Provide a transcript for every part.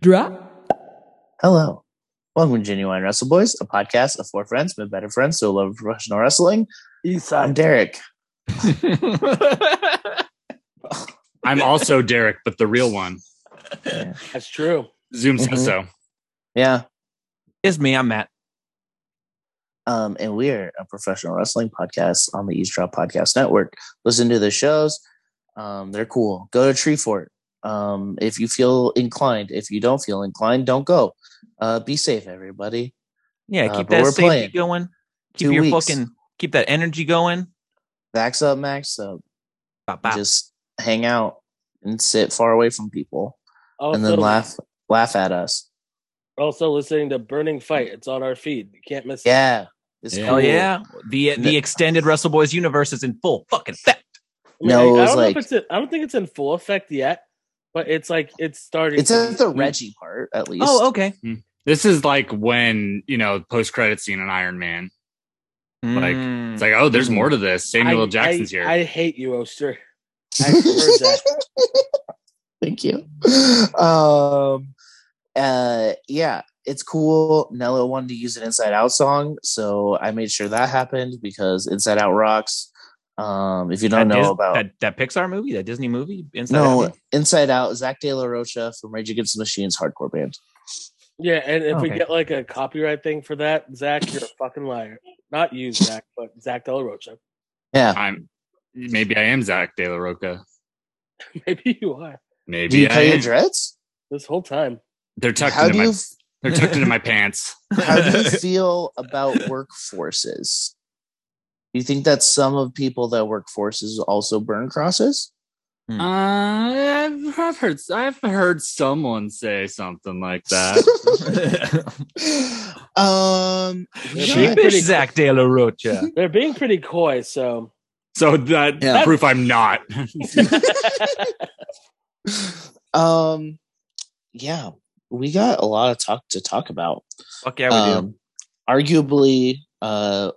Drop. Hello. Welcome to Genuine Wrestle Boys, a podcast of four friends, but better friends who love professional wrestling. I'm Derek. I'm also Derek, but the real one. That's true. Zoom says Mhm. so. Yeah. It's me. I'm Matt. Um, and we are a professional wrestling podcast on the Eavesdrop Podcast Network. Listen to the shows. Um, they're cool. Go to Treefort. Um, if you feel inclined. If you don't feel inclined, don't go. Uh, be safe, everybody. Yeah, Uh, keep but that safety playing. going. Keep Two your weeks. fucking keep that energy going. Vax up, max up. Bop, bop. Just hang out and sit far away from people, Also, and then laugh laugh at us. also listening to Burning Fight. It's on our feed. You can't miss it. Yeah. It's Yeah. Hell cool. yeah! The the extended Wrestle Boys universe is in full fucking effect. I mean, No, I, I don't like- know if it's in, I don't think it's in full effect yet, but it's like it's starting. It's at the Reggie part, at least. Oh, okay. This is like when, you know, post credit scene in Iron Man. Like, Mm. It's like, oh, there's more to this. Samuel I, L. Jackson's I, here. I hate you, Oster. I heard that. Thank you. Um, uh, yeah, it's cool. Nello wanted to use an Inside Out song, so I made sure that happened because Inside Out rocks. Um, if you don't that know Dis- about that that Pixar movie, that Disney movie, Inside no Out? Inside Out, Zach De La Rocha from Rage Against the Machine's hardcore band. Yeah, and if we get like a copyright thing for that, Zach, you're a fucking liar. Not you, Zach, but Zach De La Rocha. Yeah, I'm maybe I am Zach De La Roca. Maybe you are Maybe do you I cut your dreads? this whole time. They're tucked How into do my you they're tucked into my pants. how do you feel about workforces? Do you think that some of people that work forces also burn crosses? Uh, I've, I've heard I've heard someone say something like that. um, Yeah, you know but- what? Sheepish Zach De La Rocha. They're being pretty coy, so so that Yeah. proof I'm not. um, yeah, we got a lot of talk to talk about. Fuck yeah, we um, arguably, uh,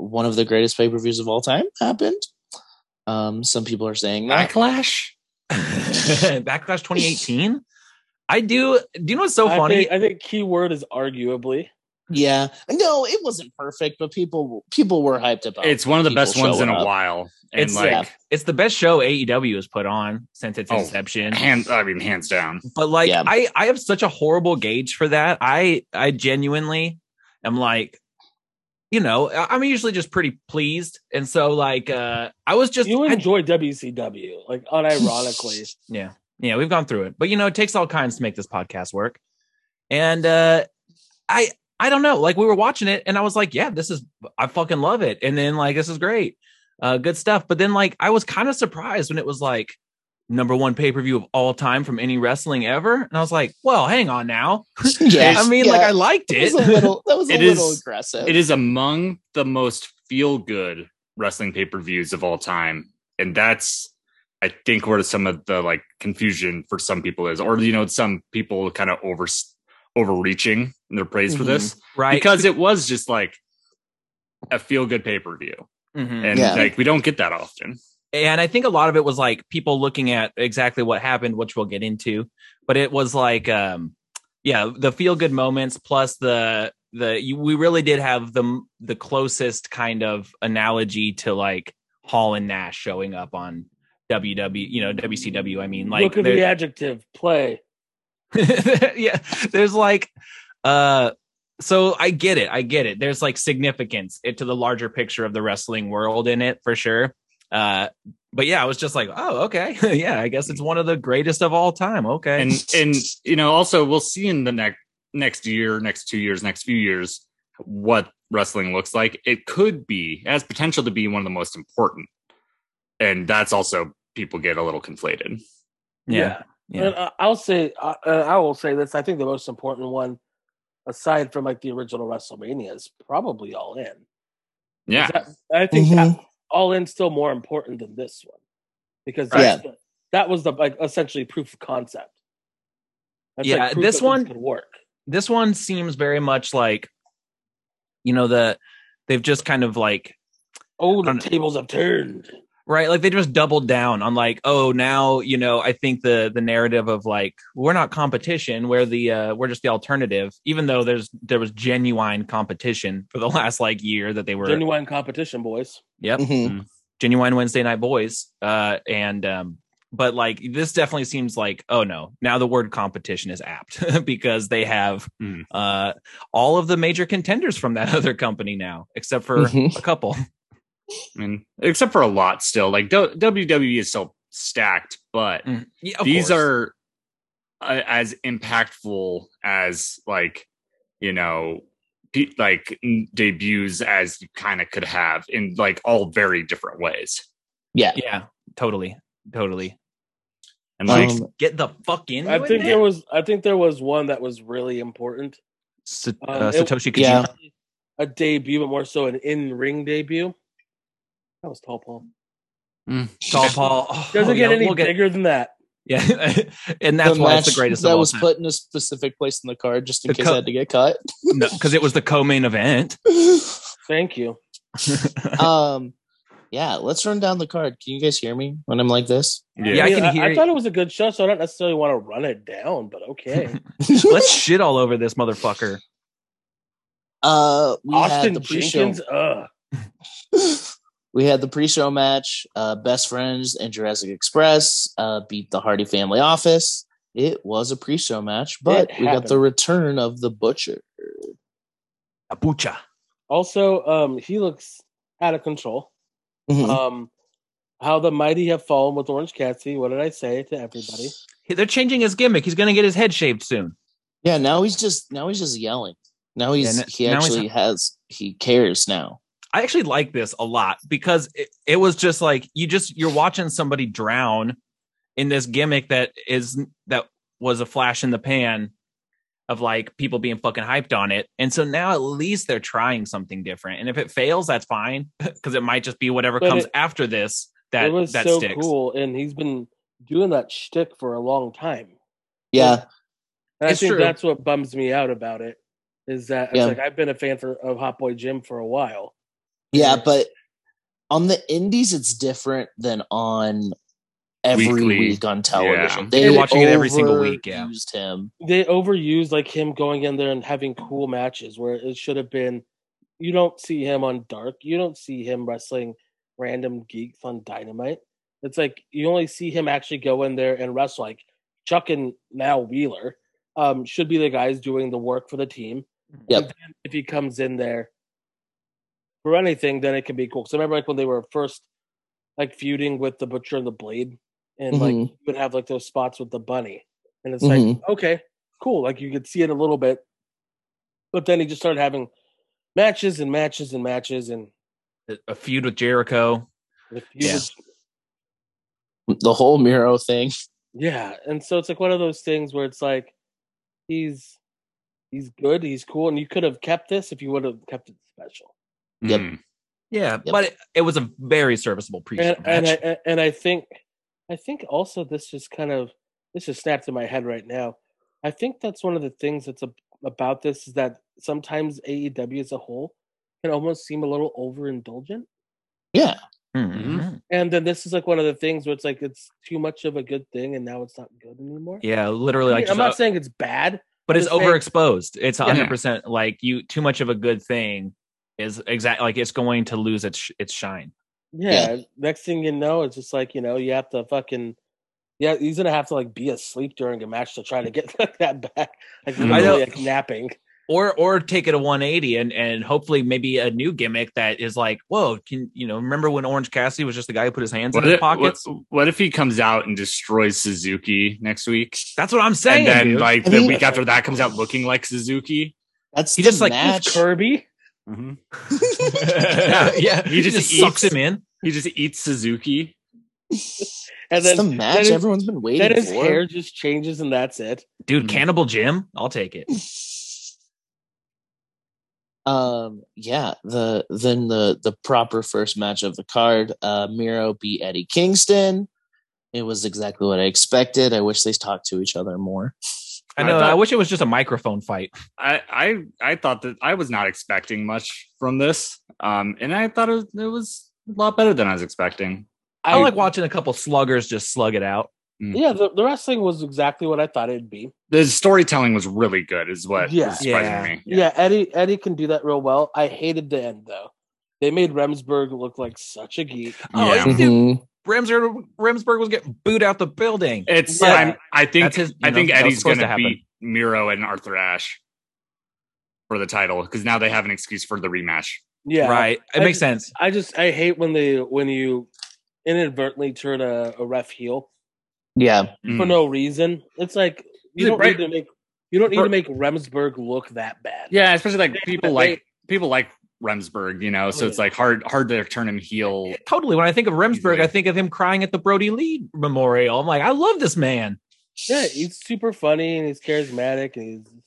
one of the greatest pay per views of all time happened. Um, some people are saying that. Backlash. Backlash 2018. I do. Do you know what's so I funny? think, I think key word is arguably. Yeah, no, it wasn't perfect, but people people were hyped about. It. It's one of the best ones in showing a up. while. And It's- like yeah. it's the best show AEW has put on since its Oh, inception. hands I mean hands down. but like Yeah. I I have such a horrible gauge for that. I I genuinely am like you know, I- I'm usually just pretty pleased. And so like uh I was just You I- enjoy WCW, like unironically. yeah. Yeah, we've gone through it. But you know, it takes all kinds to make this podcast work. And uh I I don't know. Like we were watching it and I was like, yeah, this is I fucking love it. And then like this is great. Uh good stuff. But then like I was kind of surprised when it was like number one pay-per-view of all time from any wrestling ever. And I was like, well, hang on now. yeah, I mean, yeah, like I liked that it. was a little that was a It little is- aggressive. It is among the most feel good wrestling pay per views of all time. And that's I think where some of the like confusion for some people is, or you know, some people kind of over overreaching in their praise for Mhm. this right. because it was just like a feel good pay per view, Mhm. and Yeah. like we don't get that often. And I think a lot of it was like people looking at exactly what happened, which we'll get into. But it was like, um, yeah, the feel good moments plus the the you, we really did have the the closest kind of analogy to like Hall and Nash showing up on WW, you know, WCW. I mean, like Look at the adjective play. yeah, there's like, uh, so I get it, I get it. There's like significance it, to the larger picture of the wrestling world in it for sure. Uh, but yeah, I was just like, oh, okay, yeah, I guess it's one of the greatest of all time. Okay, And and you know, also we'll see in the next next year, next two years, next few years what wrestling looks like. It could be it has potential to be one of the most important, and that's also people get a little conflated. yeah, yeah, And uh, I'll say, uh, uh, I will say this. I think the most important one, aside from like the original WrestleMania, is probably All In. Yeah, that- I think Mhm. that All In still more important than this one because that's the, that was the like essentially proof of concept. That's Yeah, proof this one- could work. this one seems very much like, you know, the they've just kind of like Oh, the tables have turned. Right, like they just doubled down on like, oh, now you know. I think the the narrative of like we're not competition, we're the uh, we're just the alternative. Even though there's there was genuine competition for the last like year that they were Genuine competition, boys. Yep, Mhm. genuine Wednesday night boys. Uh, and um, but like this definitely seems like oh no, now the word competition is apt because they have Hmm. uh all of the major contenders from that other company now, except for Mhm. a couple. I mean, except for a lot still. Like WWE is still stacked, but Mm, yeah, these course. are uh, as impactful as like you know pe- like n- debuts as you kind of could have in like all very different ways. Yeah. yeah, totally, totally. And like Um, Get the fuck in. I think there was I think there was one that was really important. Sa- um, uh, it- Satoshi Kojima. Yeah. A debut, but more so an in ring debut. That was Tall Paul. Tall Paul oh, Doesn't yeah, get any we'll get- bigger than that. Yeah, and that's The why it's the greatest that of all was time. put in a specific place in the card just in The case co- I had to get cut. because it was the co-main event. Thank you. um, yeah, let's run down the card. Can you guys hear me when I'm like this? Yeah, I mean, can hear I, you. thought it was a good show, so I don't necessarily want to run it down, but okay. Let's shit all over this motherfucker. Uh, we had Austin the pre-show. Jenkins, ugh. We had the pre-show match. Uh, Best Friends and Jurassic Express uh, beat the Hardy Family Office. It was a pre-show match, but we got the return of the Butcher. Abucha. Also, um, he looks out of control. Mhm. Um, how the mighty have fallen with Orange Cassidy. What did I say to everybody? They're changing his gimmick. He's going to get his head shaved soon. yeah, now he's just now he's just yelling. Now he's Yeah, n- he now he's- actually has he cares now. I actually like this a lot because it, it was just like you just you're watching somebody drown in this gimmick that is that was a flash in the pan of like people being fucking hyped on it. And so now at least they're trying something different. And if it fails, that's fine because it might just be whatever But comes it- after this that it was that so sticks. cool, and he's been doing that shtick for a long time. Yeah, And It's I think true. that's what bums me out about it. Is that it's Yeah. like I've been a fan for, of Hot Boy Jim for a while. Yeah, but on the indies, it's different than on every Weekly. week on television. Yeah. They You're watching it every single week, yeah. Used him. They overused like him going in there and having cool matches where it should have been. You don't see him on Dark. You don't see him wrestling random geeks on Dynamite. It's like you only see him actually go in there and wrestle. Like Chuck and now Wheeler um, should be the guys doing the work for the team. Yep. And then if he comes in there for anything, then it can be cool. So I remember, like when they were first like feuding with the Butcher and the Blade, and like Mhm. you would have like those spots with the bunny, and it's Mhm. like okay, cool. Like you could see it a little bit, but then he just started having matches and matches and matches, and A feud with Jericho. the feud Yeah. was- The whole Miro thing. yeah. And so it's like one of those things where it's like he's he's good, he's cool, and you could have kept this if you would have kept it special. Yep. mm, Yeah, Yep. but it, it was a very serviceable pre-show and and match. I, and I think I think also this just kind of this just snapped in my head right now. I think that's one of the things that's a, about this is that sometimes AEW as a whole can almost seem a little overindulgent, Yeah. Mhm. and then this is like one of the things where it's like it's too much of a good thing, and now it's not good anymore. Yeah, literally I like mean, I'm just, not uh, saying it's bad. but it's just saying- overexposed. It's Yeah. 100% like you too much of a good thing is exactly like it's going to lose its its shine. Yeah, Next thing you know, it's just like you know you have to fucking. Yeah, he's gonna have to like be asleep during a match to try to get that back. Like mm-hmm. I literally know. like napping. Or or take it a 180 and and hopefully maybe a new gimmick that is like, "Whoa, can you know, remember when Orange Cassidy was just the guy who put his hands What in his if, what, pockets?" what if he comes out and destroys Suzuki next week? That's what I'm saying. and then dude. like I the mean- week after that comes out looking like Suzuki. That's He the just, like, match. Kirby. Mm-hmm. yeah, yeah, He he just just, sucks eats- him in. He just eats Suzuki. And That's then the match then his- everyone's been waiting then his for. hair just changes and that's it. Dude, Mhm. Cannibal Jim, I'll take it. Um, yeah, the then the the proper first match of the card, uh Miro beat Eddie Kingston. It was exactly what I expected. I wish they talked to each other more. I I know. I, thought- wish it was just a microphone fight. I, I I thought that I was not expecting much from this, um, and I thought it was, it was a lot better than I was expecting. I, like watching a couple sluggers just slug it out. Yeah, the, the wrestling was exactly what I thought it'd be. The storytelling was really good, is what Yeah. was surprising Yeah. me. Yeah. Eddie Eddie can do that real well. I hated the end though. They made Remsburg look like such a geek. Oh, Yeah. dude, Remsburg, Remsburg was getting booed out the building. It's. Yeah. I'm, I think. His- I know, think Eddie's going to to happen. beat Miro and Arthur Ashe for the title because now they have an excuse for the rematch. Yeah, Right. It I makes just- sense. I just I hate when they when you inadvertently turn a, a ref heel Yeah. for Mm. no reason. It's like you Yeah, don't right. need to make you don't need For- to make Remsburg look that bad. Yeah, especially like They- people they- like people like Remsburg, you know. So it's like hard hard to turn him heel. Totally. When I think of Remsburg, Easily. I think of him crying at the Brodie Lee Memorial. I'm like, I love this man. Yeah, he's super funny and he's charismatic and he's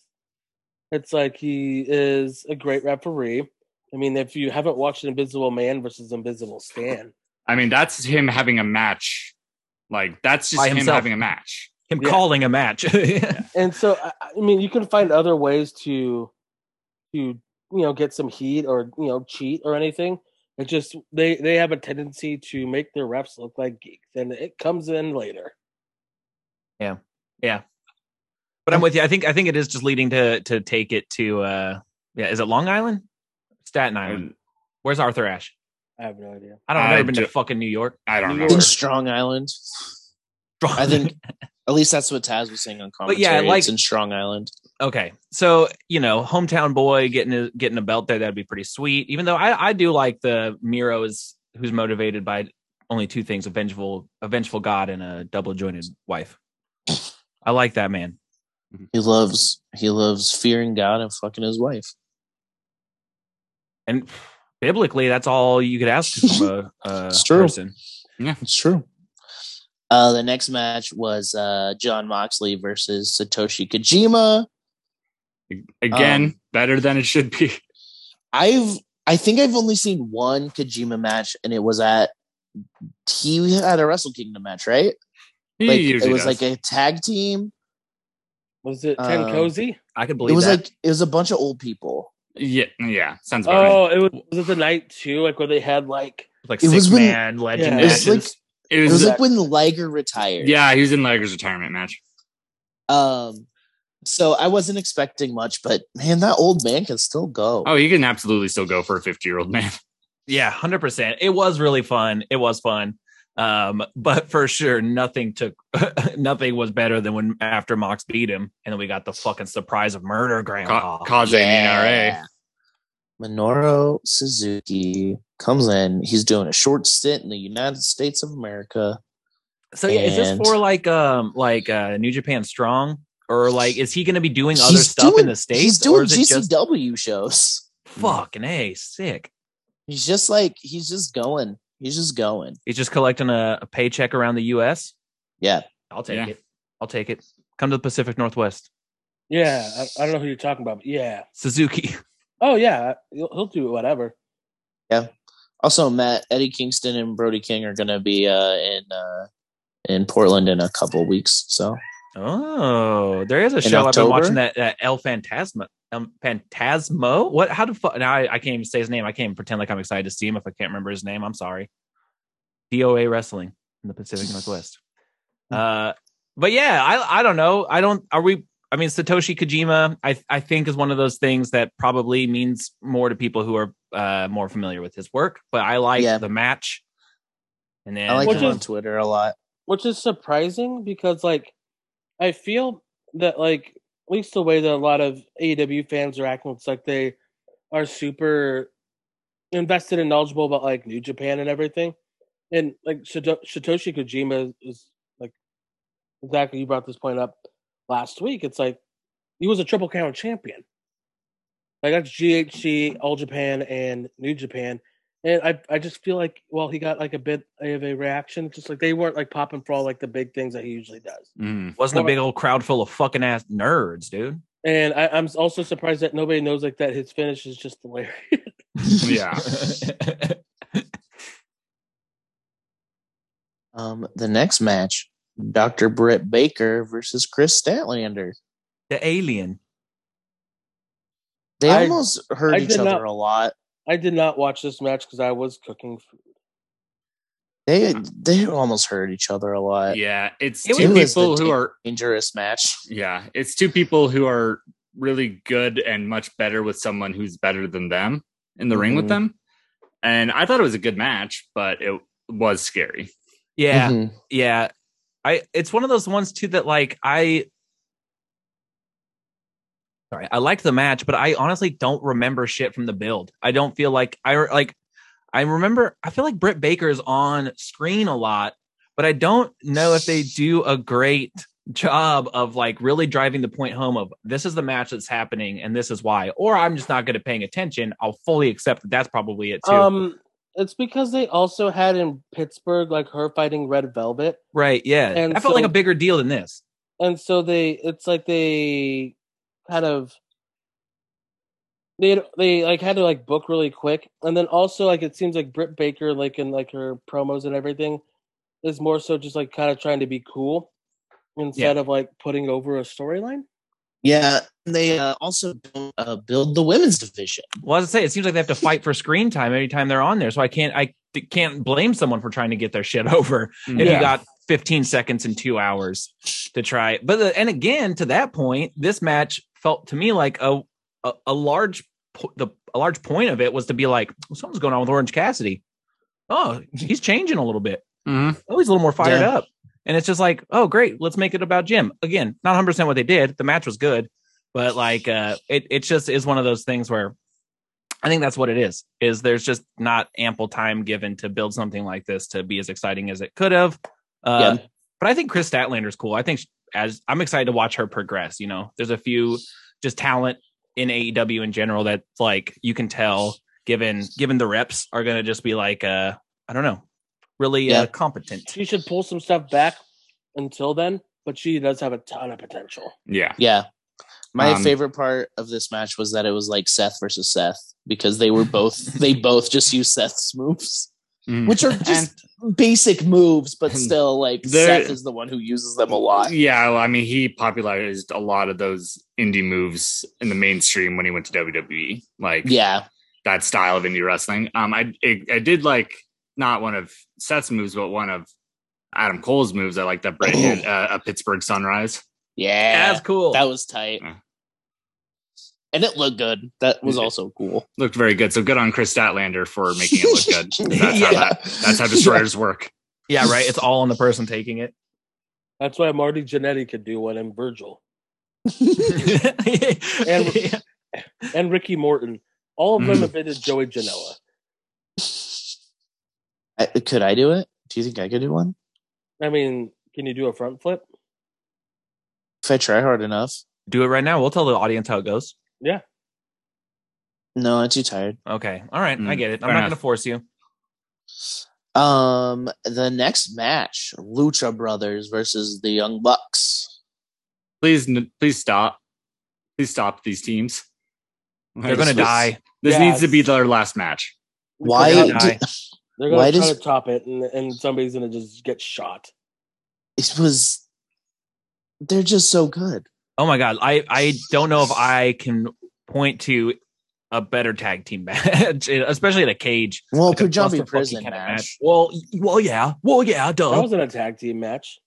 it's like he is a great referee. I mean, if you haven't watched Invisible Man versus Invisible Stan, I mean, that's him having a match. Like that's just By him himself. having a match. Him Yeah. calling a match. yeah. and so I, I mean, you can find other ways to to you know get some heat or you know cheat or anything. It just they they have a tendency to make their refs look like geeks, and it comes in later. Yeah, yeah. But I'm with you. I think I think it is just leading to to take it to uh yeah, is it Long Island? Staten Island. Where's Arthur Ashe? I have no idea. I don't. I've I never been to fucking New York. I don't know. In Strong Island. I think at least that's what Taz was saying on But commentary. yeah, like- it's in Strong Island. Okay. So, you know, hometown boy getting a, getting a belt there, that'd be pretty sweet. Even though I, I do like the Miro is who's motivated by only two things, a vengeful, a vengeful God and a double jointed wife. I like that man. He loves he loves fearing God and fucking his wife. And biblically, that's all you could ask from a, a It's true. person. Yeah, it's true. Uh, the next match was uh, John Moxley versus Satoshi Kojima. Again, Um, better than it should be. I've I think I've only seen one Kojima match, and it was at he had a Wrestle Kingdom match, right? He Like, it was does. like a tag team. Was it Ten Um, Cozy? I could believe It was that. like it was a bunch of old people. yeah, yeah, sounds about right. Oh, it was was it the night too? Like where they had like like it six was when- man legend Yeah. It was like matches. It it was, was like when Liger retired. yeah, he was in Liger's retirement match. Um. So I wasn't expecting much, but man, that old man can still go. Oh, he can absolutely still go for a 50 year old man. Yeah, hundred percent. It was really fun. It was fun. Um, but for sure, nothing took nothing was better than when after Mox beat him, and then we got the fucking surprise of murder grandpa. Ka- Kaze Yeah. Minoru Suzuki comes in. He's doing a short stint in the United States of America. so yeah, is this for like um like uh New Japan Strong? Or like is he gonna be doing other He's stuff in the States? He's or doing is it just GCW shows. fucking A sick? He's just like he's just going. He's just going. He's just collecting a, a paycheck around the US. Yeah. I'll take Yeah. it. I'll take it. Come to the Pacific Northwest. yeah, I, I don't know who you're talking about, but yeah. Suzuki. Oh yeah, he'll, he'll do whatever. Yeah. Also, Matt Eddie Kingston and Brody King are going to be uh, in uh, in Portland in a couple weeks. So Oh, there is a show I've been watching that uh, El Fantasma. Um, Phantasmo. What? How do Fu- now I, I can't even say his name. I can't even pretend like I'm excited to see him if I can't remember his name. I'm sorry. DOA Wrestling in the Pacific Northwest. Uh, but yeah, I I don't know. I don't. Are we? I mean, Satoshi Kojima. I I think is one of those things that probably means more to people who are uh more familiar with his work. But I like Yeah. the match. And then I like him is- on Twitter a lot. which is surprising because like I feel that like at least the way that a lot of AEW fans are acting, it's like they are super invested and knowledgeable about like New Japan and everything. And like Satoshi Kojima is like exactly you brought this point up last week. It's like he was a triple crown champion. Like that's GHC, All Japan, and New Japan. And I I just feel like well he got like a bit of a reaction, just like they weren't like popping for all like the big things that he usually does. Mm. wasn't a big old crowd full of fucking ass nerds, dude. And I, I'm also surprised that nobody knows like that his finish is just hilarious. Yeah. Um, the next match, Dr. Britt Baker versus Kris Statlander. the alien. They I- almost hurt I each other not- a lot. I did not watch this match because I was cooking food. They they almost hurt each other a lot. Yeah, it's It two people who are Dangerous match. yeah, it's two people who are really good and much better with someone who's better than them in the ring with Mhm. them. And I thought it was a good match, but it was scary. Yeah, Mhm. yeah. I it's one of those ones too that like I sorry, I liked the match, but I honestly don't remember shit from the build. I don't feel like I like I remember I feel like Britt Baker is on screen a lot, but I don't know if they do a great job of like really driving the point home of this is the match that's happening and this is why or I'm just not good at paying attention. I'll fully accept that that's probably it too. Um, it's because they also had in Pittsburgh like her fighting Red Velvet, right, yeah. and I felt like a bigger deal than this. and so they it's like they kind of they they like had to like book really quick, and then also like it seems like Britt Baker like in like her promos and everything is more so just like kind of trying to be cool instead of like putting over a storyline. Yeah, they uh, also uh, build the women's division. Well, as I say, it seems like they have to fight for screen time every time they're on there. So I can't, I can't blame someone for trying to get their shit over if Yeah. you got 15 seconds and two hours to try. But the, and again, to that point, this match felt to me like a a, a large po- the a large point of it was to be like, well, something's going on with Orange Cassidy. Oh, he's changing a little bit. Mm-hmm. Oh, he's a little more fired Yeah. up. And it's just like, oh, great, let's make it about Jim. Again, not 100% what they did. The match was good, but like, uh, it, it just is one of those things where I think that's what it is, is there's just not ample time given to build something like this to be as exciting as it could have. Uh, Yeah. But I think Kris Statlander's cool. I think as I'm excited to watch her progress, you know, there's a few just talent in AEW in general that like you can tell given, given the reps are going to just be like, uh, I don't know, really Yeah. uh, competent. She should pull some stuff back until then, but she does have a ton of potential. Yeah. Yeah. My Um, favorite part of this match was that it was like Seth versus Seth because they were both they both just use Seth's moves, Mhm. which are just basic moves, but still like Seth is the one who uses them a lot. Yeah, well, I mean, he popularized a lot of those indie moves in the mainstream when he went to WWE, like Yeah, that style of indie wrestling. Um, I it, I did like not one of Seth's moves, but one of Adam Cole's moves. I like that Britt hit uh, a Pittsburgh Sunrise. yeah, That's cool. that was tight, Yeah. And it looked good. That was also cool. Looked very good. So good on Kris Statlander for making it look good. That's, how, that, that's how destroyers work. yeah, right. It's all on the person taking it. That's why Marty Jannetty could do one and Virgil and and Ricky Morton. All of them Mm. have been to Joey Janela. I, could I do it? Do you think I could do one I mean, can you do a front flip? if I try hard enough? do it right now. We'll tell the audience how it goes. Yeah. No, I'm too tired. Okay. All right. I Mm, get it. I'm not enough. going to force you. Um, the next match, Lucha Brothers versus the Young Bucks. Please, n- please stop. Please stop these teams. They're going to This- die. This Yes. needs to be their last match. Why? gonna did- die. They're gonna Why try does- to top it, and, and somebody's gonna just get shot. it was? They're just so good. Oh my God. I, I don't know if I can point to a better tag team match, especially in a cage. Well, Like Punjabi prison kind of match. Well, well, yeah. Well, yeah. That wasn't a tag team match.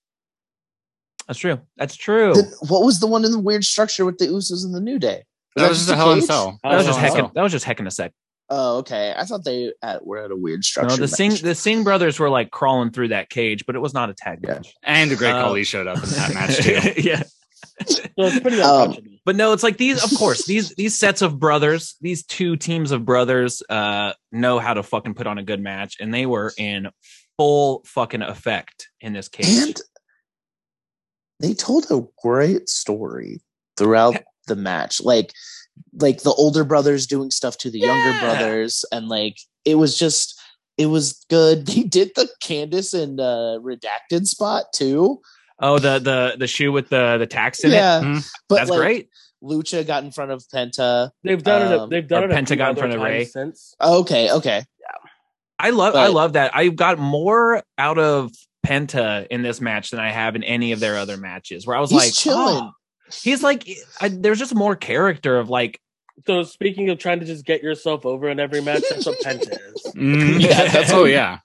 That's true. That's true. Then what was the one in the weird structure with the Usos and the New Day? That was just a Hell in a Cell. that was just heck. Hell in a That was just heck in a sec. Oh, okay. I thought they at, were at a weird structure. No, the Singh match. the Singh brothers were like crawling through that cage, but it was not a tag Yeah. match. And the Great Uh, Khali showed up in that match too. yeah. So it's pretty Um. But no, it's like these, of course, these these sets of brothers, these two teams of brothers, uh, know how to fucking put on a good match, and they were in full fucking effect in this case. and they told a great story throughout the match. Like, like the older brothers doing stuff to the younger brothers, and like it was just, it was good. They did the Candice and uh, redacted spot too. Oh, the the the shoe with the the tacks in it. yeah, Mhm. but That's like, great. Lucha got in front of Penta. They've done it. um, They've done it. a few Pentagon in front of times Rey. Since Okay, okay. I love I love that. I got more out of Penta in this match than I have in any of their other matches. Where I was He's like, chilling. oh. he's like, I, there's just more character of like So speaking of trying to just get yourself over in every match, that's what Penta is. Mm, Yeah, that's oh yeah.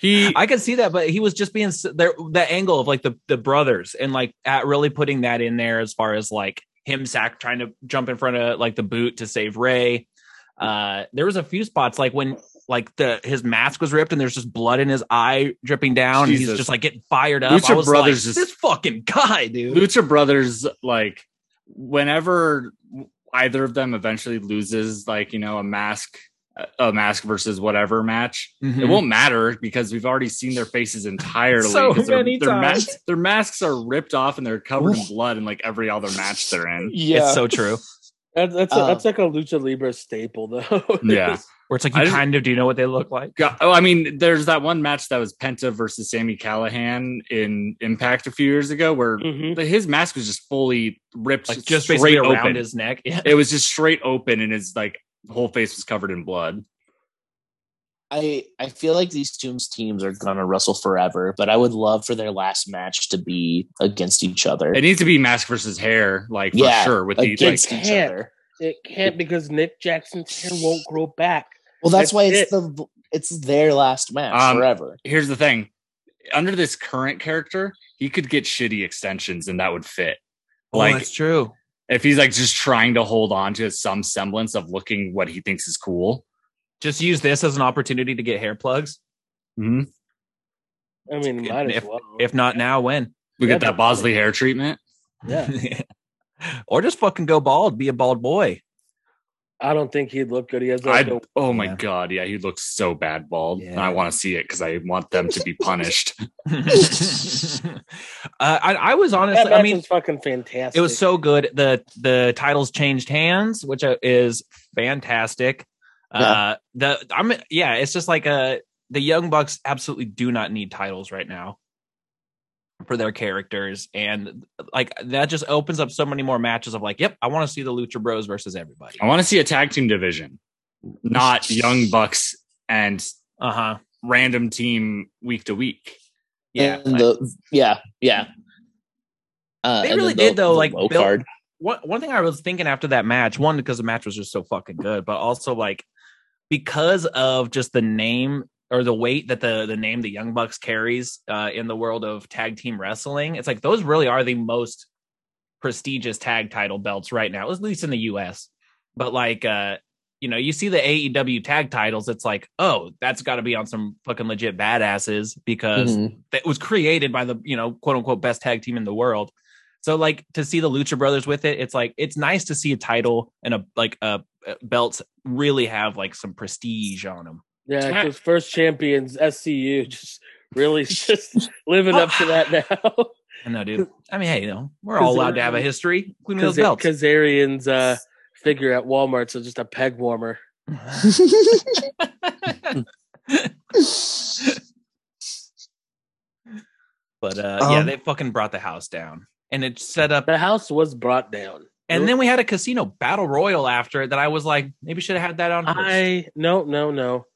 He I could see that, but he was just being there. That angle of like the the brothers and like at really putting that in there as far as like him sack trying to jump in front of like the boot to save Rey. Uh, there was a few spots like when like the his mask was ripped and there's just blood in his eye dripping down. And he's just like getting fired up. Lucha I was Brothers like, is- this fucking guy, dude. Lucha Brothers, like whenever either of them eventually loses, like you know, a mask, a mask versus whatever match, Mhm. it won't matter because we've already seen their faces entirely. so their, many their times. masks, their masks are ripped off and they're covered in blood in like every other match they're in. Yeah. It's so true. That, that's a, Uh, that's like a lucha libre staple, though. Yeah. Where it's like you just- kind of do you know what they look like. God, oh, I mean, there's that one match that was Penta versus Sami Callihan in Impact a few years ago, where Mhm. his mask was just fully ripped, Like just straight basically around open. his neck. Yeah. It was just straight open, and his like whole face was covered in blood. I I feel like these two teams are gonna wrestle forever, but I would love for their last match to be against each other. It needs to be mask versus hair, like for Yeah, sure. With the like, against each can't. other. It can't because Nick Jackson's hair won't grow back. Well, that's That's why it's it. the it's their last match Um, forever. here's the thing: under this current character, he could get shitty extensions, and that would fit. Oh, Like that's true. if he's like just trying to hold on to some semblance of looking what he thinks is cool. Just use this as an opportunity to get hair plugs. Mhm. I mean, might as If- well. If not now, when? We Yeah, get that Bosley hair treatment. yeah, or just fucking go bald, be a bald boy. I don't think he'd look good. He has like I a, oh my Yeah. god, yeah, he looks so bad bald. And Yeah. I want to see it because I want them to be punished. uh, I, I was honestly, match I mean, was fucking fantastic. it was so good. the The titles changed hands, which uh, is fantastic. Uh, the I'm yeah, it's just like uh the Young Bucks absolutely do not need titles right now for their characters, and like that just opens up so many more matches of like, yep, I want to see the Lucha Bros versus everybody. I want to see a tag team division, not young bucks and Uh huh. random team week to week. Yeah. And the yeah yeah. Uh, They really then did, though, the like, low build- card. one one thing I was thinking after that match, one because the match was just so fucking good, but also like because of just the name or the weight that the the name the Young Bucks carries uh, in the world of tag team wrestling, it's like those really are the most prestigious tag title belts right now, at least in the U.S. But like, uh, you know, you see the AEW tag titles, it's like, oh, that's got to be on some fucking legit badasses because Mhm. that was created by the you know quote unquote best tag team in the world. So like to see the Lucha Brothers with it, it's like it's nice to see a title and a like a, a belts really have like some prestige on them. Yeah, because first champions SCU just really just living up to that now. I know, dude. I mean, hey, you know, we're all allowed to have a history, including those belts. Kazarian's uh, figure at Walmart, so just a peg warmer. but uh, yeah, Um, they fucking brought the house down, and it set up. The house was brought down. And then we had a casino battle royal after it that I was like, maybe should have had that on. first. I no no no.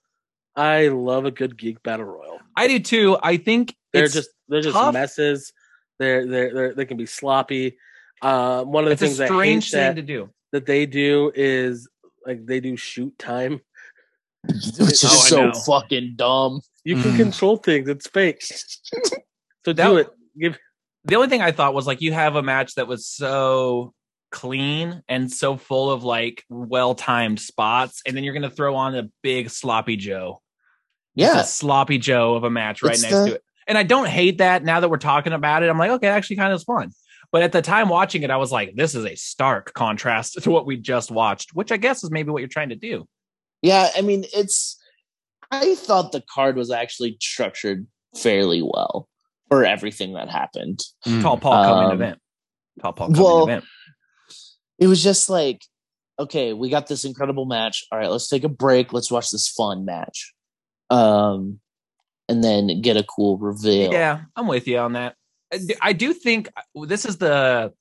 I love a good geek battle royal. I do too. I think They're it's just they're just tough. messes. They're they're, they're they can be sloppy. Uh, one of the it's a things I hate strange thing that, to do. that they do is like they do shoot time. Which is Oh, so fucking dumb. You can Mm. control things. It's fake. So That- do it. Give the only thing I thought was like you have a match that was so clean and so full of like well timed spots, and then you're gonna throw on a big sloppy Joe. Just Yeah, a sloppy Joe of a match right It's next the- to it. And I don't hate that now that we're talking about it. I'm like, okay, actually kind of fun. But at the time watching it, I was like, this is a stark contrast to what we just watched, which I guess is maybe what you're trying to do. yeah. I mean, it's. I thought the card was actually structured fairly well for everything that happened. Tall Paul coming Um, event. Tall Paul coming well, event. It was just like, okay, we got this incredible match. All right, let's take a break. Let's watch this fun match, um, and then get a cool reveal. Yeah, I'm with you on that. I do think this is the.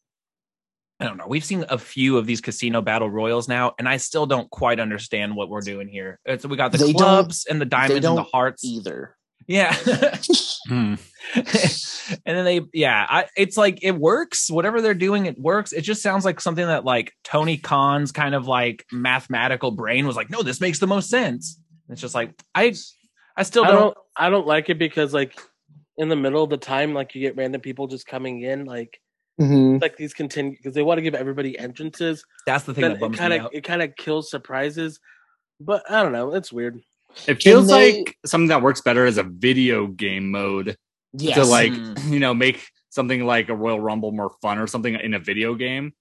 I don't know. We've seen a few of these casino battle royals now, and I still don't quite understand what we're doing here. It's, we got the They clubs and the diamonds and the hearts. either. Yeah. Hmm. and then they yeah I, it's like it works whatever they're doing it works it just sounds like something that like tony khan's kind of like mathematical brain was like no this makes the most sense it's just like i i still don't, don't I don't like it because like in the middle of the time, like you get random people just coming in, like Mhm. like these continue because they want to give everybody entrances. that's the thing Then that it kind of it kind of kills surprises. But I don't know, it's weird. It feels they- like something that works better as a video game mode Yes. to like Mm. you know make something like a Royal Rumble more fun or something in a video game.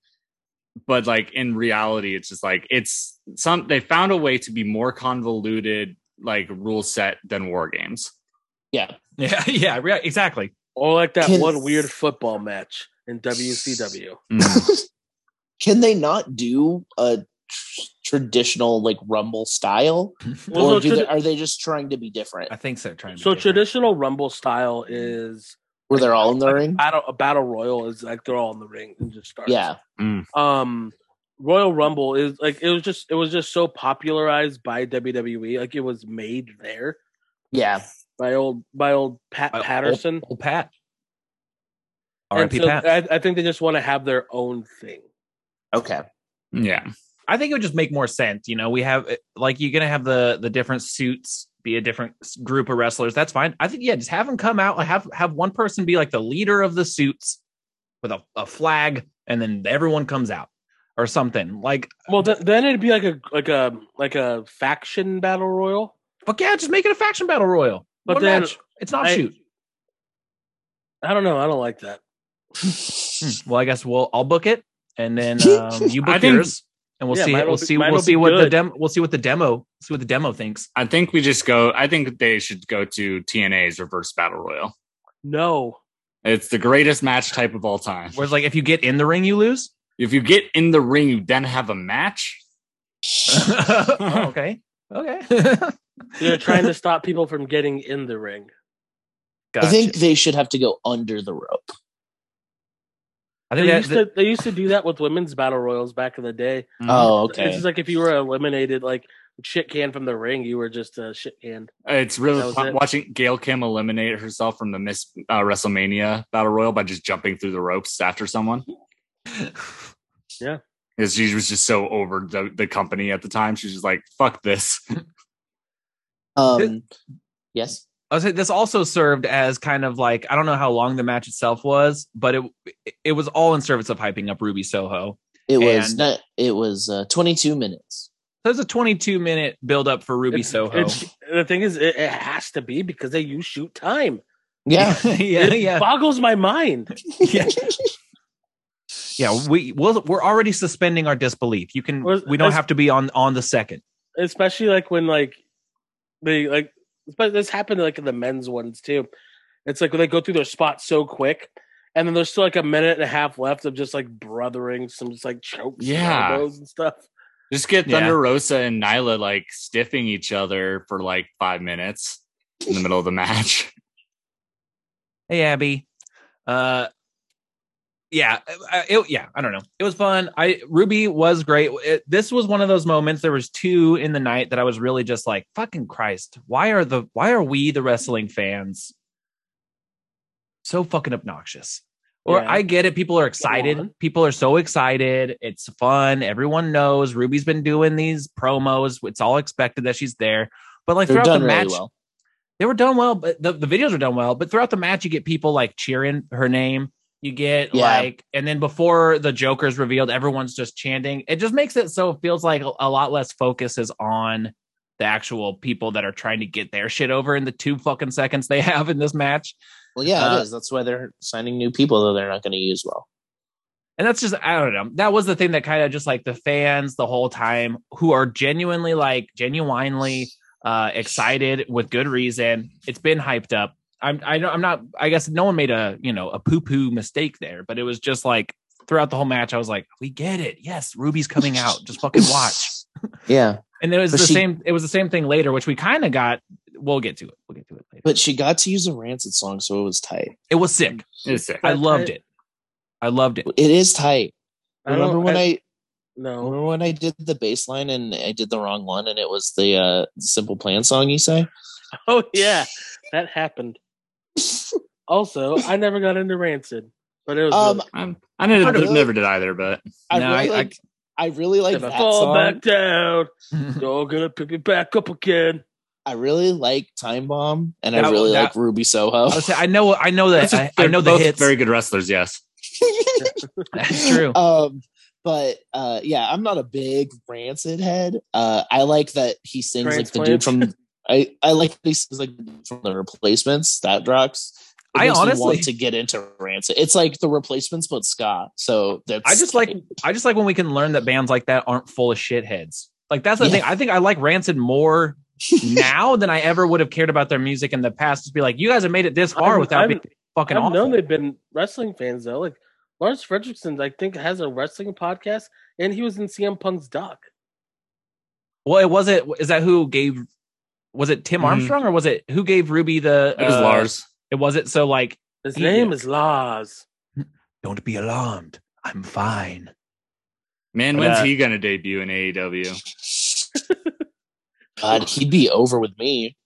But like in reality, it's just like it's some they found a way to be more convoluted like rule set than war games. yeah. yeah yeah yeah, exactly Or like that Can- one weird football match in WCW. Mm. Can they not do a tr- traditional like Rumble style, Well, or so do they, are they just trying to be different? i think so trying to be so different. traditional Rumble style is Where they're all in the like ring? Battle a battle royal is like they're all in the ring and just start. Yeah. um Royal Rumble is like it was just it was just so popularized by WWE like it was made there Yeah. by old by old Pat By Patterson. old pat R.I.P. so Pat. I, I think they just want to have their own thing. Okay. Yeah. I think it would just make more sense. You know, we have eh, like you're gonna have the the different suits be a different group of wrestlers. That's fine. I think yeah, just have them come out. Have have one person be like the leader of the suits with a, a flag, and then everyone comes out or something. Like Well, th- then it'd be like a like a like a faction battle royal. fuck yeah, just make it a faction battle royal. But One then match. it's not I- shoot. I don't know. I don't like that. Hmm. Well, I guess we'll I'll book it, and then um, you book I think- yours, and we'll Yeah, see. We'll be- see. We'll see be what the demo. We'll see what the demo. See what the demo thinks. I think we just go I think they should go to TNA's reverse battle royal. No. It's the greatest match type of all time. Whereas, like, if you get in the ring, you lose. If you get in the ring, you then have a match. oh, okay. Okay. They're trying to stop people from getting in the ring. I think they should have to go under the rope. I They think that, used, to, they used to do that with women's battle royals back in the day. Oh, It's okay. just like if you were eliminated, like shit can from the ring, you were just a shit can. It's really fun it. watching Gail Kim eliminate herself from the Miss uh, WrestleMania Battle Royal by just jumping through the ropes after someone. Yeah. Because she was just so over the, the company at the time. She's just like, fuck this. Um, yes. I was saying this also served as kind of like I don't know how long the match itself was, but it it was all in service of hyping up Ruby Soho. It was And- not, it was uh, 22 minutes. So There's a 22 minute build up for Ruby It's- Soho. it's- the thing is, it, it has to be because they use shoot time. Yeah. yeah, it yeah, boggles my mind. yeah. Yeah, we we'll, we're already suspending our disbelief. You can Was- we don't have to be on on the second. especially like when like they like but this happened like in the men's ones too it's like when they go through their spots so quick and then there's still like a minute and a half left of just like brothering some just like chokes Yeah. elbows and stuff Just get Yeah. Thunder Rosa and Nyla like stiffing each other for like five minutes in the middle of the match. Hey Abby. Uh yeah, uh, it, yeah, I don't know. It was fun. I Ruby was great. It, this was one of those moments. There was two in the night that I was really just like, "Fucking Christ! Why are the why are we the wrestling fans so fucking obnoxious?" Or Yeah. I get it. People are excited. People are so excited. It's fun. Everyone knows Ruby's been doing these promos. It's all expected that she's there. But like They're throughout the really match, well. they were done well, but the, the videos were done well. But throughout the match, you get people like cheering her name. You get Yeah. like, and then before the Joker's revealed, everyone's just chanting. It just makes it so it feels like a, lot less focus is on the actual people that are trying to get their shit over in the two fucking seconds they have in this match. Well, yeah, Uh, it is. That's why they're signing new people that they're not going to use well. And that's just, I don't know. That was the thing that kind of just like the fans the whole time who are genuinely like, genuinely uh, excited with good reason. It's been hyped up. I'm, I know, I'm not, I guess no one made a, you know, a poo poo mistake there, but it was just like throughout the whole match, I was like, we get it. Yes, Ruby's coming out. Just fucking watch. Yeah, And it was But the she- same, it was the same thing later, which we kind of got. We'll get to it. We'll get to it later. but she got to use a Rancid song, so it was tight. it was sick. It's sick. I loved it. it. I loved it. It is tight. I Remember when I, no remember when I did the bass line and I did the wrong one and it was the uh, Simple Plan song you say? Oh yeah, that happened. Also, I never got into Rancid, but it was Um, really- I'm, I never, Really? never did either, but I No, really I- I- like. I, really like if I fall song. back down, you're gonna pick me back up again. I really like Time Bomb, and I really that- like Ruby Soho. I, say, I know, I know that, I, I they're know the both hits. Very good wrestlers, yes. That's true. um, but uh, yeah, I'm not a big Rancid head. Uh, I like that he sings like the dude from. I I like these he like the from the Replacements. That drugs. It I honestly- want to get into Rancid. It's like the Replacements, but ska. So that's. I just like I just like when we can learn that bands like that aren't full of shitheads. Like that's the Yeah. thing. I think I like Rancid more now than I ever would have cared about their music in the past. Just be like, you guys have made it this far I've- without I've- being fucking I've awful. known they've been wrestling fans though. Like Lars Frederiksen, I think has a wrestling podcast, and he was in CM Punk's doc. Well, it wasn't. Is that who gave? Was it Tim Mhm. Armstrong or was it who gave Ruby the? It was uh, Lars. It was it. So like, His He- name is Lars. don't be alarmed. I'm fine. Man, But, when's uh, he gonna debut in AEW? God, he'd be over with me.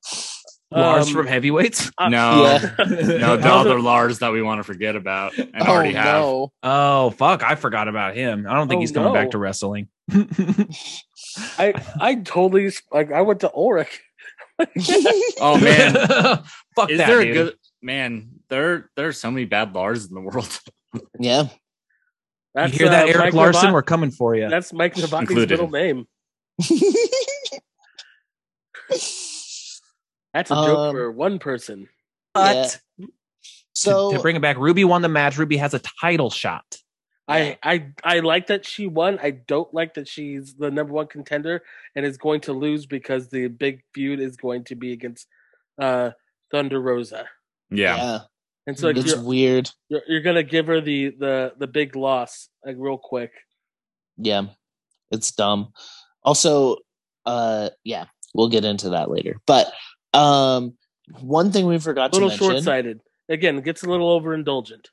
Lars Um, from Heavyweights. uh, No, Yeah. no, the Other- other Lars that we want to forget about and oh already have. no! Oh fuck! I forgot about him. I don't think Oh, he's coming no. back to wrestling. I I totally like I went to Ulrich. Oh man, fuck is that. there dude. a good man? There, there are so many bad Lars in the world. Yeah, That's, you hear that, uh, Eric Mike Larson? Novak- We're coming for you. That's Mike Novak's middle name. That's a joke Um, for one person. But so to, to bring it back, Ruby won the match. Ruby has a title shot. I, I I like that she won. I don't like that she's the number one contender and is going to lose because the big feud is going to be against uh, Thunder Rosa. Yeah, yeah, And so it's you're, weird. you're you're gonna give her the the the big loss like real quick. Yeah, it's dumb. Also, uh, yeah, we'll get into that later. But um, one thing we forgot A little to short sighted. Again, it gets a little overindulgent.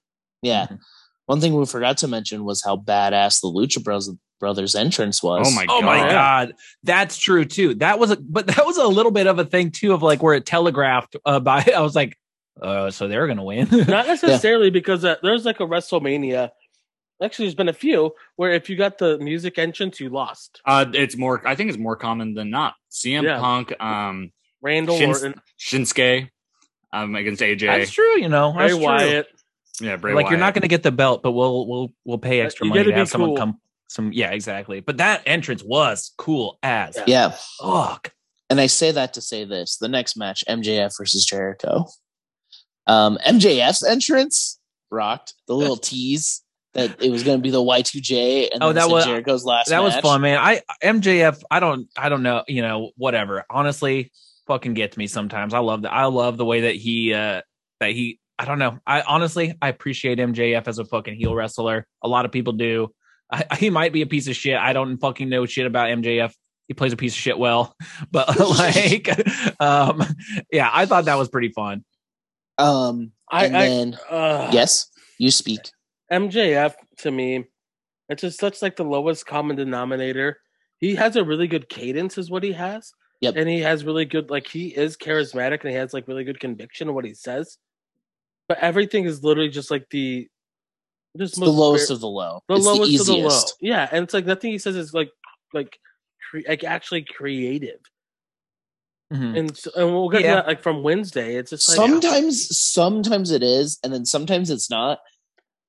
yeah, Mhm. One thing we forgot to mention was how badass the Lucha Bros- Brothers entrance was. Oh my Oh my God. god, that's true too. That was, a, but that was a little bit of a thing too of like where it telegraphed uh, by. I was like, uh, so they're gonna win. Not necessarily because uh, there's like a WrestleMania. Actually, there's been a few where if you got the music entrance, you lost. uh, it's more. I think it's more common than not. CM Yeah. Punk, um, Randall Shins- Orton, Shinsuke, um, against AJ. that's true. You know, Bray that's true. Wyatt. Yeah, Bray like you're not going to get the belt, but we'll we'll we'll pay extra you money gotta to be have someone cool. come. Some yeah, exactly. But that entrance was cool as Yeah. Yeah, fuck. and I say that to say this: the next match, MJF versus Jericho. Um, MJF's entrance rocked. The little tease that it was going to be the Y2J, and Oh, that was- Jericho's last. That was fun, man. I MJF. I don't. I don't know. You know, whatever. Honestly, fucking gets me sometimes. I love that. I love the way that he. uh That he. I don't know. I honestly, I appreciate MJF as a fucking heel wrestler. A lot of people do. I, he might be a piece of shit. I don't fucking know shit about MJF. He plays a piece of shit well, but like, um, yeah, I thought that was pretty fun. Um, I, and I then uh, yes, you speak. MJF to me, it's just such like the lowest common denominator. He has a really good cadence, is what he has. Yep. And he has really good, like he is charismatic and he has like really good conviction in what he says. But everything is literally just like the just the lowest of the low. the it's lowest the of the low. easiest. Yeah, and it's like nothing he says is like like cre- like actually creative. Mhm. And so, and we'll get Yeah. to that like from Wednesday. It's just like sometimes, sometimes it is, and then sometimes it's not.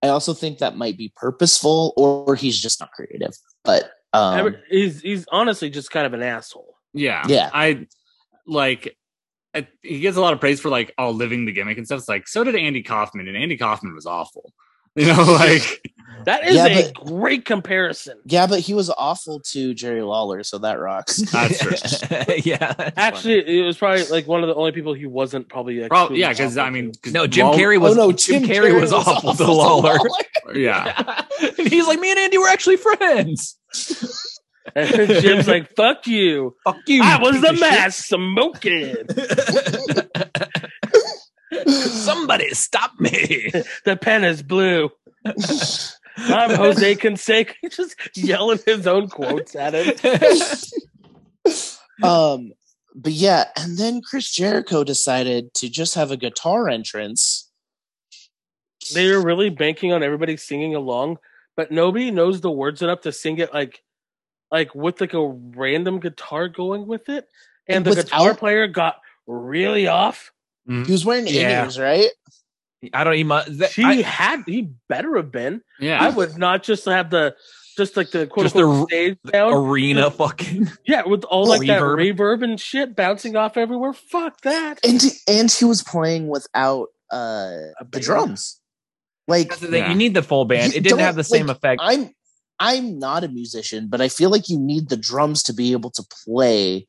I also think that might be purposeful, or he's just not creative. But um, he's he's honestly just kind of an asshole. Yeah, Yeah. I like. I, he gets a lot of praise for like all living the gimmick and stuff. It's like so did Andy Kaufman, and Andy Kaufman was awful. You know, like That is Yeah, a but- great comparison. yeah, but he was awful to Jerry Lawler, so that rocks. That's true. yeah. that's Actually, it was probably like one of the only people he wasn't probably. Like, Prob- yeah, because I mean, to. 'cause funny. no, Jim Law- oh, Carrey was. oh no, Jim, Carrey, was, awful to Lawler. Yeah, and he's like, me and Andy were actually friends. And Jim's like, "Fuck you! Fuck you. I was the of mask smoking. Somebody stop me. the pen is blue. I'm Jose Canseco." He's just yelling his own quotes at him. um, but yeah, and then Chris Jericho decided to just have a guitar entrance. They were really banking on everybody singing along, but nobody knows the words enough to sing it like like with like a random guitar going with it. And, And the guitar without- player got really off. He was wearing Yeah. ears, right? I don't even. That, He I, had he better have been. Yeah. I would not just have the just like the quote Just unquote the- stage sound. arena fucking. yeah, with all like that reverb. reverb and shit bouncing off everywhere. Fuck that. And and he was playing without uh the drums. Like the Yeah. You need the full band. You It didn't don't, have the same like, effect. I'm I'm not a musician, but I feel like you need the drums to be able to play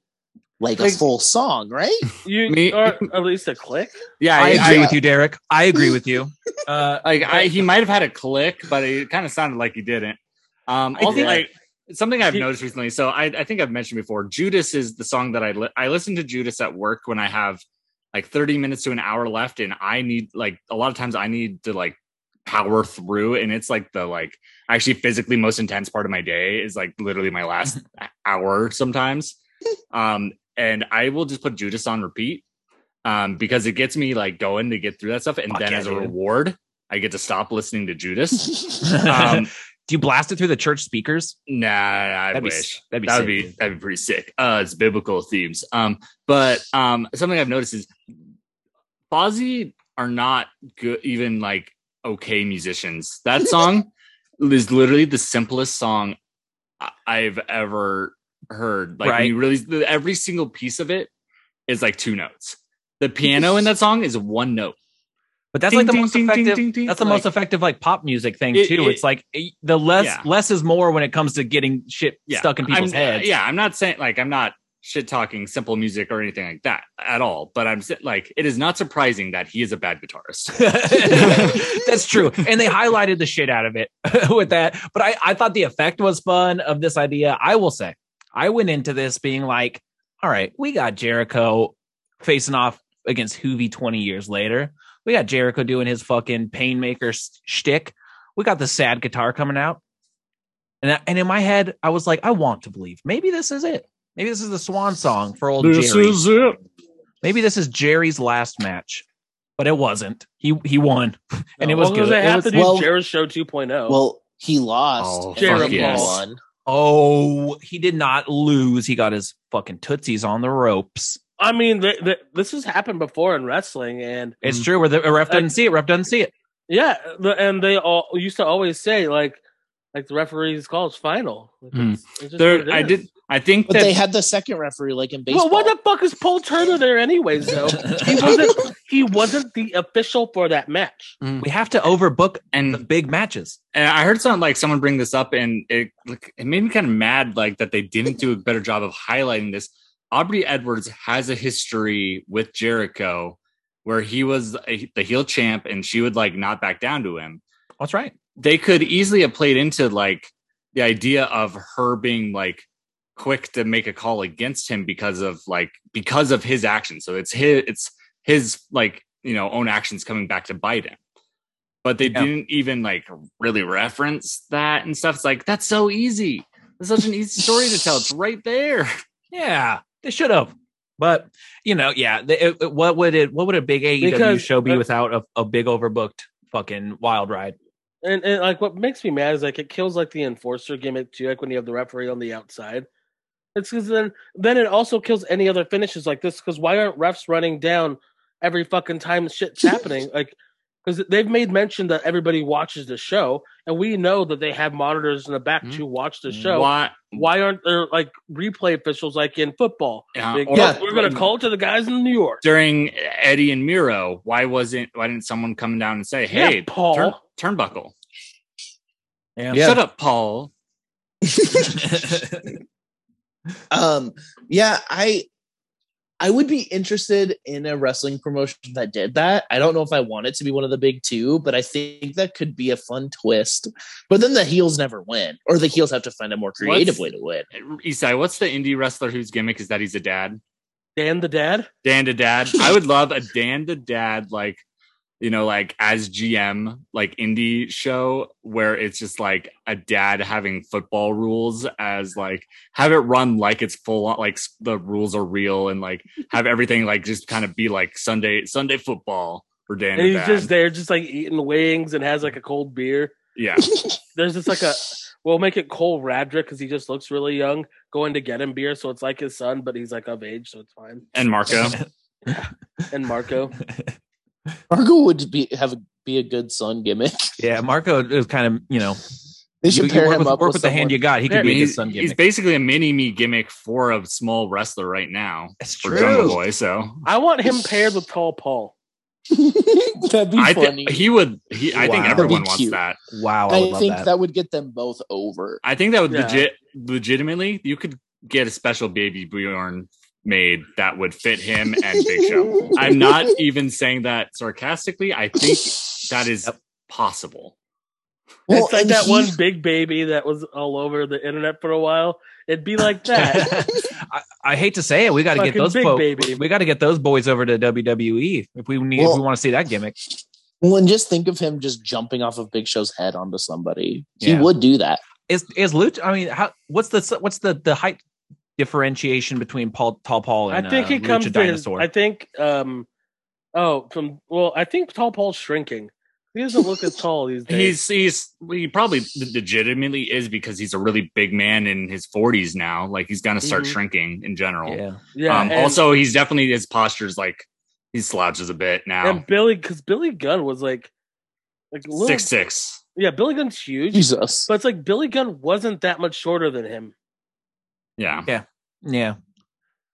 like, Like- a full song, right? You Me- or at least a click. yeah. I I, agree I, with you, Derek. I agree with you. Uh, like I, he might have had a click, but it kind of sounded like he didn't. Um, I also, think- like something I've He- noticed recently. So I, I think I've mentioned before. Judas is the song that I li- I listen to Judas at work when I have like 30 minutes to an hour left, and I need like a lot of times I need to like power through, and it's like the like actually physically most intense part of my day is like literally my last hour sometimes. Um, and I will just put Judas on repeat um, because it gets me like going to get through that stuff. And Fuck then yeah, as a dude. reward, I get to stop listening to Judas. um, do you blast it through the church speakers? nah, I That'd be wish s- that'd be that would sick, be that'd be pretty sick. Uh, it's biblical themes. Um, but um, something I've noticed is Fozzy are not good, even like okay musicians. That song is literally the simplest song I've ever heard. Like Right. you really, every single piece of it is like two notes. The piano in that song is one note. But that's Ding, like the ding, most ding, effective. That's the Like- most effective like pop music thing It- too. it- it's like the less Yeah. less is more when it comes to getting shit Yeah. stuck in people's I'm, heads. Yeah, I'm not saying like I'm not shit talking simple music or anything like that at all. But I'm like, it is not surprising that he is a bad guitarist. That's true. And they highlighted the shit out of it with that. But I, I thought the effect was fun of this idea. I will say, I went into this being like, all right, we got Jericho facing off against Hoovy 20 years later. We got Jericho doing his fucking painmaker shtick. We got the sad guitar coming out. And, and in my head, I was like, I want to believe. Maybe this is it. Maybe this is the swan song for old Jerry. This is it. Maybe this is Jerry's last match. But it wasn't. He he won. And it was Well, 'cause good. They It have was- to do well- Jared's show 2.0. Well, he lost. Oh, and fuck he yes. won. Oh, he did not lose. He got his fucking tootsies on the ropes. I mean, th th this has happened before in wrestling, and It's true. Where the ref doesn't see it. Ref doesn't see it. yeah, the, and they all used to always say like, like the referee's call is final. Like, Hmm. it's- it's just There, it I did. I think But that they had the second referee, like in baseball. Well, what the fuck is Paul Turner there, anyways? Though he wasn't. He wasn't the official for that match. We have to overbook and big matches. And I heard some like someone bring this up, and it like, it made me kind of mad, like that they didn't do a better job of highlighting this. Aubrey Edwards has a history with Jericho, where he was a, the heel champ, and she would like not back down to him. That's right. They could easily have played into like the idea of her being like quick to make a call against him because of like because of his actions. So it's his it's his like you know own actions coming back to bite him but they Yeah. didn't even like really reference that and stuff. It's like that's so easy. It's such an easy story to tell. It's right there. Yeah, they should have. But you know, yeah. They, it, it- what would it? What would a big AEW Because, show be uh, without a, a big overbooked fucking wild ride? And, and like what makes me mad is like it kills like the enforcer gimmick too. Like when you have the referee on the outside, it's because then then it also kills any other finishes like this. Because why aren't refs running down every fucking time shit's happening? Like because they've made mention that everybody watches the show, and we know that they have monitors in the back Mhm. to watch the show. Why? Why aren't there like replay officials like in football? Yeah, Like, Yeah. we're gonna call to the guys in New York. during Eddie and Miro. Why wasn't? Why didn't someone come down and say, "Hey, yeah, Paul. turn, turnbuckle, Yeah. Yeah. shut up, Paul"? um yeah i i would be interested in a wrestling promotion that did that i don't know if i want it to be one of the big two but i think that could be a fun twist but then the heels never win or the heels have to find a more creative What's- way to win Isai, what's the indie wrestler whose gimmick is that he's a dad? Dan the dad. Dan to dad. I would love a Dan to dad like you know, like as GM, like indie show where it's just like a dad having football rules as like have it run like it's full on, like the rules are real and like have everything like just kind of be like Sunday Sunday football for Dan and he's Dad. just there, just like eating wings and has like a cold beer. yeah, There's just like a we'll make it Cole Radrick because he just looks really young going to get him beer, so it's like his son, but he's like of age, so it's fine. and Marko. yeah. And Marko, Marko would be have a, be a good son gimmick. yeah, Marko is kind of you know They should you pair work him with, up work with, with the hand you got. He Yeah, could I be mean, a good he's, son he's basically a mini me gimmick for a small wrestler right now It's for true. Jungle Boy. So I want him paired with Tall Paul. That'd be I funny. think he would. He, I think everyone That'd be wants cute. that. Wow, I I, love think that. that. would get them both over. I think that would Yeah. legit, legitimately, you could get a special baby Bjorn made that would fit him and Big Show. I'm not even saying that sarcastically. I think that is Yep. possible. Well, it's like that he- one big baby that was all over the internet for a while. It'd be like that. I, I hate to say it, we got to get those big fo- baby. we got to get those boys over to WWE if we need if we want to see that gimmick. Well, and just think of him just jumping off of Big Show's head onto somebody. He Yeah. would do that. Is is Luch? I mean, how what's the what's the the height differentiation between Paul Tall Paul and I think uh, he comes Lucha to his, I think um oh from well, I think Tall Paul's shrinking. He doesn't look as tall these days. He's he's he probably legitimately is because he's a really big man in his 40s now. Like he's gonna start Mhm. shrinking in general. yeah, yeah. um, and, also, he's definitely his posture's like he slouches a bit now. and Billy because Billy Gunn was like like a little, Six six. Yeah, Billy Gunn's huge. Jesus. But it's like Billy Gunn wasn't that much shorter than him. Yeah. yeah. Yeah.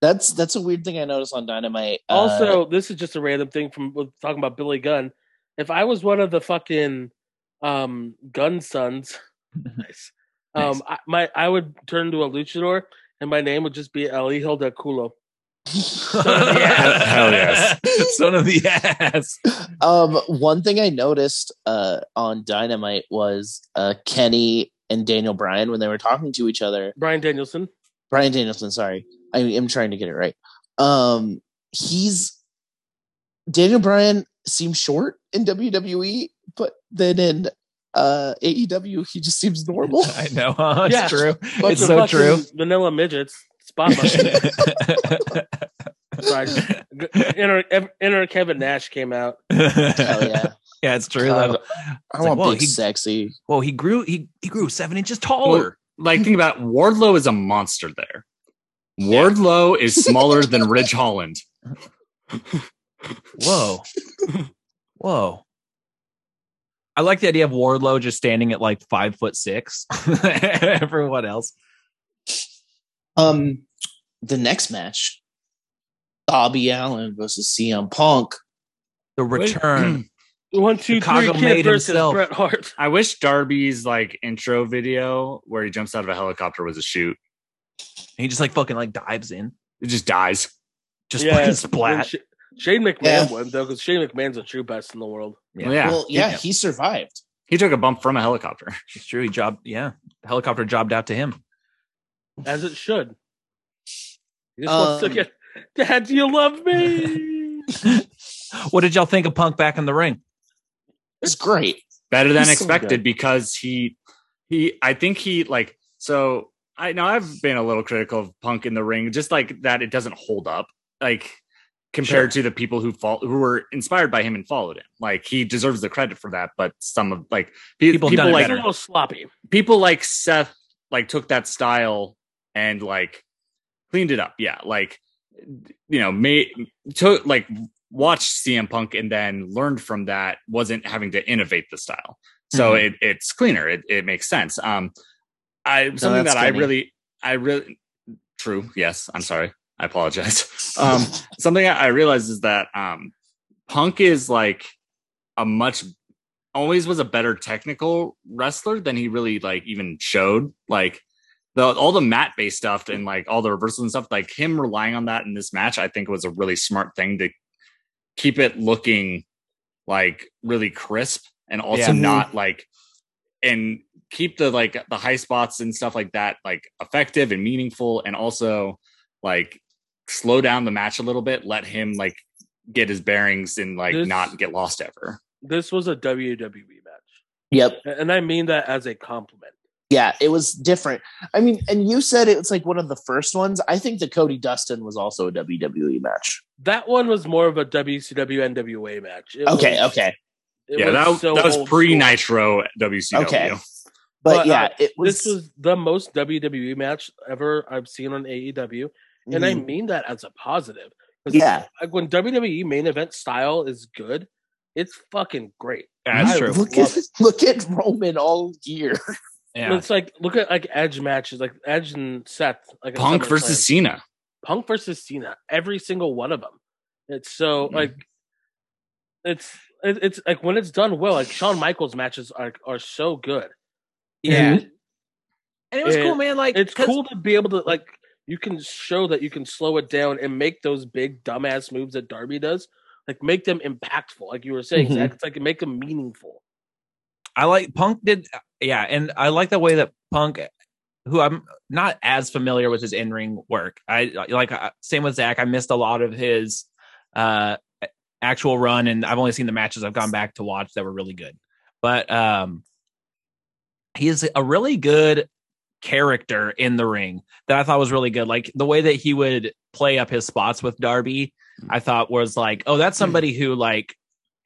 That's that's a weird thing I noticed on Dynamite. Uh, Also, this is just a random thing from talking about Billy Gunn. If I was one of the fucking um Gunn sons, nice. Um, I, my I would turn to a luchador, and my name would just be El Hijo de Culo. Hell yes. son of the ass. um, one thing I noticed uh, on Dynamite was uh, Kenny and Daniel Bryan when they were talking to each other. Bryan Danielson. Bryan Danielson, sorry, I am trying to get it right. Um, he's Daniel Bryan seems short in WWE, but then in uh, AEW he just seems normal. I know. Huh? It's Yeah. true. Bunch It's so true. Vanilla midgets. Spot machine. Sorry. Inner, inner Kevin Nash came out. Hell yeah! yeah, it's true. God, though. I like, want whoa, big he- sexy. Well, he grew. He he grew seven inches taller. Like think about it, Wardlow is a monster there. Wardlow is smaller than Ridge Holland. Whoa, whoa. I like the idea of Wardlow just standing at like five foot six. Everyone else. Um, the next match, Darby Allin versus CM Punk. The return. One, two, Chicago three, kid versus himself. Bret Hart. I wish Darby's like intro video where he jumps out of a helicopter was a shoot. he just like fucking like dives in, It just dies. just Yeah, fucking splat. Sh- Shane McMahon Yeah. won though, because Shane McMahon's the true best in the world. Yeah. Yeah. Well, yeah, Yeah. he survived. He took a bump from a helicopter. It's true. He jobbed. Yeah, the helicopter jobbed out to him. As it should. He just wants to Um, get Dad, do you love me? What did y'all think of Punk back in the ring? It's great. Better than He's expected good. because he he I think he like so I know I've been a little critical of Punk in the ring, just like that it doesn't hold up. Like compared to the people who fall who were inspired by him and followed him. Like he deserves the credit for that, but some of like pe- People people, have done like a little sloppy. people like Seth like took that style and like cleaned it up. Yeah, like you know, made took like watched CM Punk and then learned from that. Wasn't having to innovate the style, so Mhm. it, it's cleaner. It it makes sense. Um, I something that I really, I really true. Yes, I'm sorry. I apologize. Um, something I realized is that um, Punk is like a much always was a better technical wrestler than he really like even showed. Like the all the mat based stuff and like all the reversals and stuff, like him relying on that in this match, I think was a really smart thing to keep it looking like really crisp and also Yeah. Mm-hmm. not like and keep the like the high spots and stuff like that like effective and meaningful and also like slow down the match a little bit let him like get his bearings and like This- not get lost ever. This was a WWE match, Yep. and I mean that as a compliment. Yeah, it was different. I mean, and you said it's like one of the first ones. I think the Cody Dustin was also a WWE match. That one was more of a WCW NWA match. It Okay, was- okay. it yeah, that, so that was pre Nitro WCW. Okay. But, But, yeah, uh, it was, This was the most WWE match ever I've seen on AEW, and I Mhm. mean that as a positive. 'Cause, Yeah. like when WWE main event style is good, it's fucking great. That's I true. look love at look at Roman all year. Yeah. It's like look at like Edge matches, like Edge and Seth, like Punk SummerSlam. versus Cena. Punk versus Cena, every single one of them. It's so Mhm. like it's it, it's like when it's done well, like Shawn Michaels matches are are so good. yeah. And it was It- cool, man. Like it's cool to be able to like you can show that you can slow it down and make those big dumbass moves that Darby does, like make them impactful. Like you were saying, Mhm. Zach, it's like make them meaningful. I like Punk did, yeah, and I like the way that Punk, who I'm not as familiar with his in ring work. I like uh, same with Zach. I missed a lot of his uh actual run, and I've only seen the matches I've gone back to watch that were really good. But um, he's a really good character in the ring that I thought was really good. Like the way that he would play up his spots with Darby, I thought was like, oh, that's somebody who like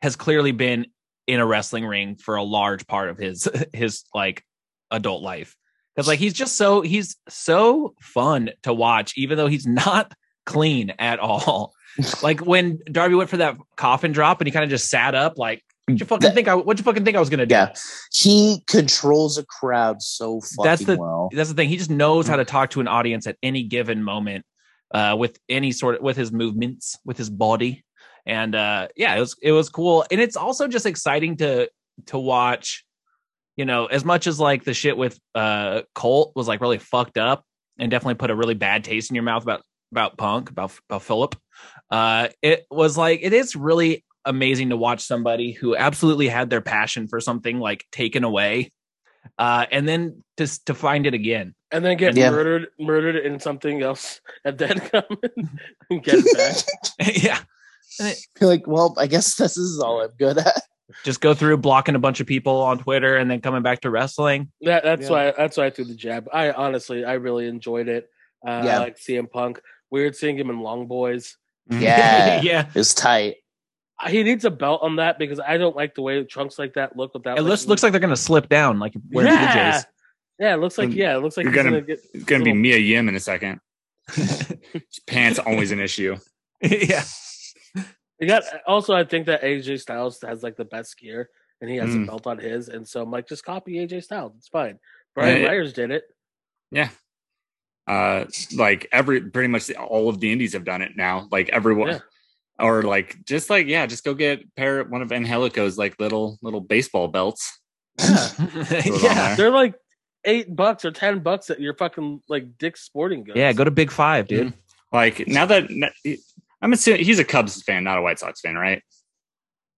has clearly been in a wrestling ring for a large part of his his like adult life. Because like he's just so he's so fun to watch even though he's not clean at all. Like when darby went for that coffin drop and he kind of just sat up like what you fucking That- think i what you fucking think i was gonna do? Yeah. He controls a crowd so fucking That's the- well. that's the thing. He just knows how to talk to an audience at any given moment uh with any sort of with his movements with his body and uh yeah it was it was cool and it's also just exciting to to watch you know as much as like the shit with uh colt was like really fucked up and definitely put a really bad taste in your mouth about about punk about about philip uh it was like it is really amazing to watch somebody who absolutely had their passion for something like taken away uh and then just to find it again And then get Yeah. murdered murdered in something else and then come and get it back. yeah You're like, well, I guess this is all I'm good at. just go through blocking a bunch of people on Twitter and then coming back to wrestling. That, that's Yeah. why that's why I threw the jab. I honestly I really enjoyed it. Uh, Yeah. I like CM Punk. Weird seeing him in Long Boys. Yeah. yeah. It's tight. He needs a belt on that because I don't like the way trunks like that look without. It like, looks looks like they're gonna slip down like wearing yeah. PJs. Yeah, it looks like Um, yeah, it looks like you're he's gonna- gonna, get. It's gonna be little- Mia Yim in a second. Pants always an issue. yeah. You got also. I think that AJ Styles has like the best gear, and he has Mm. a belt on his, and so I'm like, just copy AJ Styles. It's fine. Brian Yeah. Myers did it. Yeah. Uh, like every pretty much all of the indies have done it now. Like everyone, Yeah. or like just like yeah, just go get pair one of Angelico's like little little baseball belts. Yeah, yeah. they're like eight bucks or ten bucks at your fucking like Dick's Sporting Goods. Yeah, go to Big Five, dude. Like now that I'm assuming he's a Cubs fan, not a White Sox fan, right?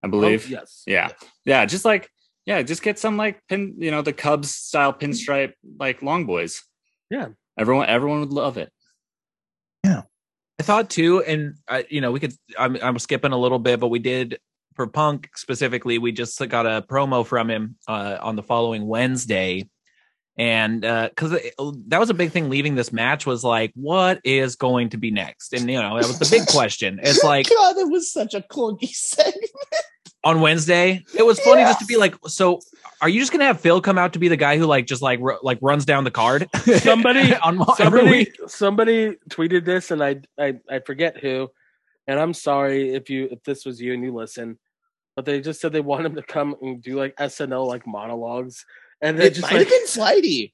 I Oh, believe. yes. Yeah. Yeah. Just like, yeah, just get some like pin, you know, the Cubs style pinstripe, like long boys. Yeah. Everyone, everyone would love it. Yeah. I thought too, and I, you know, we could. I'm, I'm skipping a little bit, but we did for Punk specifically. We just got a promo from him uh, on the following Wednesday, and uh, because oh, that was a big thing leaving this match was like, what is going to be next? And you know, that was the big question. It's like God, it was such a clunky segment. on Wednesday, it was funny Yeah. just to be like, so are you just gonna have Phil come out to be the guy who like just like ru- like runs down the card? Somebody- on every Somebody somebody tweeted this, and I, I I forget who, and I'm sorry if you if this was you and you listen, but they just said they want him to come and do like SNL like monologues, and they It just might like have been flighty.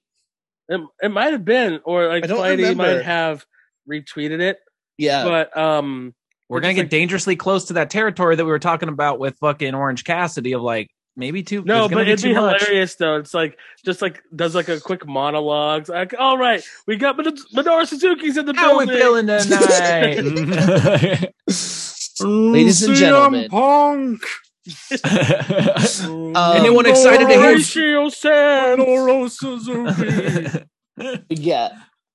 it, it might have been, or like I don't Friday remember. might have retweeted it, Yeah. but um, We're It's gonna get like- dangerously close to that territory that we were talking about with fucking Orange Cassidy of like maybe too. no, there's gonna but it'd be too much. hilarious though. It's like just like does like a quick monologue. like all right, we got Min- Minoru Suzuki's in the How we building. feeling tonight? Ladies and gentlemen. Punk. Um, Anyone excited to hear? Horatio Sands. Minoru Suzuki. yeah,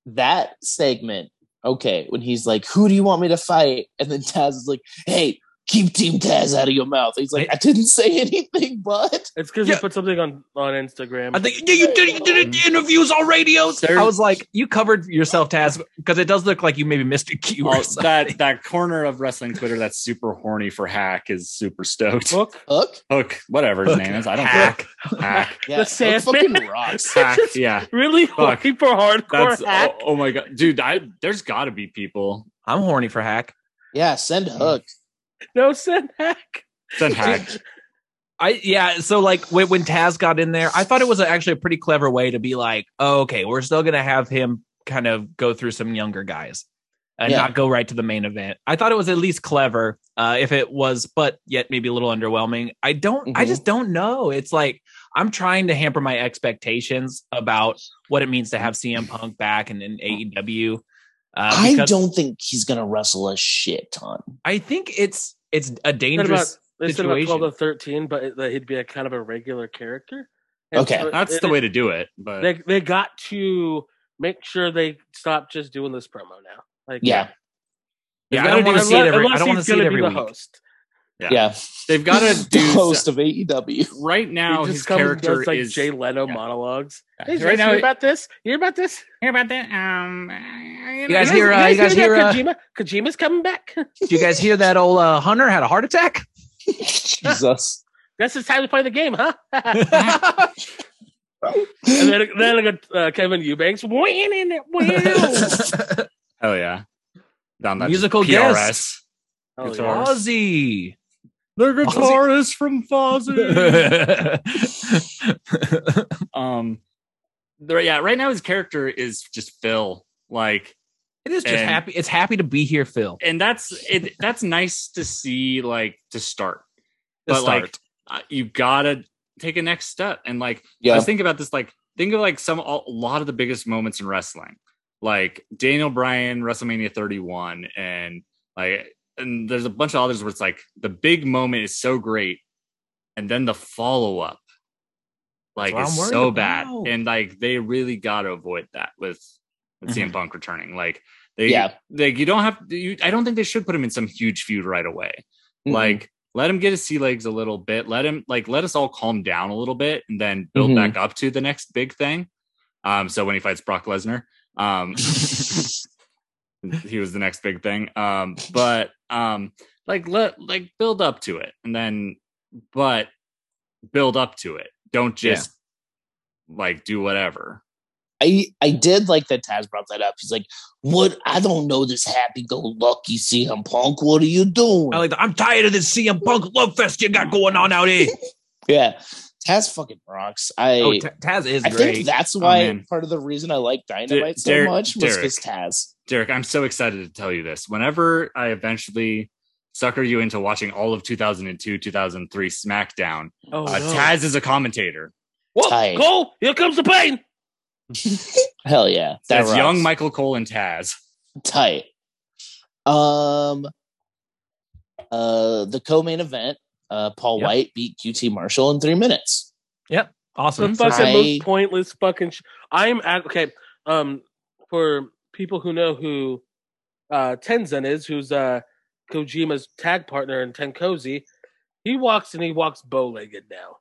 that segment. Okay, when he's like, "Who do you want me to fight?" and then Taz is like, "Hey, keep Team Taz out of your mouth. He's like, I didn't say anything, but It's because Yeah. you put something on on Instagram. I think yeah, you did you did it interviews on radios. There- I was like, you covered yourself, Taz, because it does look like you maybe missed a cue. or Oh, that that corner of wrestling Twitter that's super horny for Hack is super stoked. Hook. Hook. Hook, whatever his Hook. name is, I don't Hack. care. Hack, Yeah, The Hook Sandman. fucking rocks. hack, yeah. Really Fuck. horny for hardcore That's oh, hack. oh, oh my god, dude! I there's got to be people. I'm horny for hack. Yeah, send Hook. No send hack. Send hack. I yeah, so like when, when Taz got in there, I thought it was actually a pretty clever way to be like, oh, okay, we're still gonna have him kind of go through some younger guys and Yeah. not go right to the main event. I thought it was at least clever, uh, if it was, but yet maybe a little underwhelming. I don't, I Mhm. just don't know. It's like I'm trying to hamper my expectations about what it means to have CM Punk back and in AEW. Uh, I don't think he's gonna wrestle a shit ton. I think it's it's a Said about, dangerous. they said about situation. 12 to 13, but it, that he'd be a kind of a regular character. Okay. That's the way to do it. But They they got to make sure they stop just doing this promo now. Like Yeah, Yeah, I don't want to see it every. I don't want to see it every be week. host. Yeah. yeah. they've got to the do host of AEW. right now. he His just comes character does like is Jay Leno yeah. monologues. Yeah. Hey, right now. hear about this? You hear about this? hear about that? Um, You guys hear? Uh, you guys hear? Uh, Kojima? Kojima's coming back. do you guys hear that old uh, Hunter had a heart attack? Jesus. Guess it's time to play the game, huh? and then, then I got uh, Kevin Eubanks. Winning it, wow. Hell yeah! Down that Musical PRS. guest. Oh, Guitar. Ozzy. The guitarist from Fozzy. um, the, yeah. Right now, his character is just Phil. Like, it is just And- happy. It's happy to be here, Phil. and that's it. That's nice to see. Like to start, To but like start. uh, you gotta take a next step. And like I Yeah. was thinking about this. Like think of like some a lot of the biggest moments in wrestling, like Daniel Bryan WrestleMania 31, and like and there's a bunch of others where it's like the big moment is so great, and then the follow up like is I'm worried so bad, and like they really got to avoid that with with Mhm. CM Punk returning. Like they, Yeah. like you don't have. You, I don't think they should put him in some huge feud right away. Mhm. Like let him get his sea legs a little bit. Let him like let us all calm down a little bit, and then build Mhm. back up to the next big thing. Um, so when he fights Brock Lesnar, um, he was the next big thing. Um, but um, like let like build up to it, and then but build up to it. Don't Yeah. just like do whatever. I I did like that Taz brought that up. He's like, "What? I don't know this happy-go-lucky CM Punk. What are you doing?" I like. the- I'm tired of this CM Punk love fest you got going on out here. yeah, Taz fucking rocks. I oh, T- Taz is I great. think that's why man. part of the reason I like Dynamite so Derek- much was Derek. because Taz. Derek, I'm so excited to tell you this. Whenever I eventually sucker you into watching all of 2002, 2003 SmackDown, Oh, uh, no. Taz is a commentator. Whoa, Tight. Cole, here comes the pain. Hell yeah, That's rocks. young Michael Cole and Taz. tight. Um, uh, the co-main event. Uh, Paul Yep. White beat QT Marshall in three minutes. Yep. awesome. fucking I- most pointless fucking. Sh- I'm at, okay. Um, for people who know who uh Tenzan is, who's uh Kojima's tag partner in TenCozy, he walks and he walks bow legged now.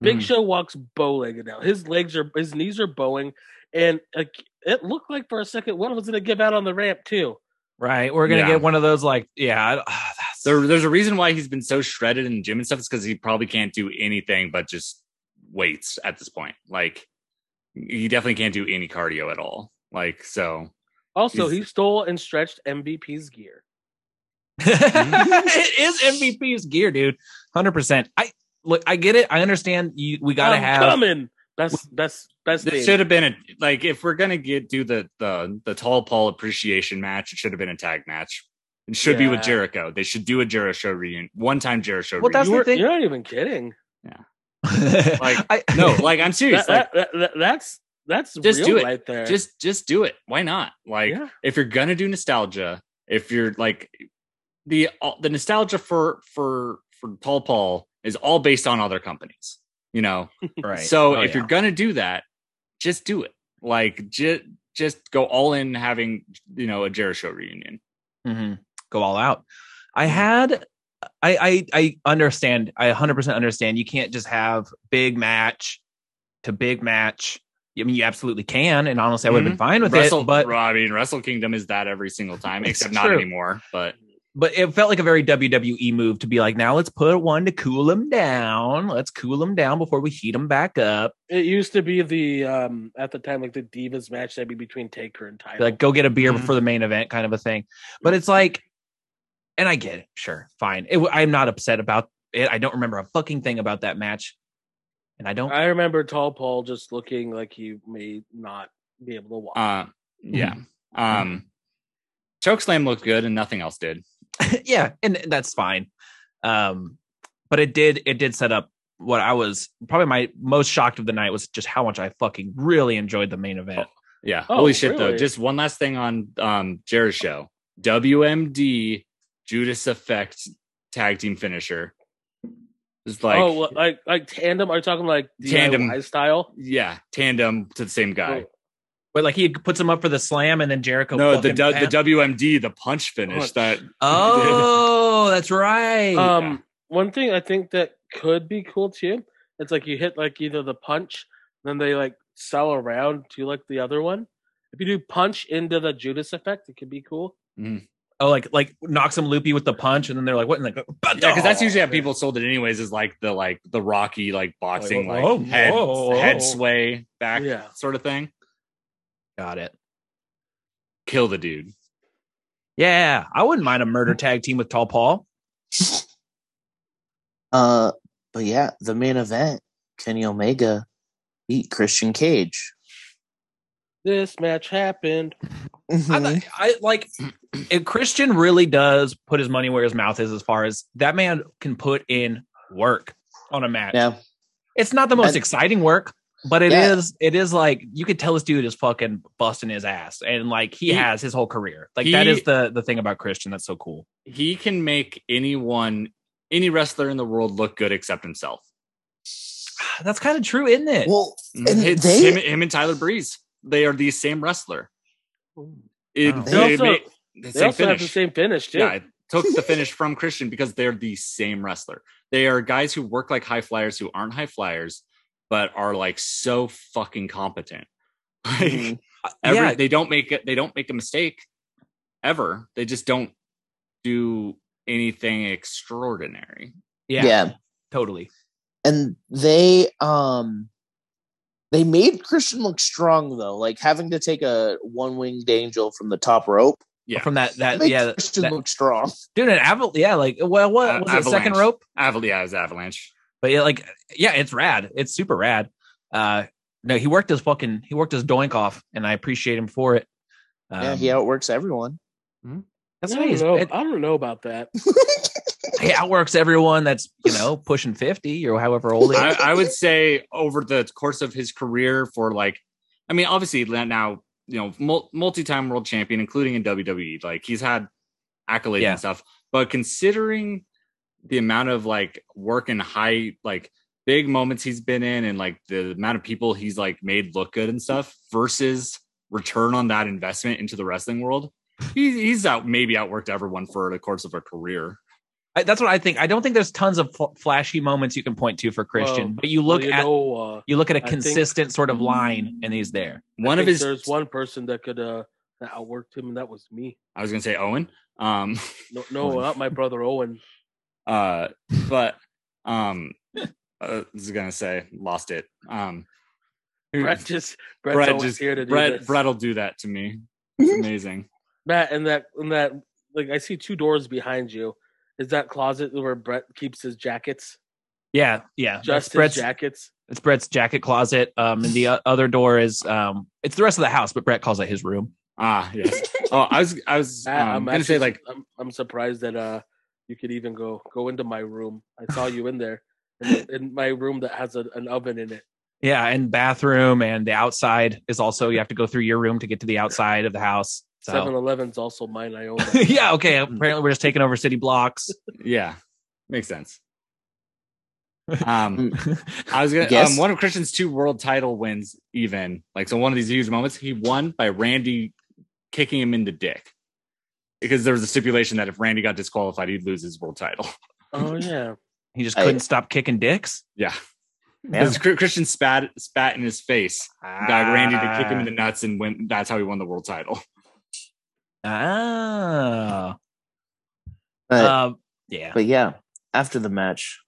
Big Mm. Show walks bow legged now. His legs are his knees are bowing, and uh, it looked like for a second one was gonna give out on the ramp too. Right. We're gonna Yeah. get one of those like, yeah. I- that's, There, there's a reason why he's been so shredded in the gym and stuff. It's because he probably can't do anything but just weights at this point. Like he definitely can't do any cardio at all. Like so, Also, he stole and stretched MVP's gear. it is MVP's gear, dude. Hundred percent. I look. I get it. I understand. You. We gotta I'm have. coming. Best, best, best. this should have been a like if we're gonna get do the the the tall Paul appreciation match, it should have been a tag match. It should be with Jericho. They should do a Jericho reunion, one time Jericho. Well, that's reunion. you the were, thing. You're not even kidding. Yeah. like, I, no, like I'm serious. That- like that- that- that's that's Just real do it. right there. just just do it. Why not? Like Yeah. if you're gonna do nostalgia, if you're like the all- the nostalgia for for for Paul Paul is all based on other companies, you know. right. So Oh, if yeah. you're gonna do that, just do it. Like just just go all in having you know a Jericho reunion. Mhm. Go all out. I had I, I I understand. I 100% understand. You can't just have big match to big match. I mean, you absolutely can, and honestly, I would have been fine with Wrestle, it. But I mean, Wrestle Kingdom is that every single time, It's except not true. anymore. But but it felt like a very WWE move to be like, now let's put one to cool them down. Let's cool them down before we heat them back up. It used to be the um at the time like the Divas match that'd be between Taker and Tyler. Like, go get a beer Mhm. before the main event, kind of a thing. But it's like, and I get it, sure, fine. It, I'm not upset about it. I don't remember a fucking thing about that match, and I don't. I remember Tall Paul just looking like he may not be able to walk. uh, yeah, Mm-hmm. um, Chokeslam looked good, and nothing else did. yeah, and that's fine. Um, but it did it did set up what I was probably my most shocked of the night was just how much I fucking really enjoyed the main event. Yeah, Oh, holy shit! Though, just one last thing on um Jared's show. WMD Judas Effect tag team finisher. It's like oh, like like tandem? Are you talking like Tandem. Style? yeah, tandem to the same guy. Oh, But like he puts him up for the slam, and then Jericho. no, the du- the WMD, the punch finish. Punch. That Oh, that's right. Um, one thing I think that could be cool too. It's like you hit like either the punch, then they like sell around to like the other one. If you do punch into the Judas effect, it could be cool. Oh, like like knocks him loopy with the punch, and then they're like, "What?" And like, yeah, because that's usually how people sold it anyways. Is like the like the Rocky like boxing like, whoa, head whoa, whoa. head sway back Yeah. sort of thing. got it. Kill the dude. Yeah, I wouldn't mind a murder tag team with Tall Paul. Uh, but yeah, the main event, Kenny Omega beat Christian Cage. This match happened. I, Mhm. thought- I like if Christian really does put his money where his mouth is as far as that man can put in work on a match. yeah, It's not the most And- exciting work, but it is. Yeah. It is like you could tell this dude is fucking busting his ass, and like he, He- has his whole career. Like he- that is the the thing about Christian that's so cool. He can make anyone, any wrestler in the world look good except himself. That's kind of true, isn't it? well, and It's they him, him and Tyler Breeze. They are the same wrestler. It, Wow. they They also- make the They same also have the same finish too. Yeah, I took the finish from Christian because they're the same wrestler. They are guys who work like high flyers who aren't high flyers, but are like so fucking competent. Like Mhm. every, yeah, they don't make it. They don't make a mistake ever. They just don't do anything extraordinary. yeah, yeah, totally. and they um they made Christian look strong though, like having to take a one winged angel from the top rope. Yeah. From that that Made yeah, Christian that- look strong. dude, an aval yeah, like well, what Uh, was it? Second rope, Aval- yeah, it was Avalanche. but yeah, like yeah, it's rad. It's super rad. Uh, no, he worked his fucking he worked his doink off, and I appreciate him for it. Um, yeah, he outworks everyone. that's I don't know. It- I don't know about that. he outworks everyone that's you know pushing 50 or however old he is. I, I would say over the course of his career, for like, I mean, obviously now you know multi-time world champion, including in WWE. Like he's had accolades Yeah. and stuff, but considering the amount of like work and high like big moments he's been in, and like the amount of people he's like made look good and stuff, versus return on that investment into the wrestling world. He's, he's out maybe outworked everyone for the course of a career. I- that's what I think. I don't think there's tons of fl- flashy moments you can point to for Christian, Well, but you look well, you at know, uh, you look at a I think- consistent sort of line, and he's there. One I of his, there's one person that could uh that outworked him, and that was me. I was gonna say Owen. Um, No, no, not my brother Owen. uh but um uh, this is gonna say lost it um Brett just Brett's brett just here to do brett this. brett will do that to me it's amazing Matt, and that and that like I see two doors behind you. Is that closet where Brett keeps his jackets? Yeah, yeah. Just Brett's jackets. it's Brett's jacket closet. Um, and the other door is um, it's the rest of the house, but Brett calls it his room. ah yes oh i was i was I- um, I'm gonna actually say like I'm, I'm surprised that uh you could even go go into my room. I saw you in there in, in my room that has a, an oven in it. Yeah, and bathroom and the outside is also you have to go through your room to get to the outside of the house. So 7-Eleven's also mine. I own. Yeah, okay. Apparently, we're just taking over city blocks. yeah makes sense um i was gonna Yes. um one of christian's two world title wins even like so one of these huge moments he won by randy kicking him in the dick because there was a stipulation that if Randy got disqualified, he'd lose his world title. Oh yeah. He just couldn't stop kicking dicks. Yeah, Yeah. Christian spat spat in his face, got Randy to kick Ah. him in the nuts, and win. That's how he won the world title. Ah. But, Um, yeah. but yeah, after the match,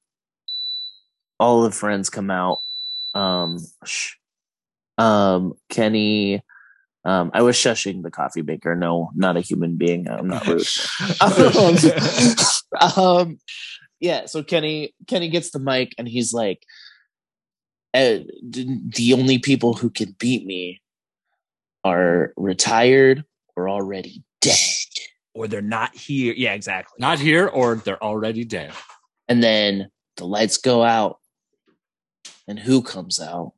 all the friends come out. Um, shh. um, Kenny. Um, I was shushing the coffee maker. No, not a human being. I'm not rude. um, um, yeah. So Kenny, Kenny gets the mic and he's like, "Eh, "The only people who can beat me are retired or already dead." or they're not here. Yeah, exactly. Not here, or they're already dead. And then the lights go out, and who comes out?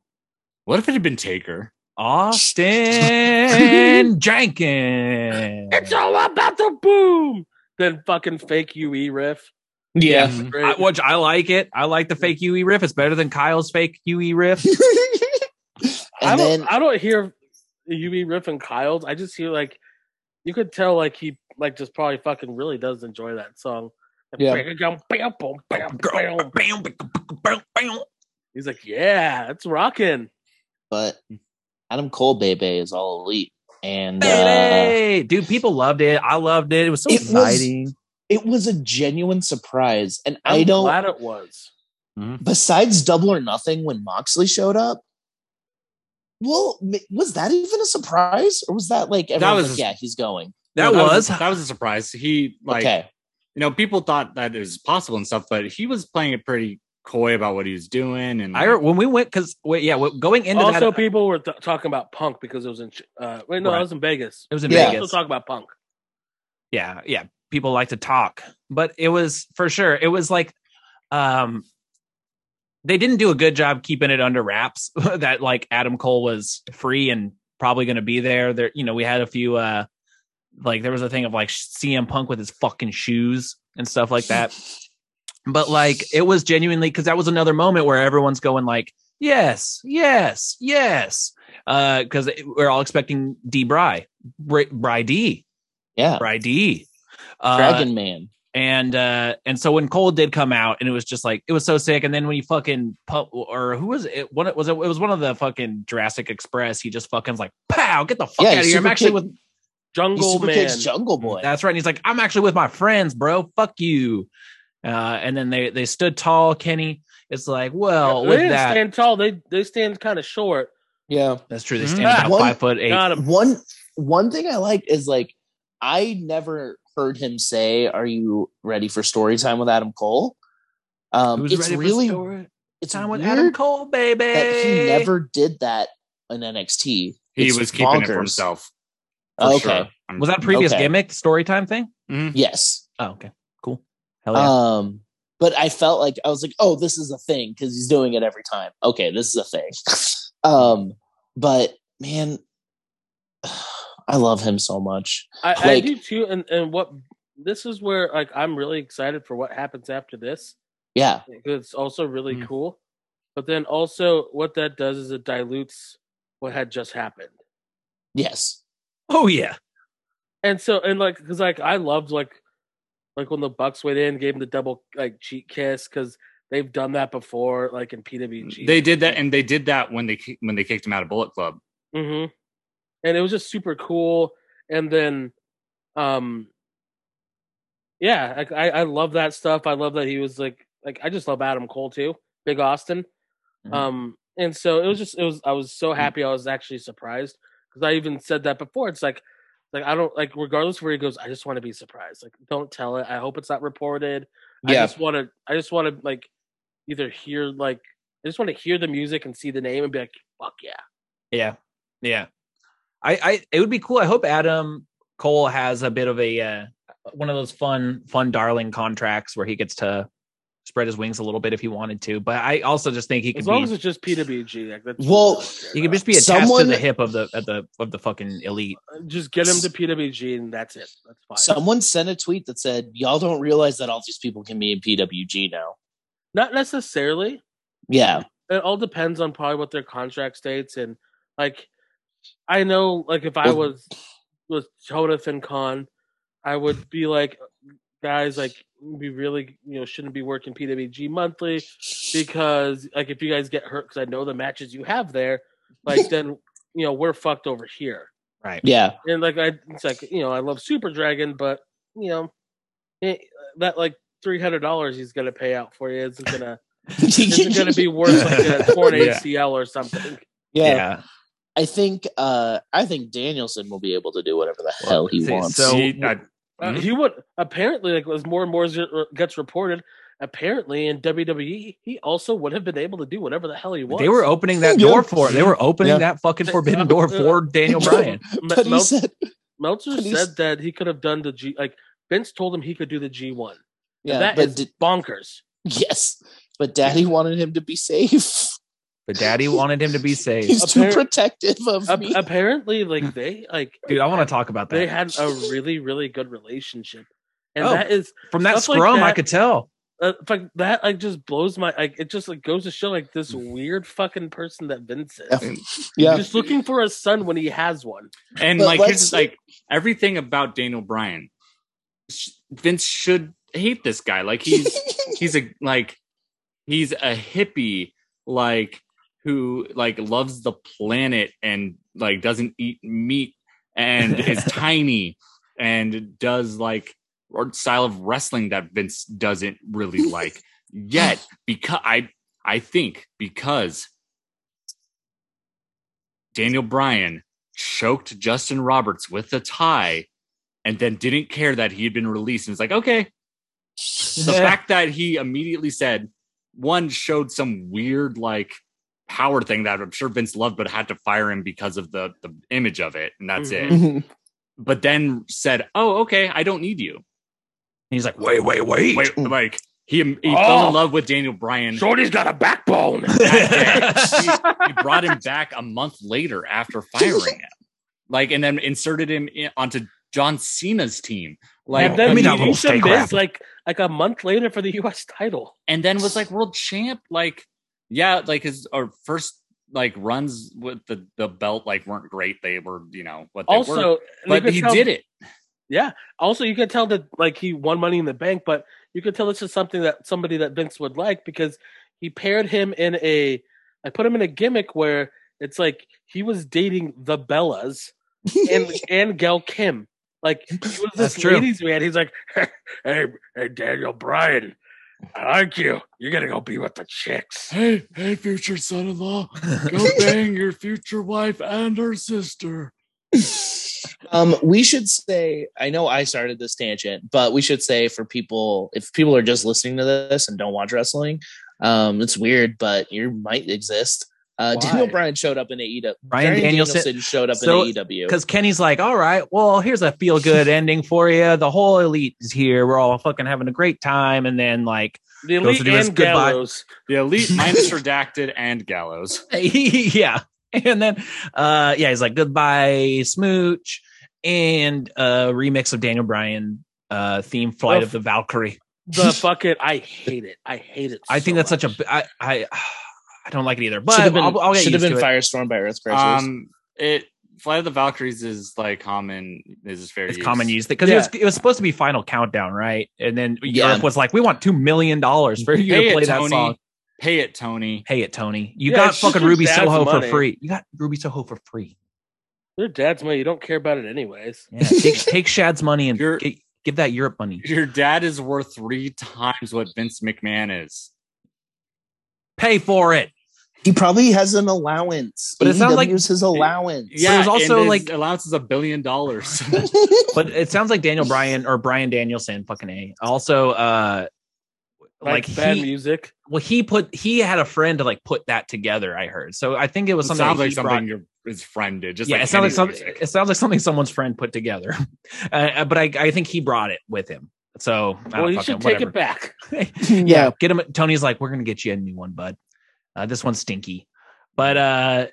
What if it had been Taker? Austin Jenkins. It's all about the boom. Then fucking fake UE riff. Yeah. Mhm. I, which I like it. I like the fake UE riff. It's better than Kyle's fake UE riff. I don't. then I don't hear UE riff and Kyle's. I just hear like you could tell like he like just probably fucking really does enjoy that song. Yeah. He's like, yeah, it's rocking. but Adam Cole Bebe is all elite. And uh, Dude, people loved it. I loved it. It was so It was- exciting. it was a genuine surprise. And I'm I don't glad it was. besides double or nothing when Moxley showed up. Well, was that even a surprise, or was that like everyone was was a- yeah, he's going. that, No, was. that was a surprise. He like okay, you know people thought that it was possible and stuff, but he was playing it pretty coy about what he was doing. And I when we went because wait, yeah, going into also, that, people were th- talking about Punk because it was in. Uh, wait, no, Right. it was in Vegas. it was in Yeah. Vegas. Also talk about Punk. yeah yeah people like to talk but it was for sure it was like um they didn't do a good job keeping it under wraps that like adam cole was free and probably going to be there. There you know we had a few uh like there was a thing of like cm punk with his fucking shoes and stuff like that. But like it was genuinely because that was another moment where everyone's going like yes yes yes uh because we're all expecting d bry bry, d. Yeah, bry d. Uh, Dragon Man. And uh and so when Cole did come out and it was just like it was so sick and then when he fucking pu- or who was it one was it it was one of the fucking Jurassic Express he just fucking was like pow get the fuck Yeah, out of here I'm actually kick- with Jungle Man. Jungle Boy. that's right and he's like I'm actually with my friends bro fuck you uh and then they they stood tall Kenny it's like well they with didn't that stand tall. They they stand kind of short. yeah. that's true they Mhm. stand about One- five foot eight One one thing I like is like I never heard him say, "Are you ready for story time with Adam Cole?" Um, it's really story it's time with Adam Cole baby that he never did that in NXT. he It's was keeping it for himself. for Okay. sure. Was that previous Okay. gimmick story time thing Mhm. Yes. oh okay cool hell yeah Um, but I felt like I was like, oh, this is a thing because he's doing it every time. Okay, this is a thing. um, but man, I love him so much. I, I do too. And and what this is where like I'm really excited for what happens after this. Yeah, because It's also really Mm. cool. But then also what that does is it dilutes what had just happened. yes, oh yeah And so and like because like I loved like like when the Bucks went in, gave him the double like cheek kiss because they've done that before, like in PWG. They did that, and they did that when they when they kicked him out of Bullet Club. hmm And it was just super cool. And then, um, yeah, I I love that stuff. I love that he was like like I just love Adam Cole too, Big Austin. Mhm. Um, and so it was just it was I was so happy I was actually surprised because I even said that before. It's like like I don't like regardless where he goes, I just want to be surprised. Like don't tell it. I hope it's not reported. Yeah. I just want to. I just want to like either hear like I just want to hear the music and see the name and be like, fuck yeah. Yeah, yeah. I, I, it would be cool. I hope Adam Cole has a bit of a uh, one of those fun, fun, darling contracts where he gets to spread his wings a little bit if he wanted to. But I also just think he could As long be as it's just PWG, like that's Well, he could just be attached to Someone- the hip of the of the of the fucking elite. just get him to PWG and that's it. That's fine. someone sent a tweet that said, "Y'all don't realize that all these people can be in PWG now." Not necessarily. Yeah, It all depends on probably what their contract states and like I know like if I Well- was was Jonathan Khan, I would be like, guys, like we really you know shouldn't be working PWG monthly because like if you guys get hurt because I know the matches you have there, like then you know we're fucked over here. Right. Yeah. And like I, it's like you know I love Super Dragon, but you know eh, that like three hundred dollars he's gonna pay out for you isn't gonna isn't gonna be worth like a torn Yeah. ACL or something. yeah. Yeah. I think uh I think Danielson will be able to do whatever the hell he see, wants. so- See, I- Uh, Mhm. He would apparently like as more and more gets reported. Apparently in WWE, he also would have been able to do whatever the hell he wants. They were opening that Yeah. door for They were opening Yeah. that fucking forbidden uh, door uh, for Daniel Bryan. Me- but Mel- said Meltzer but said that he could have done the G. Like Vince told him he could do the G one. yeah, that but is di- bonkers. yes. But daddy wanted him to be safe. But daddy wanted him to be safe. He's too protective of Ap- me. apparently, like they like Dude, I want to talk about that. they had a really really good relationship, and Oh. that is From that stuff like scrum, I could tell. uh, like that like just blows my like it just like goes to show like this weird fucking person that Vince is. yeah. Just looking for a son when he has one. and But like let's- here's like everything about Daniel Bryan. Vince should hate this guy. Like he's he's a like he's a hippie like who like loves the planet and like doesn't eat meat and is tiny and does like style of wrestling that Vince doesn't really like. Yet because I I think because Daniel Bryan choked Justin Roberts with a tie and then didn't care that he had been released and was like, okay. The fact that he immediately said one showed some weird like power thing that I'm sure Vince loved, but had to fire him because of the the image of it, and that's it. Mhm. But then said, "Oh, okay, I don't need you." And He's like, wait, wait, wait. Wait, like he he fell Oh. in love with Daniel Bryan. Shorty's got a backbone. he, he brought him back a month later after firing him, like, and then inserted him in, onto John Cena's team, like, and then I mean, he little beat the steak Miz wrap. like like a month later for the U.S. title. and then was like world champ. Like, yeah, like his or first like runs with the the belt like weren't great. They were, you know, what they were, Also, you but he tell- did it. Yeah. Also, you could tell that like he won Money in the Bank, but you could tell this is something that somebody that Vince would like because he paired him in a. I put him in a gimmick where it's like he was dating the Bellas and and Gail Kim. Like he was That's this true. ladies man. He's like, hey, hey, Daniel Bryan, I like you. You're gonna go be with the chicks. Hey, hey, future son-in-law, go bang your future wife and her sister. Um, we should say, I know I started this tangent, but we should say for people, if people are just listening to this and don't watch wrestling, um, it's weird, but you might exist. Uh, Why? Daniel Bryan showed up in AEW. Bryan Danielson- showed up So- in AEW. Because Kenny's like, all right, well, here's a feel good ending for you. The whole elite is here. We're all fucking having a great time. And then, like, The elite to his and goodbye. Gallows. The elite minus redacted and gallows. yeah. And then, uh, yeah, he's like, goodbye, smooch, and a remix of Daniel Bryan uh theme Flight Oh, of the Valkyrie. The fucking I hate it. I hate it. I think so that's such much. a I I I don't like it either. But should have been, I'll, I'll get should have been to it. Firestorm by Earth Crisis. Um, it Flight of the Valkyries is like common. Is fair. It's use. common use because Yeah. it was it was supposed to be Final Countdown, right? And then Yeah. Europe was like, "We want two million dollars for you Pay to play it, that Tony. song." Pay it, Tony. Pay it, Tony. You Yeah, got fucking Ruby dad's Soho for free. You got Ruby Soho for free. Your dad's money. You don't care about it anyways. Yeah, take, take Shad's money and You're- gi- give that Europe money. Your dad is worth three times what Vince McMahon is. Pay for it. he probably has an allowance. But it sounds like- AEW is his allowance. Yeah, it was also, his like- allowance is a billion dollars. But it sounds like Daniel Bryan or Bryan Danielson, fucking a. Also, uh, Like, like, bad he, music. well, he put he had a friend to like put that together. I heard, so I think it was It something. sounds like something brought- your his friend did. Just yeah, like it sounds like something. It sounds like something someone's friend put together. Uh, but I, I think he brought it with him. So I Well, you fucking- should take whatever. it back. yeah. get him. Tony's like, we're gonna get you a new one, bud. Uh, this one's stinky, but uh,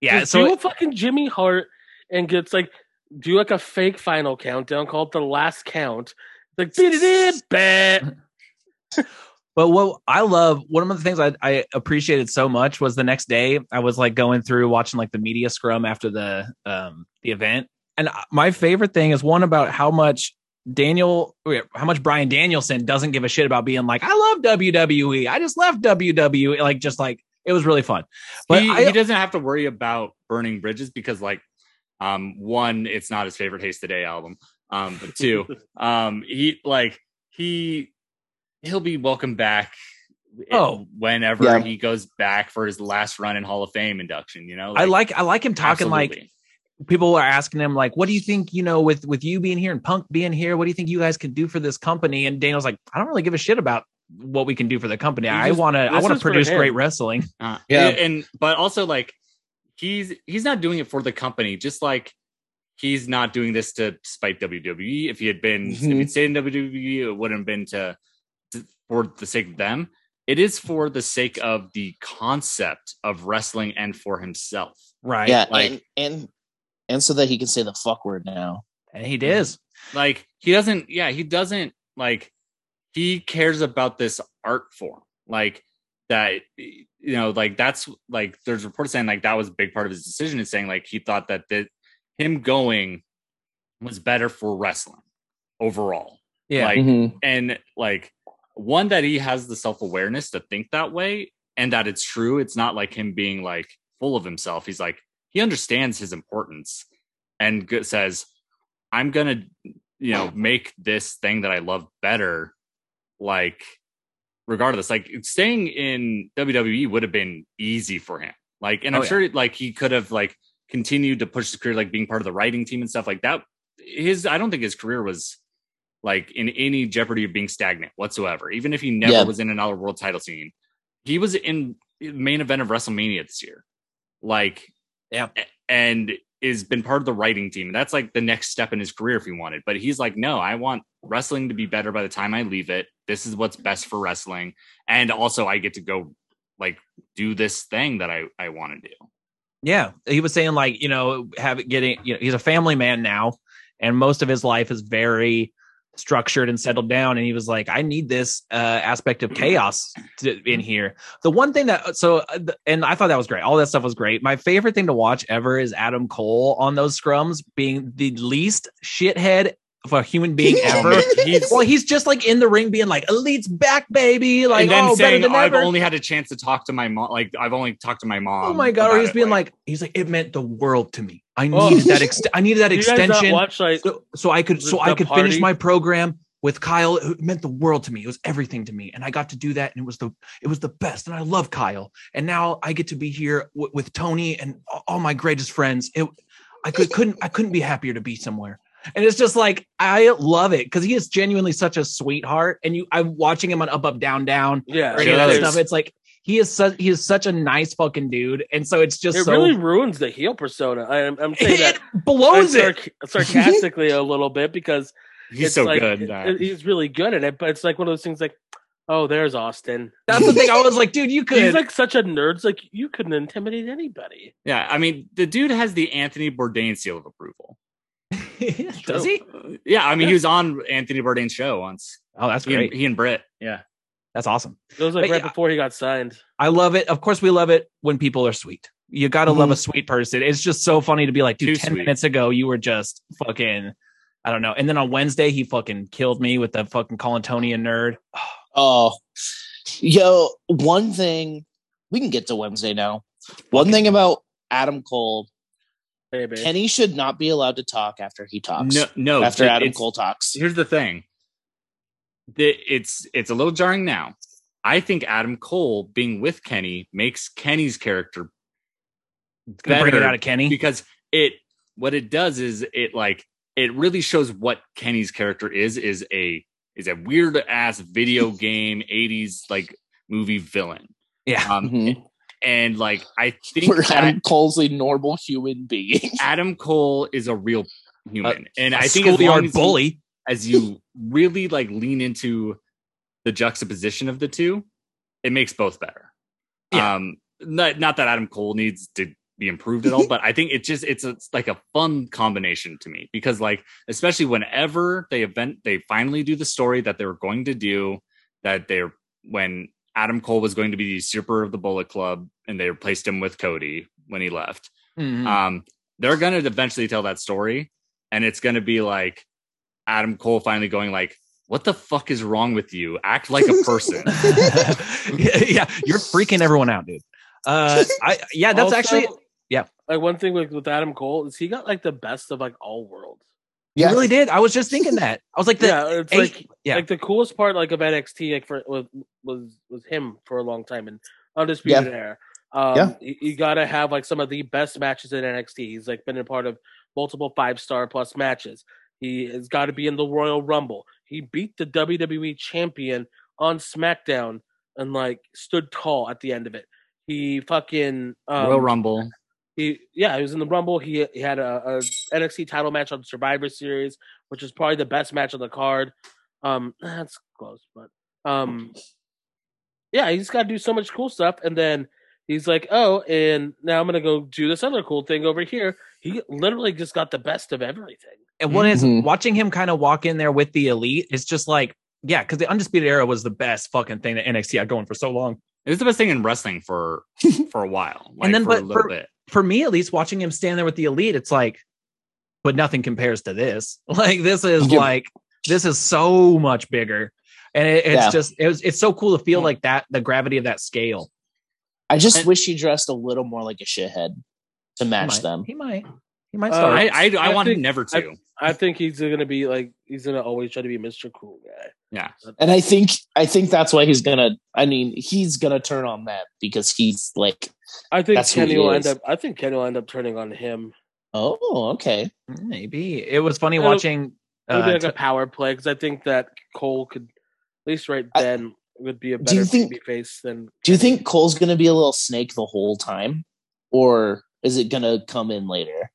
yeah. Just So do a fucking Jimmy Hart and gets like do like a fake final countdown called the last count. Like beat it in, bet. But what I love, one of the things I, I appreciated so much was the next day I was like going through watching like the media scrum after the um the event, and my favorite thing is one about how much Daniel, how much Bryan Danielson doesn't give a shit about being like, I love WWE. I just left WWE. Like, just like it was really fun. But he, I, he doesn't have to worry about burning bridges because, like, um, one, it's not his favorite Haste the Day album. Um, but two, um, he like he he'll be welcome back. Oh. whenever Yeah. he goes back for his last run in Hall of Fame induction, you know, I like I like him talking like absolutely. People were asking him like, "What do you think? You know, with with you being here and Punk being here, what do you think you guys can do for this company?" And Daniel's like, "I don't really give a shit about what we can do for the company. He I want to I want to produce great wrestling." Uh, Yeah. and, and- but also like he's he's not doing it for the company, just like he's not doing this to spite WWE. If he had been if Mhm. he'd stayed in WWE, it wouldn't have been to, to for the sake of them. It is for the sake of the concept of wrestling and for himself. Right? yeah, like- and, and and so that he can say the fuck word now. and he does. Like he doesn't, yeah, he doesn't like he cares about this art form. Like that, you know, like that's like there's reports saying like that was a big part of his decision is saying like he thought that the him going was better for wrestling overall. Yeah. Like Mhm. and like one that he has the self-awareness to think that way and that it's true it's not like him being like full of himself he's like he understands his importance and says i'm gonna you know make this thing that i love better like regardless like staying in wwe would have been easy for him like and i'm Oh, yeah. sure like he could have like continued to push his career like being part of the writing team and stuff like that his i don't think his career was like in any jeopardy of being stagnant whatsoever. Even if he never Yeah. was in another world title scene, he was in main event of WrestleMania this year. Like, Yeah. and is been part of the writing team. That's like the next step in his career if he wanted. But he's like, no, I want wrestling to be better by the time I leave it. This is what's best for wrestling, and also I get to go like do this thing that I I want to do. Yeah, he was saying like you know have it getting you know he's a family man now, and most of his life is very structured and settled down. And he was like, I need this uh, aspect of chaos to, in here. The one thing that so uh, and I thought that was great. All that stuff was great. My favorite thing to watch ever is Adam Cole on those scrums being the least shithead of a human being ever. He's well, he's just like in the ring being like, "Elite's back, baby!" Like, and then oh, better saying than I've ever. only had a chance to talk to my mom. Like I've only talked to my mom. Oh my god! Or he's it, being like, he's like, it meant the world to me. I Oh. needed that. Ext- I needed that Do you guys not extension, watch like so, so I could, so I the could finish my program with Kyle. It meant the world to me. It was everything to me, and I got to do that, and it was the, it was the best. And I love Kyle, and now I get to be here w- with Tony and all my greatest friends. It, I could, couldn't, I couldn't be happier to be somewhere. And it's just like I love it because he is genuinely such a sweetheart. And you, I'm watching him on Up Up Down Down yeah, or any of that stuff. It's like he is such he is such a nice fucking dude, and so it's just it so really ruins the heel persona. I, am I'm saying that it blows it. sarc- sarcastically a little bit because he's so like- good. it- he's really good at it, but it's like one of those things like, oh, there's Austin. That's the thing. I was like, dude, you could. He's like such a nerd. It's like you couldn't intimidate anybody. yeah, I mean, the dude has the Anthony Bourdain seal of approval. Does he? Uh, yeah, I mean, Yeah. he was on Anthony Bourdain's show once. Oh, that's He and, great. he and Britt. Yeah. That's awesome. It was like But right yeah. before he got signed. I love it. Of course, we love it when people are sweet. You got to love a sweet person. It's just so funny to be like, dude, Too 10 sweet. minutes ago, you were just fucking, I don't know. And then on Wednesday, he fucking killed me with the fucking Colintonian nerd. Oh, yo, one thing we can get to Wednesday now. One thing about Adam Cole, Baby. Kenny should not be allowed to talk after he talks. No, no. after it- Adam Cole talks. Here's the thing. The, it's it's a little jarring now. I think Adam Cole being with Kenny makes Kenny's character It's gonna bring it better out of Kenny. because it what it does is it like it really shows what Kenny's character is is a is a weird ass video game 80s like movie villain. Yeah. Um Mhm. And like I think Where that Adam Cole's a normal human being. Adam Cole is a real human. and I think as long schoolyard as you- bully. as you really like lean into the juxtaposition of the two, it makes both better. Yeah. Um, not not that Adam Cole needs to be improved at all, but I think it just it's, it's like a fun combination to me because like especially whenever they event they finally do the story that they were going to do that they're when Adam Cole was going to be the super of the Bullet Club and they replaced him with Cody when he left Mhm. um they're gonna eventually tell that story and it's gonna be like Adam Cole finally going like, "What the fuck is wrong with you? Act like a person." yeah, yeah, you're freaking everyone out, dude. Uh, I yeah, that's Also, actually yeah. like one thing with, with Adam Cole is he got like the best of like all worlds. You really did. I was just thinking that. I was like, the, yeah, it's eight- like yeah. like the coolest part like of NXT like for was was was him for a long time and undisputed era. Um, Yeah. you, you gotta have like some of the best matches in NXT. He's like been a part of multiple five star plus matches. He has got to be in the Royal Rumble. He beat the WWE champion on SmackDown and like stood tall at the end of it. He fucking um, Royal Rumble. He yeah, he was in the Rumble. He he had a, a NXT title match on Survivor Series, which is probably the best match on the card. Um, that's close, but um, yeah, he's got to do so much cool stuff, and then he's like, oh, and now I'm gonna go do this other cool thing over here. He literally just got the best of everything. and one is Mhm. watching him kind of walk in there with the elite. It's just like yeah, because the undisputed era was the best fucking thing that NXT had going for so long. It was the best thing in wrestling for for a while. Like, And then, for a little for- bit. For me, at least, watching him stand there with the elite, it's like, but nothing compares to this. Like this is Yeah. like this is so much bigger, and it, it's Yeah. just it was, it's so cool to feel Yeah. like that the gravity of that scale. I just And- wish he dressed a little more like a shithead to match might, them. He might. He might Uh, start. I I, I, I want think- him never to. I think he's gonna be like he's gonna always try to be Mr. Cool guy. yeah. And I think I think that's why he's gonna. I mean, he's gonna turn on that because he's like, I think That's who Kenny he will is. end up. I think Kenny will end up turning on him. oh, okay. Maybe it was funny It'll- watching. It'll be Uh, like a t- power play because I think that Cole could, at least right I- then, would be a Do you better think- baby face than. Do you think Cole's gonna be a little snake the whole time, or is it gonna come in later?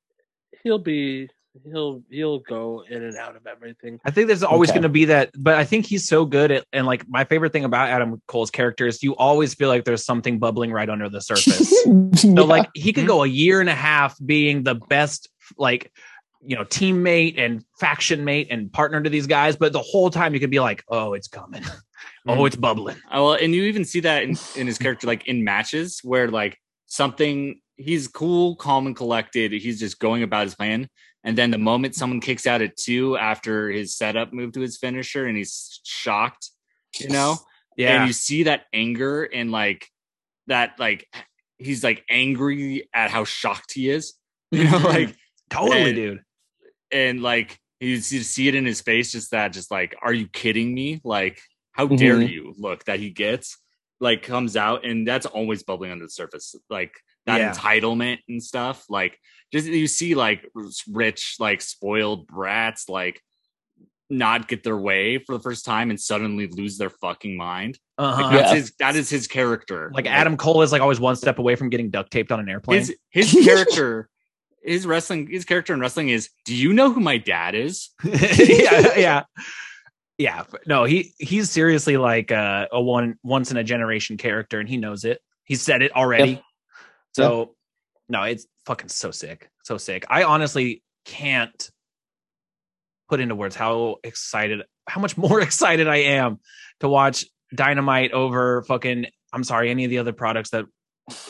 he'll be? He'll he'll go in and out of everything. I think there's always Okay. going to be that, but I think he's so good at, and like my favorite thing about Adam Cole's character is you always feel like there's something bubbling right under the surface. So like he could mm-hmm. go a year and a half being the best like you know teammate and faction mate and partner to these guys, but the whole time you could be like, oh, it's coming, oh, mm-hmm. it's bubbling. Oh, well, and you even see that in, in his character, like in matches where like something he's cool, calm, and collected. He's just going about his plan. And then the moment someone kicks out at two after his setup move to his finisher and he's shocked, you know? Yeah, And you see that anger and like that, like he's like angry at how shocked he is, you know, like totally, and- dude. and like you see it in his face, just that, just like, are you kidding me? Like, how dare Mhm. you? Look that he gets like comes out, and that's always bubbling under the surface, like that Yeah. entitlement and stuff. Like, just you see like rich, like spoiled brats, like not get their way for the first time and suddenly lose their fucking mind. Uh-huh. that's Yeah. his that is his character. Like Adam Cole is like always one step away from getting duct taped on an airplane. his his character. His wrestling, his character in wrestling is. Do you know who my dad is? yeah, yeah, yeah. No, he he's seriously like uh, a one once in a generation character, and he knows it. He said it already. Yep. So no, it's fucking so sick, so sick. I honestly can't put into words how excited, how much more excited I am to watch Dynamite over fucking. I'm sorry, any of the other products that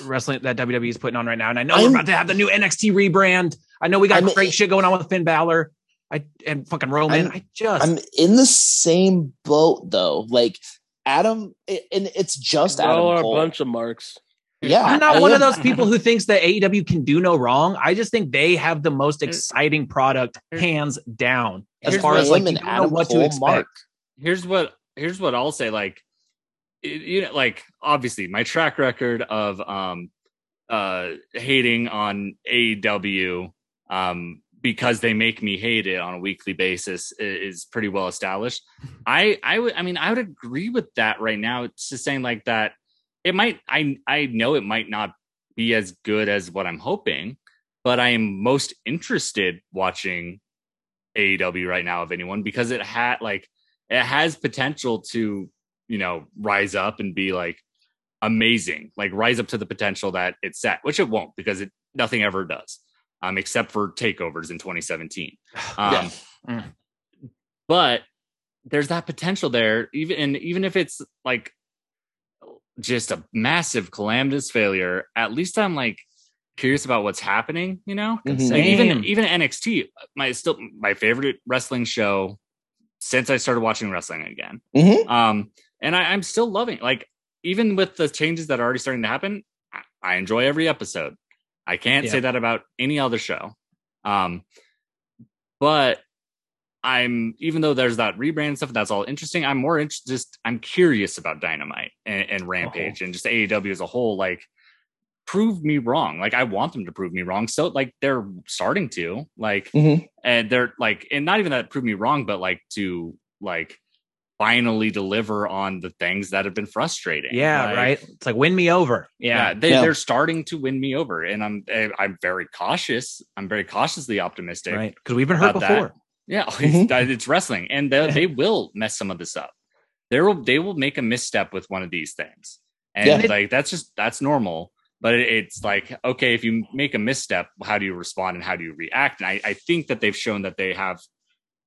wrestling that WWE is putting on right now. And I know we're about to have the new NXT rebrand. I know we got I'm- great shit going on with Finn Balor. I and fucking Roman. I'm- i just I'm in the same boat though. Like Adam, it- and it's just Adam all are a bunch of marks. yeah, I'm not I one of those people who thinks that AEW can do no wrong. I just think they have the most exciting product, hands down, as Here's far as like Him you and know Adam what to expect. mark. here's what here's what I'll say. Like, it- you know, like obviously my track record of um uh hating on AEW um because they make me hate it on a weekly basis is pretty well established. I I would I mean I would agree with that right now. It's just saying like that it might I I know it might not be as good as what I'm hoping, but I am most interested watching AEW right now of anyone because it had like it has potential to you know rise up and be like amazing like rise up to the potential that it's set which it won't because it nothing ever does um except for takeovers in 2017 um Yeah. Mm. but there's that potential there even and even if it's like just a massive calamitous failure at least i'm like curious about what's happening you know Mhm. like even even NXT, my still my favorite wrestling show since I started watching wrestling again. Mhm. Um, and I, I'm still loving like even with the changes that are already starting to happen, I enjoy every episode. I can't say that about any other show. Um, but I'm even though there's that rebrand stuff, that's all interesting. I'm more interested. Just I'm curious about Dynamite and, and Rampage and just AEW as a whole. Like, prove me wrong. Like, I want them to prove me wrong. So, like, they're starting to like, Mhm. and they're like, and not even that prove me wrong, but like to like finally deliver on the things that have been frustrating. Yeah, Like, right. It's like win me over. yeah, Yeah. they, Yeah. they're starting to win me over, and I'm eh, I'm very cautious. I'm very cautiously optimistic. Right. Because we've been hurt About that. before. Yeah, Mhm. it's, it's wrestling, and they, they will mess some of this up. They will they will make a misstep with one of these things, and Yeah. like that's just that's normal. But it, it's like okay, if you make a misstep, how do you respond and how do you react? And I, I think that they've shown that they have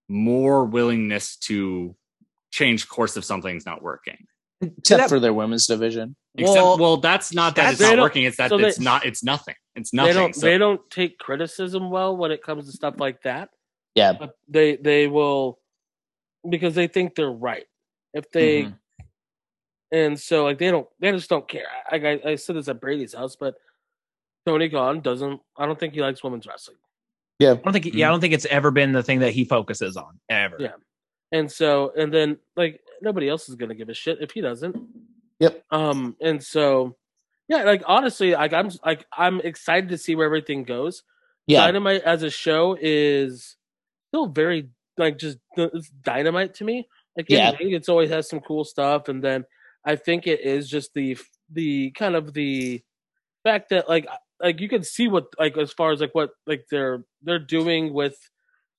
more willingness to change course if something's not working. Except that- for their women's division. Except, Well, well, that's not that it's not working. It's that so they- it's not. It's nothing. It's They nothing. don't So- they don't take criticism well when it comes to stuff like that. Yeah. But they they will because they think they're right. If they Mhm. and so like they don't they just don't care. I, I I said this at Brady's house, but Tony Khan doesn't. I don't think he likes women's wrestling. Yeah. I don't think. Yeah, I don't think it's ever been the thing that he focuses on ever. Yeah. And so, and then like nobody else is gonna give a shit if he doesn't. Yep. Um, and so, yeah, like honestly, like I'm like I'm excited to see where everything goes. Yeah. Dynamite as a show is still very like just it's dynamite to me. Like Yeah. ring, it's always has some cool stuff, and then I think it is just the the kind of the fact that like like you can see what like as far as like what like they're they're doing with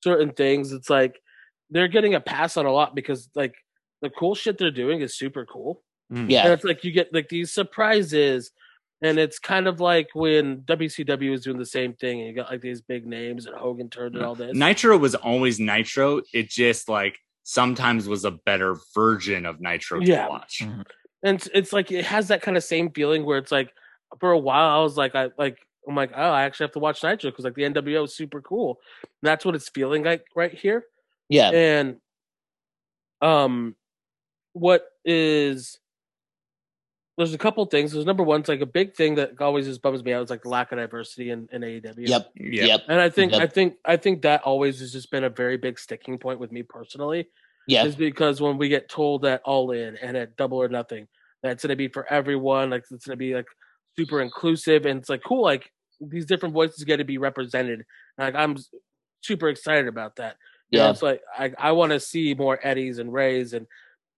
certain things. It's like they're getting a pass on a lot because like the cool shit they're doing is super cool. And Yeah. it's like you get like these surprises, and it's kind of like when WCW was doing the same thing, and you got like these big names and Hogan turned and all this. Nitro was always Nitro. It just like sometimes was a better version of Nitro Yeah. to watch. Mhm. and it's, it's like it has that kind of same feeling where it's like for a while I was like I like I'm like oh I actually have to watch Nitro because like the NWO is super cool. And that's what it's feeling like right here. Yeah. And um, what is there's a couple things. There's number one, it's like a big thing that always just bums me out is like the lack of diversity in, in AEW. Yep. Yeah. Yep. And I think Yep. I think I think that always has just been a very big sticking point with me personally. Yeah. Is because when we get told that all in and at double or nothing, that's gonna be for everyone, like it's gonna be like super inclusive and it's like cool, like these different voices get to be represented. Like I'm super excited about that. You know, Yeah. it's like I, I want to see more Eddies and Reys and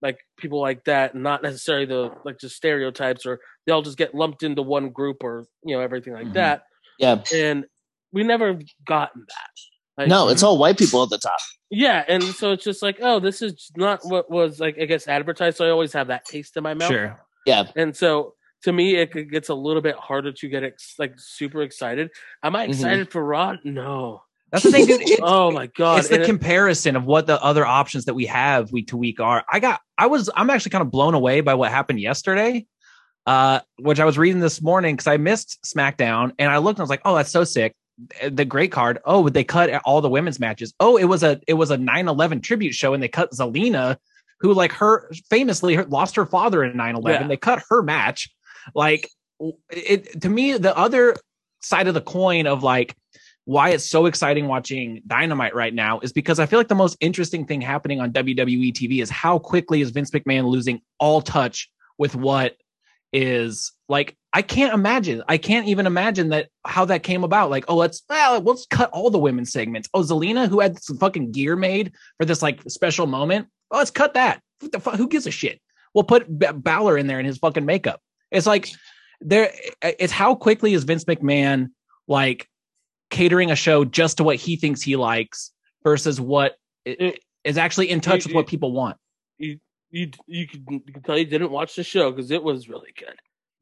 like people like that, and not necessarily the like just stereotypes or they all just get lumped into one group or you know everything like Mhm. that. Yeah. And we never gotten that. Like, No, it's all white people at the top. yeah, and so it's just like, oh, this is not what was like I guess advertised. So I always have that taste in my mouth. Sure. Yeah. And so to me, it gets a little bit harder to get ex- like super excited. Am I Mhm. excited for Raw? No. That's the thing, dude. It's, Oh my god! it's the And it- comparison of what the other options that we have week to week are. I got, I was, I'm actually kind of blown away by what happened yesterday, uh, which I was reading this morning because I missed SmackDown and I looked and I was like, oh, that's so sick. The great card. Oh, they cut all the women's matches. Oh, it was a, it was a 9/11 tribute show and they cut Zelina, who like her famously her, lost her father in 9/11. Yeah. They cut her match. Like it to me, the other side of the coin of like why it's so exciting watching Dynamite right now is because I feel like the most interesting thing happening on WWE TV is how quickly is Vince McMahon losing all touch with what is like I can't imagine. I can't even imagine that how that came about. Like, oh, let's well, let's cut all the women's segments. Oh, Zelina, who had some fucking gear made for this like special moment. Oh, let's cut that. Fuck? Who gives a shit? We'll put B- Balor in there in his fucking makeup. It's like there. It's how quickly is Vince McMahon like catering a show just to what he thinks he likes versus what It- is actually in touch you- with what people want. you you you can, you can tell you didn't watch the show because it was really good,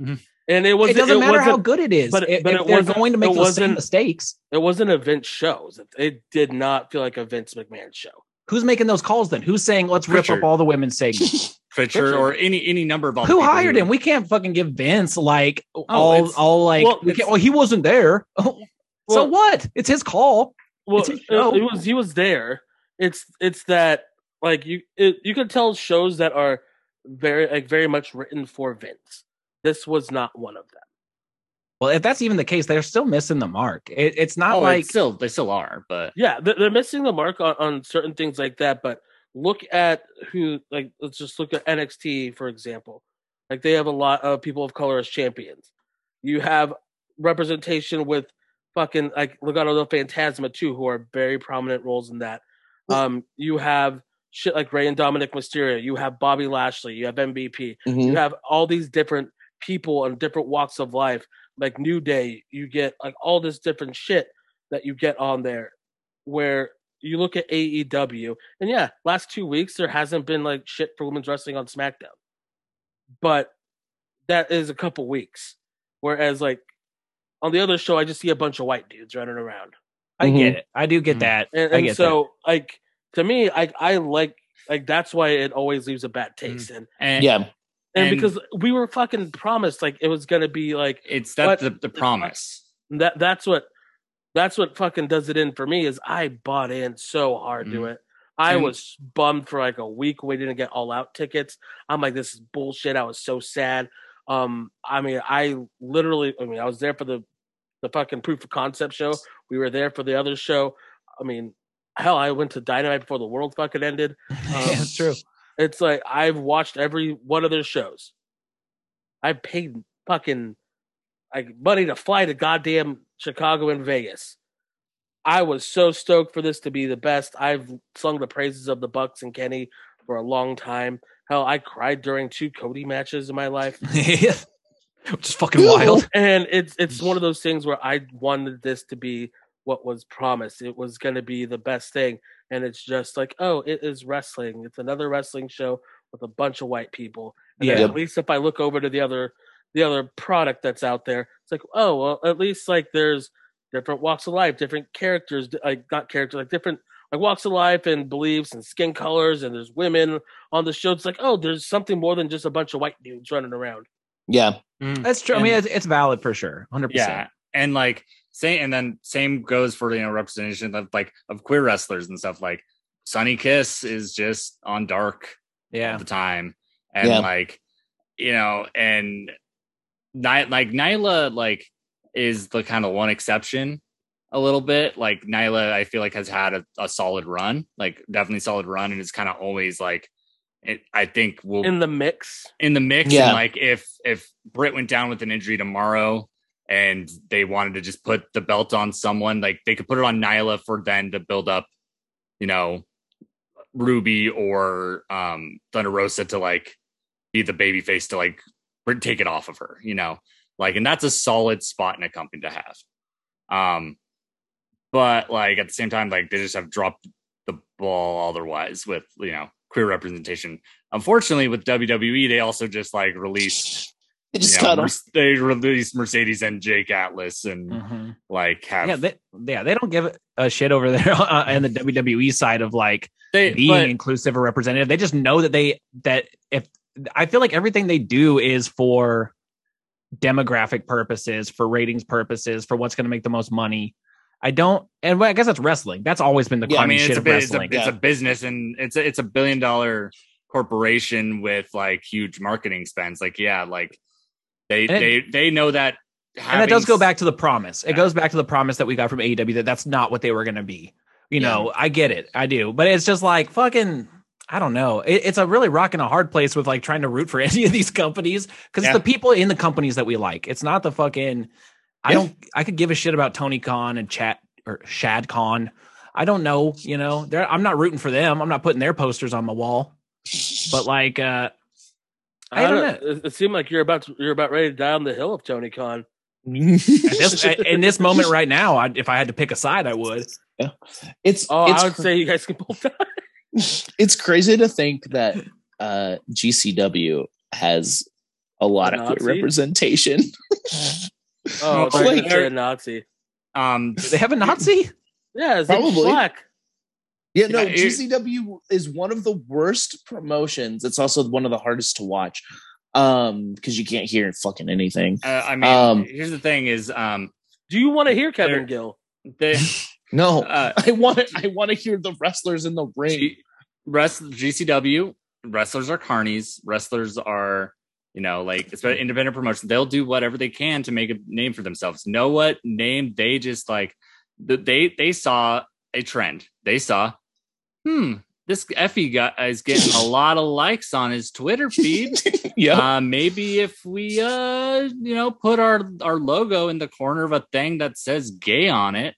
Mhm. and it was it doesn't matter how good it is. but- if, but if it they're going to make it those same wasn't- mistakes, It wasn't a Vince show. It did not feel like a Vince McMahon show. who's making those calls then? Who's saying let's rip up all the women's segments? Prichard Prichard. or any any number of other Who people hired who- him? We can't fucking give Vince like all all like well, we can't, well he wasn't there. so what? It's his call. Well, It's a it, show. it was he was there. It's it's that like you it, you could tell shows that are very like very much written for Vince. This was not one of them. Well, if that's even the case, they're still missing the mark. It, it's not oh, like it's still they still are, but Yeah, they're, they're missing the mark on, on certain things like that. But look at who like let's just look at NXT for example. Like they have a lot of people of color as champions. You have representation with fucking like Legado del Fantasma too, who are very prominent roles in that. Um, you have shit like Rey and Dominic Mysterio. You have Bobby Lashley. You have MVP. Mhm. You have all these different people and different walks of life, like New Day. You get like all this different shit that you get on there. Where you look at AEW, and yeah, last two weeks there hasn't been like shit for women's wrestling on SmackDown, but that is a couple weeks. Whereas like on the other show, I just see a bunch of white dudes running around. I Mhm. get it. I do get Mhm. that. And, I and get so, like to me, I I like like that's why it always leaves a bad Mm-hmm. taste. And and Yeah. and, And- because we were fucking promised like it was gonna be like it's that the, the promise. that. That's what that's what fucking does it in for me. Is I bought in so hard to Mhm. it. I And- was bummed for like a week waiting to get all out tickets. I'm like, this is bullshit. I was so sad. Um, I mean, I literally, I mean, I was there for the the fucking proof of concept show. We were there for the other show. I mean, hell, I went to Dynamite before the world fucking ended. yeah, it's true. It's like I've watched every one of their shows. I've paid fucking like money to fly to goddamn Chicago and Vegas. I was so stoked for this to be the best. I've sung the praises of the Bucks and Kenny for a long time. Hell, I cried during two Cody matches in my life. Which is fucking wild. and it's it's one of those things where I wanted this to be what was promised. It was going to be the best thing, and it's just like, oh, it is wrestling. It's another wrestling show with a bunch of white people. And Yeah. at least if I look over to the other the other product that's out there, it's like, oh, well, at least like there's different walks of life, different characters, like not characters, like different like walks of life and beliefs and skin colors, and there's women on the show. It's like, oh, there's something more than just a bunch of white dudes running around. Yeah. Mm. That's true. I mean, it's, it's valid for sure. 100%. Yeah, and like same, and then same goes for you know representation of like of queer wrestlers and stuff. Like Sunny Kiss is just on Dark all Yeah. the time, and Yeah. like you know, and Ny- like Nyla like is the kind of one exception a little bit. Like Nyla, I feel like has had a, a solid run, like definitely solid run, and it's kind of always like. It, I think will In the mix, in the mix. Yeah. And like if if Britt went down with an injury tomorrow and they wanted to just put the belt on someone, like they could put it on Nyla for then to build up, you know, Ruby or um Thunder Rosa to like be the baby face to like take it off of her, you know. Like and that's a solid spot in a company to have. Um but like at the same time, like they just have dropped the ball otherwise with you know queer representation. Unfortunately, with WWE, they also just like released It you just know, got they released Mercedes and Jake Atlas and Mhm. like have Yeah, they, yeah, they don't give a shit over there uh, in the WWE side of like they being but- inclusive or representative. They just know that they that if I feel like everything they do is for demographic purposes, for ratings purposes, for what's going to make the most money. I don't, and I guess that's wrestling. That's always been the Yeah, I I mean, shit it's a, of bit, it's, a, wrestling. it's a business and it's a, it's a billion dollar corporation with like huge marketing spends. Like, yeah, like they it- they they know that. and that does go back to the promise. It Yeah. goes back to the promise that we got from AEW that that's not what they were going to be. You know, I get it, I do, but it's just like fucking. I don't know. It, it's a really rock and a hard place with like trying to root for any of these companies because Yeah. it's the people in the companies that we like. It's not the fucking. I don't. I could give a shit about Tony Khan and Chat or Shad Khan. I don't know. You know, they're, I'm not rooting for them. I'm not putting their posters on my wall. But like, uh I don't know. It, it seemed like you're about to, you're about ready to die on the hill of Tony Khan. at this, in this moment right now, I, if I had to pick a side, I would. it's Oh, it's I would cr- say you guys can both die. it's crazy to think that uh GCW has a lot A of queer Nazi? representation. Oh, Oh, they're like- gonna a Nazi. um Do they have a Nazi? Yeah, his Probably. Black. Yeah, no, Yeah, it- GCW is one of the worst promotions. It's also one of the hardest to watch. Um, because you can't hear fucking anything. uh, I mean, Um, here's the thing: is um Do you want to hear Kevin Gill? they No, uh, I want I want to hear the wrestlers in the ring. G- rest GCW wrestlers are carnies. Wrestlers are, you know, like it's about independent promotion. They'll do whatever they can to make a name for themselves. Know what name they just like? They they saw a trend. They saw, hmm, this Effy guy is getting a lot of likes on his Twitter feed. yeah. Uh, maybe if we, uh, you know, put our our logo in the corner of a thing that says "gay" on it,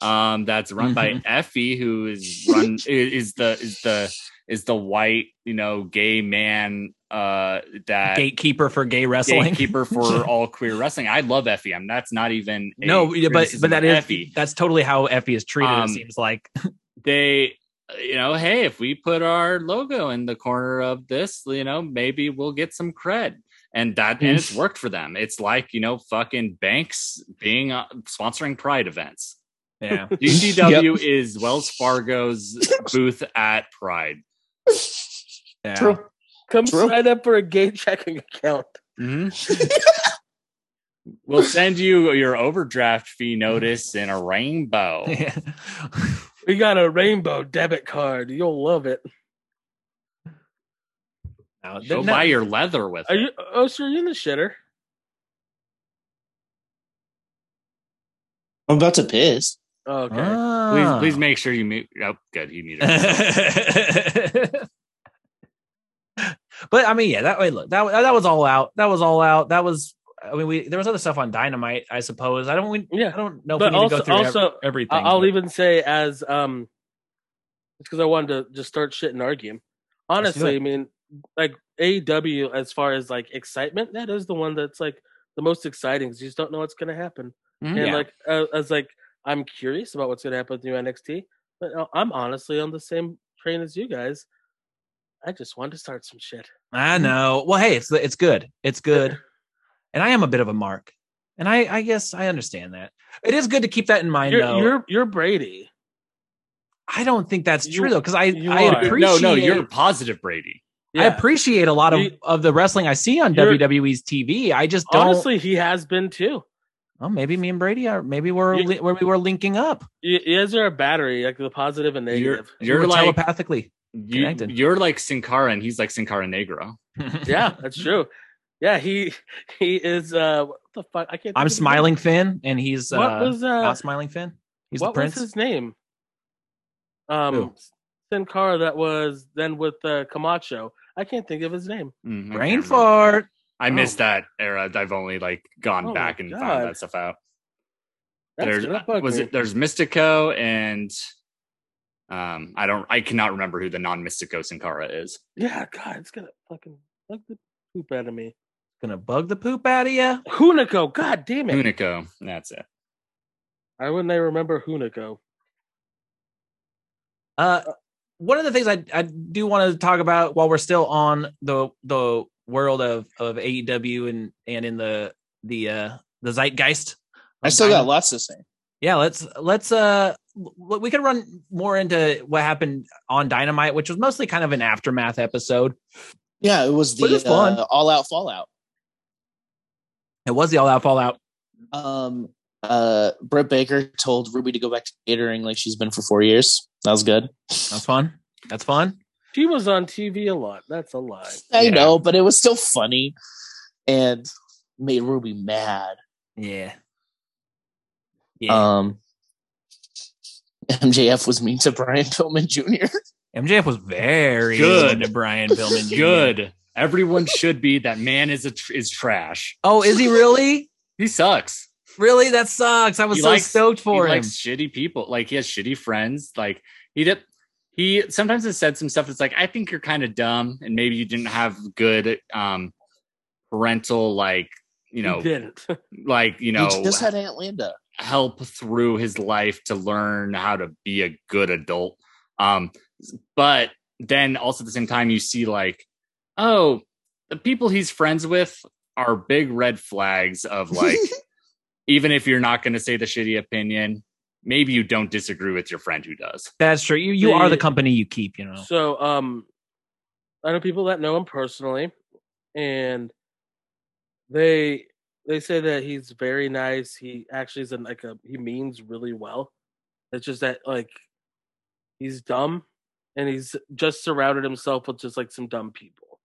um, that's run by Effy, who is run is the is the is the white, you know, gay man uh that Gatekeeper for gay wrestling. gatekeeper for all queer wrestling. I love Effy. I'm that's not even a no, but but that of is Effy. that's totally how Effy is treated. Um, it seems like they you know hey if we put our logo in the corner of this you know maybe we'll get some cred and that and it's worked for them it's like you know fucking banks being uh, sponsoring pride events yeah. gcw is wells fargo's booth at pride yeah. True. Come True. sign up for a gay checking account. we'll send you your overdraft fee notice in a rainbow Yeah. We got a rainbow debit card. You'll love it. No, go no- buy your leather with Are it. you? Oh, sir, you in the shitter? I'm about to piss. Oh, okay. please Ah. please make sure you mute oh good he muted himself. But I mean, yeah, that way look that that was all out. That was all out. That was. I mean, we there was other stuff on Dynamite, I suppose. I don't. We, Yeah. I don't know if But we need to also- go through ev- also, everything. I'll but- even say as um, it's because I wanted to just start shit and argue. Honestly. I mean, like AEW as far as like excitement, that is the one that's like the most exciting because you just don't know what's gonna happen. Mhm. And Yeah. like uh, as like I'm curious about what's gonna happen with new NXT, but I'm honestly on the same train as you guys. I just wanted to start some shit. I know. Well, hey, it's it's good. It's good. And I am a bit of a mark. And I I guess I understand that. It is good to keep that in mind You're though. you're you're Brady. I don't think that's You- true though cuz I I are. appreciate no no you're positive brady I appreciate a lot of You- of the wrestling I see on WWE's TV. I just don't honestly he has been too. Oh, maybe me and Brady are maybe we're You- li- where we were linking up. You, you guys are a battery, like the positive and you're negative. We you're like telepathically. You, connected. you're like sin cara and he's like sin cara negro yeah, that's true. Yeah, he he is. uh What the fuck? I can't. think I'm of his smiling Finn, and he's name. What uh, was uh? not smiling Finn. He's what the prince. was his name? Um, Who? Sin Cara that was then with uh, Camacho. I can't think of his name. I Brain fart. i missed Oh. that era i've only like gone Oh back and God. found that stuff out That's there's gonna was me. it there's Mistico and um i don't i cannot remember who the non-Mistico sin cara is Yeah, God, it's gonna fucking bug the poop out of me. Gonna bug the poop out of you. Hunico, God damn it! Hunico, that's it Why wouldn't I remember Hunico? Uh, one of the things I I do want to talk about while we're still on the the world of of AEW and and in the the uh the zeitgeist. I still got lots to say. Yeah, let's let's uh w- we could run more into what happened on Dynamite, which was mostly kind of an aftermath episode. Yeah, it was But the it's fun. uh, all out fallout. It was the all out fallout. Um, uh, Britt Baker told Ruby to go back to catering like she's been for four years. That was good. That's fun. That's fun. She was on TV a lot. That's a lie. I Yeah. know, but it was still funny and made Ruby mad. Yeah. Yeah. Um, MJF was mean to Brian Pillman Jr. MJF was very Good. good to Brian Pillman. Jr. good everyone should be that man is a tr- is trash Oh, is he really? he sucks Really? That sucks. I was He so likes- stoked for he him. likes shitty people. Like he has shitty friends. Like he did. He sometimes has said some stuff that's like, I think you're kind of dumb, and maybe you didn't have good um parental like you know he didn't. like you know he just had Aunt Linda. Help through his life to learn how to be a good adult. Um, but then also at the same time, you see like, oh, the people he's friends with are big red flags of like, even if you're not going to say the shitty opinion, maybe you don't disagree with your friend who does. That's true. You you The- are the company you keep. You know. So, um, I know people that know him personally, and they they say that he's very nice. He actually is in like a he means really well. It's just that like he's dumb and he's just surrounded himself with just like some dumb people.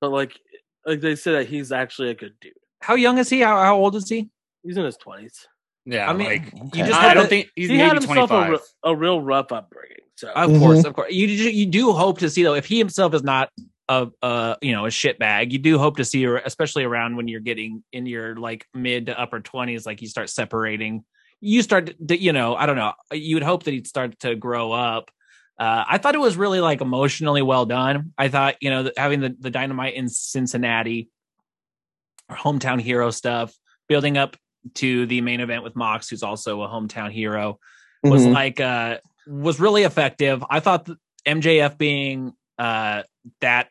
But like, like they say that he's actually a good dude. How young is he? How, how old is he? He's in his twenties. Yeah, I mean, like you just I don't that- think he's he had himself a, 25. re- a real rough upbringing. So Of Mhm. course, of course. You do, you do hope to see though if he himself is not a uh you know a shit bag. You do hope to see, her, especially around when you're getting in your like mid to upper twenties, like you start separating. You start to, you know, I don't know. You would hope that he'd start to grow up. Uh, I thought it was really like emotionally well done. I thought you know having the the dynamite in Cincinnati, our hometown hero stuff, building up to the main event with Mox, who's also a hometown hero was Mhm. like uh was really effective. I thought MJF being uh that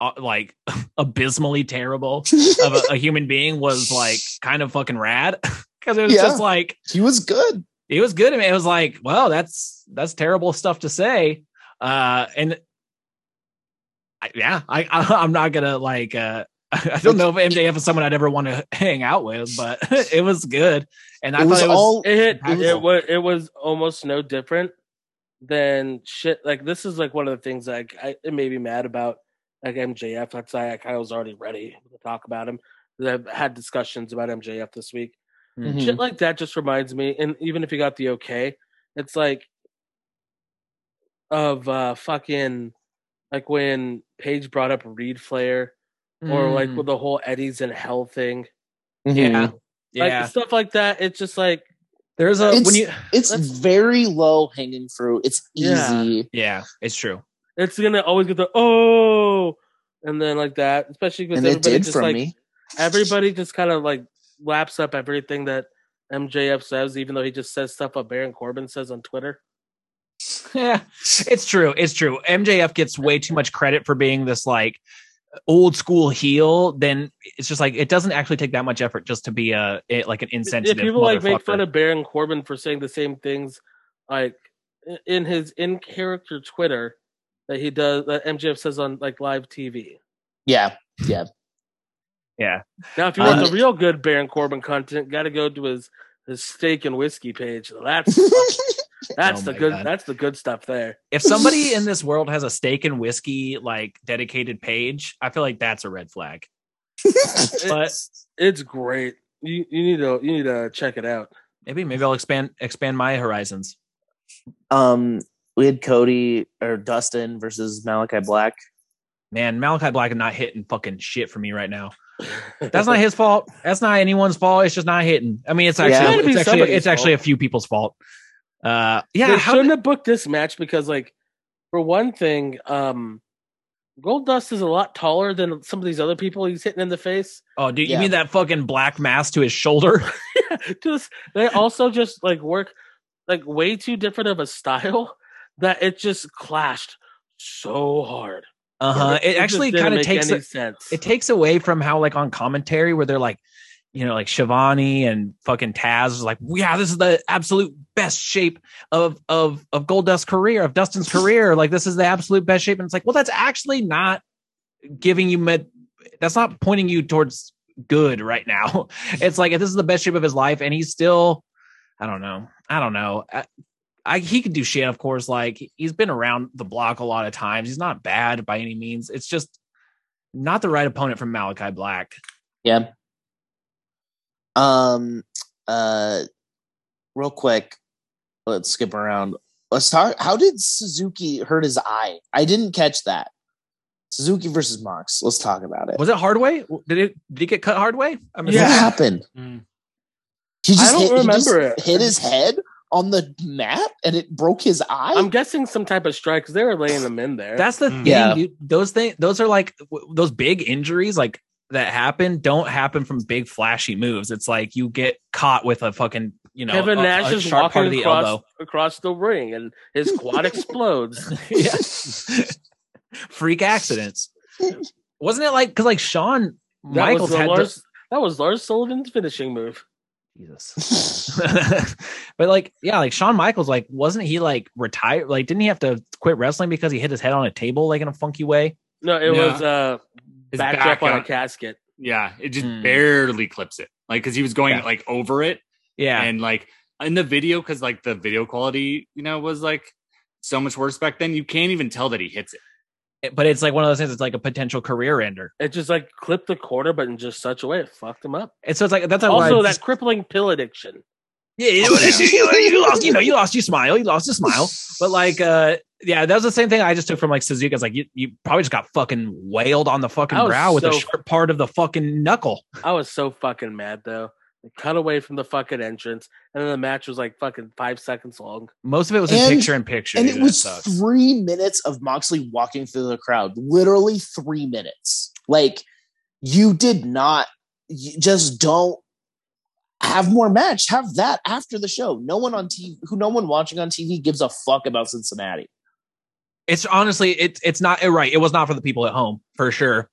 uh, like abysmally terrible of a, a human being was like kind of fucking rad because it was Yeah. just like he was good. it was good. I mean, it was like, well, that's that's terrible stuff to say. Uh and I, yeah, I, I I'm not gonna like uh I don't know if MJF is someone I'd ever want to hang out with, but it was good. And I it thought was it was all it It was- it was it was almost no different than shit. Like this is like one of the things like I it made me mad about like MJF. That's why I kind of was already ready to talk about him. I've had discussions about MJF this week. Mhm. Shit like that just reminds me, and even if you got the okay, it's like of uh fucking like when Paige brought up Reid Flair or like Mm. with the whole Eddie's in hell thing. Yeah, Like yeah. stuff like that. It's just like There's a It's- when you It's Let's- very low hanging fruit. It's Yeah. easy. yeah, it's true. It's gonna always get the oh and then like that, especially because And it everybody did just from like me. everybody just kind of like laps up everything that MJF says, even though he just says stuff what Baron Corbin says on Twitter. Yeah, it's true. It's true. MJF gets way too much credit for being this like old school heel. Then it's just like it doesn't actually take that much effort just to be a, a like an Yeah, insensitive. people like make fun of Baron Corbin for saying the same things, like in his in character Twitter that he does that MJF says on like live TV. Yeah. Yeah, yeah. Now, if you want the real good Baron Corbin content, got to go to his his steak and whiskey page. That's that's Oh the good God. that's the good stuff there. if somebody in this world has a steak and whiskey like dedicated page, I feel like that's a red flag. But It's great. You you need to you need to check it out. maybe maybe I'll expand expand my horizons. um, we had Cody or Dustin versus Malachi Black. Man, Malachi Black is not hitting fucking shit for me right now. That's not his fault. That's not anyone's fault. It's just not hitting. I mean, it's actually It's gotta be it's actually somebody's it's actually a few people's fault. Uh, yeah. they shouldn't did- have booked this match because, like, for one thing, um, Gold Dust is a lot taller than some of these other people he's hitting in the face. oh, dude, you mean that fucking black mask to his shoulder? just they also just like work like way too different of a style that it just clashed so hard. Uh huh. It just actually kind of takes a, sense. it takes away from how like on commentary where they're like, you know, like Schiavone and fucking Taz is like, yeah, this is the absolute best shape of of of Goldust's career, of Dustin's career. Like this is the absolute best shape, and it's like, well, that's actually not giving you med. That's not pointing you towards good right now. It's like if this is the best shape of his life, and he's still, I don't know, I don't know. I, I he could do shit, of course. Like he's been around the block a lot of times. He's not bad by any means. It's just not the right opponent from Malachi Black. Yeah. Um. Uh. Real quick, let's skip around. Let's talk. How did Suzuki hurt his eye? I didn't catch that. Suzuki versus Mox. Let's talk about it. Was it hard way? Did it did he get cut hard way? I'm What Yeah. happened? Mm. He just I don't hit, he remember just it. hit his head on the mat and it broke his eye. I'm guessing some type of strike because they were laying them in there. That's the Mm. thing. Yeah. dude. Those things, those are like w- those big injuries, like that happen. Don't happen from big flashy moves. It's like you get caught with a fucking, you know, Kevin a- Nash a is sharp part walking of the across elbow. across the ring and his quad explodes. yeah. Freak accidents. Wasn't it like because like Shawn That Michaels was had Lars, the, that was Lars Sullivan's finishing move. Jesus. but like, yeah, like Shawn Michaels, like, wasn't he like retired? Like, didn't he have to quit wrestling because he hit his head on a table like in a funky way? No, it Yeah. was uh His backed back up on a casket. Yeah, it just Hmm. barely clips it. Like because he was going Yeah. like over it, Yeah. and like in the video, because like the video quality, you know, was like so much worse back then. You can't even tell that he hits it. But it's like one of those things. It's like a potential career ender. It just like clipped the quarter, but in just such a way it fucked him up. And so it's like that's Also, that just- crippling pill addiction. Yeah, you, know, you, you lost. You know, you lost your smile. You lost your smile. But like, uh, yeah, that was the same thing I just took from like Suzuki. I like, you, you probably just got fucking wailed on the fucking brow with so- short part of the fucking knuckle. I was so fucking mad though. They cut away from the fucking entrance, and then the match was like fucking five seconds long. Most of it was in picture in picture, and dude, it was three minutes of Moxley walking through the crowd. Literally three minutes. Like you did not. You just don't have more match. Have that after the show. No one on TV, who no one watching on TV gives a fuck about Cincinnati. It's honestly, it's it's not right. It was not for the people at home for sure.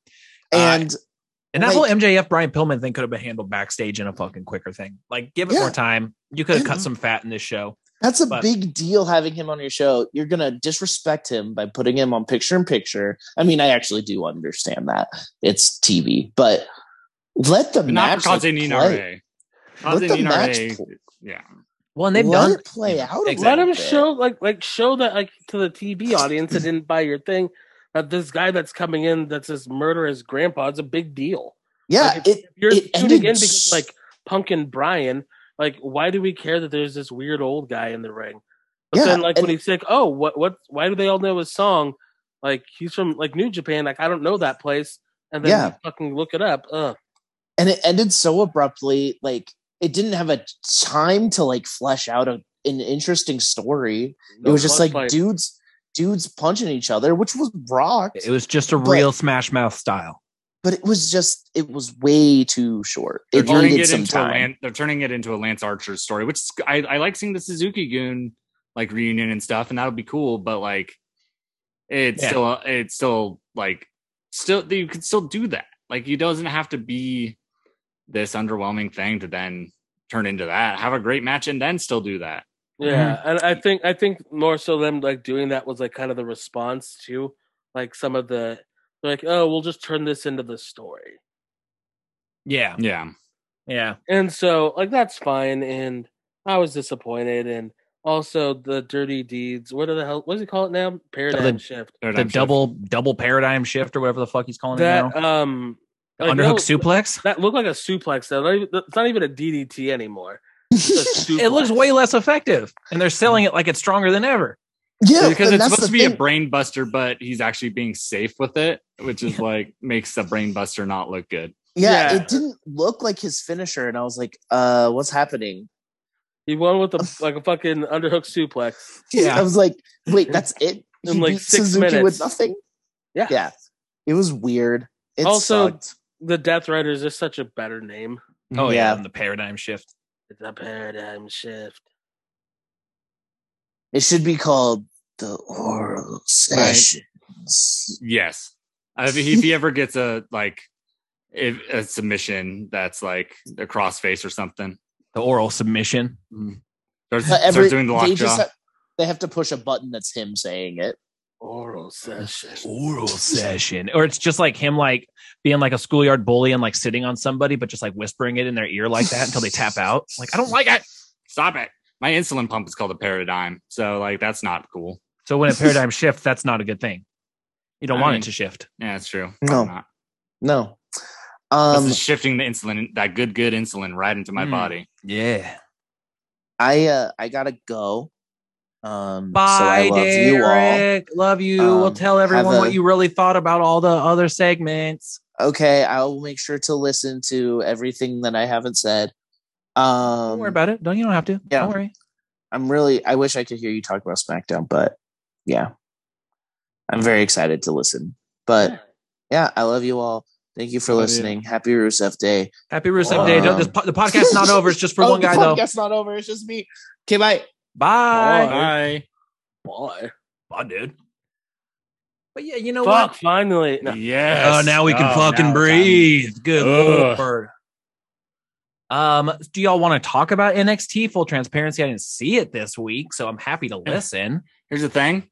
Uh, And And that Like- whole MJF Brian Pillman thing could have been handled backstage in a fucking quicker thing. Like, give it Yeah. more time. You could have cut some fat in this show. That's a But- big deal having him on your show. You're gonna disrespect him by putting him on picture in picture. I mean, I actually do understand that it's TV, but let the But not match for Kaze like, Nina play. Let Kaze the Nina match Ray, pl- yeah. Well, and they've let done it play out. Exactly. Let little him show like like show that like to the TV audience that didn't buy your thing that this guy that's coming in that's this murderous grandpa is a big deal. Yeah, Like, it if you're it tuning ended in because like Pumpkin Brian, like why do we care that there's this weird old guy in the ring? But Yeah, then like when he's like, oh, what what? Why do they all know his song? Like he's from like New Japan. Like I don't know that place. And then Yeah. you fucking look it up. Ugh. and it ended so abruptly. Like it didn't have a time to like flesh out a, an interesting story. it was just like fight. dudes dudes punching each other, which was rocked. it was just a But- real Smash Mouth style. but it was just it was way too short. They're It turning it some into a time. Lan- they're turning it into a Lance Archer story, which I, I like seeing the Suzuki-gun like reunion and stuff, and that'll be cool. But like, it's Yeah. still it's still like still you could still do that. Like, it doesn't have to be this underwhelming thing to then turn into that. Have a great match and then still do that. Yeah, Mm-hmm. and I think I think more so them like doing that was like kind of the response to like some of the like, oh, we'll just turn this into the story, Yeah, Yeah, yeah. and so like that's fine. And I was disappointed, and also the dirty deeds. What are the hell? What does he call it now? Paradigm shift. The shift. double double paradigm shift or whatever the fuck he's calling it now. um, The like, underhook no, suplex. That looked like a suplex. Though. It's not even a DDT anymore. It's a It looks way less effective, and they're selling it like it's stronger than ever. yeah, because it's supposed to the be a thing. brain buster, but he's actually being safe with it, which is like makes the brain buster not look good. yeah, Yeah. it didn't look like his finisher, and I was like, uh, what's happening? He won with a like a fucking underhook suplex. Yeah. I was like, wait, that's it? In He like beat six Suzuki minutes. with nothing? Yeah. Yeah. It was weird. It Also- sucked. The Death Rider is just such a better name. Oh yeah, Yeah. and the paradigm shift. It's a paradigm shift. It should be called the oral sessions. Yes, if he, if he ever gets a like if a submission that's like a crossface or something, The oral submission. Mm-hmm. starts, But every, starts doing the lockjaw. just have, they have to push a button that's him saying it. Oral session. Oral session, or it's just like him, like being like a schoolyard bully and like sitting on somebody, but just like whispering it in their ear like that until they tap out. Like I don't like it. Stop it! My insulin pump is called a paradigm, so like that's not cool. So when a paradigm shifts, that's not a good thing. You don't I want mean- it to shift. Yeah, that's true. No. Probably not. No. This Um, is shifting the insulin, that good good insulin, right into my Mm. body. Yeah. I uh, I gotta go. Um, Bye, so I love you all. Derek. Love you. we'll Um, tell everyone a- what you really thought about all the other segments. Okay, I will make sure to listen to everything that I haven't said. Um, Don't worry about it. Don't you don't have to. yeah. Don't worry. I'm really. I wish I could hear you talk about SmackDown, but yeah, I'm very excited to listen. But yeah, I love you all. Thank you for Love you. listening. Happy Rusev Day. Happy Rusev Um, Day. Don't, this, the podcast's not over. It's just for Oh, one the guy though. podcast's not over. It's just me. Okay, bye. Bye. Bye. Bye. Bye, dude. But yeah, you know Fuck, what? finally. No. Yes. Oh, now we can Oh, fucking now it's breathe. Good Ugh. lord. Um, do y'all want to talk about NXT? Full transparency, I didn't see it this week, so I'm happy to listen. Here's the thing.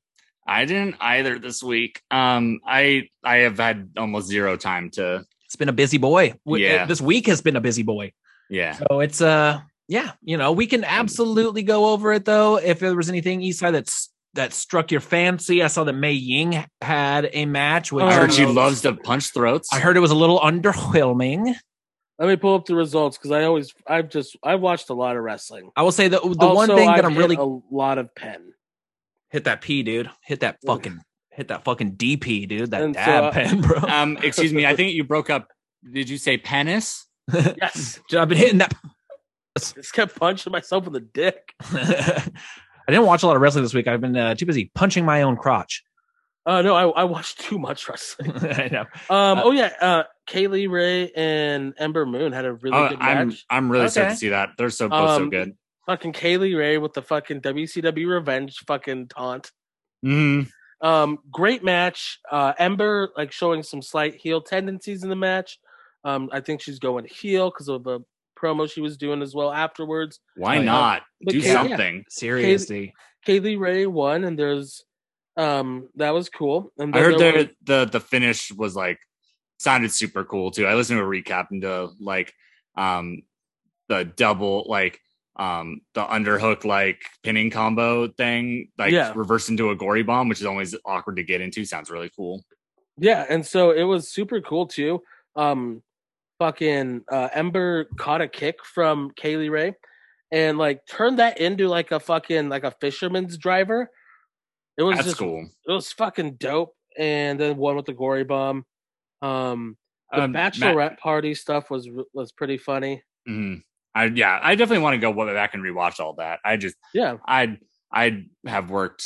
I didn't either this week. Um, I I have had almost zero time to. It's been a busy boy. Yeah. This week has been a busy boy. Yeah. So it's uh yeah, you know, we can absolutely go over it though. If there was anything Eastside that that struck your fancy? I saw that Mei Ying had a match. Which Oh, I heard she loves to punch throats. I heard it was a little underwhelming. Let me pull up the results because I always I've just I've watched a lot of wrestling. I will say the the one thing that I've I'm really a lot of pen. hit that P, dude. Hit that fucking hit that fucking DP, dude. That And dab uh, pen, bro. um, excuse me. I think you broke up. Did you say penis? Yes, I've been hitting that. just kept punching myself in the dick. I didn't watch a lot of wrestling this week. I've been uh, too busy punching my own crotch. Uh no, I, I watched too much wrestling. I know. Um. Uh, oh yeah. Uh. Kay Lee Ray and Ember Moon had a really Oh, good I'm match. I'm really stoked Okay. to see that. They're so both so Um, good. Fucking Kay Lee Ray with the fucking WCW Revenge fucking taunt. hmm Um. Great match. Uh. Ember like showing some slight heel tendencies in the match. Um. I think she's going heel because of the promo she was doing as well afterwards. Why yeah. not But do Kay- yeah. something? Seriously. Kay Lee Ray won, and there's um that was cool. And I heard there the was- the the finish was like sounded super cool too. I listened to a recap and into like um the double like um the underhook like pinning combo thing like Yeah. reverse into a gory bomb, which is always awkward to get into. Sounds really cool. Yeah, and so it was super cool too. Um fucking uh Ember caught a kick from Kay Lee Ray and like turned that into like a fucking like a fisherman's driver. It was That's just cool. it was fucking dope. And then one with the gory bomb. Um the Um, Matt- bachelorette party stuff was was pretty funny. Mhm. I yeah, I definitely want to go back and rewatch all that. I just Yeah. I I have worked.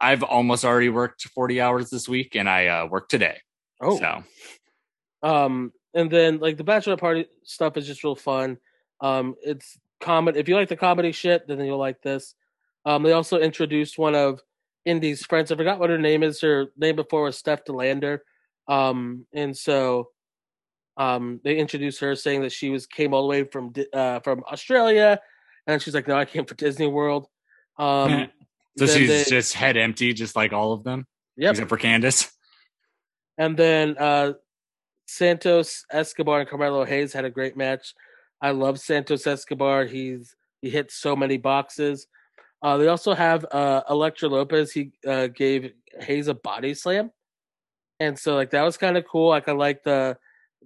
I've almost already worked forty hours this week, and I uh, worked today. Oh. so Um, and then like the bachelor party stuff is just real fun. Um, it's comedy. If you like the comedy shit, then you'll like this. Um, they also introduced one of Indi's friends. I forgot what her name is. Her name before was Steph De Lander. Um, and so, um, they introduced her saying that she was came all the way from uh from Australia, and she's like, "No, I came for Disney World." Um, so she's they- just head empty, just like all of them, yep. except for Candice. And then uh Santos Escobar and Carmelo Hayes had a great match. I love Santos Escobar. He's he hit so many boxes. Uh, they also have uh, Elektra Lopez. He uh, gave Hayes a body slam, and so like that was kind of cool. Like I like the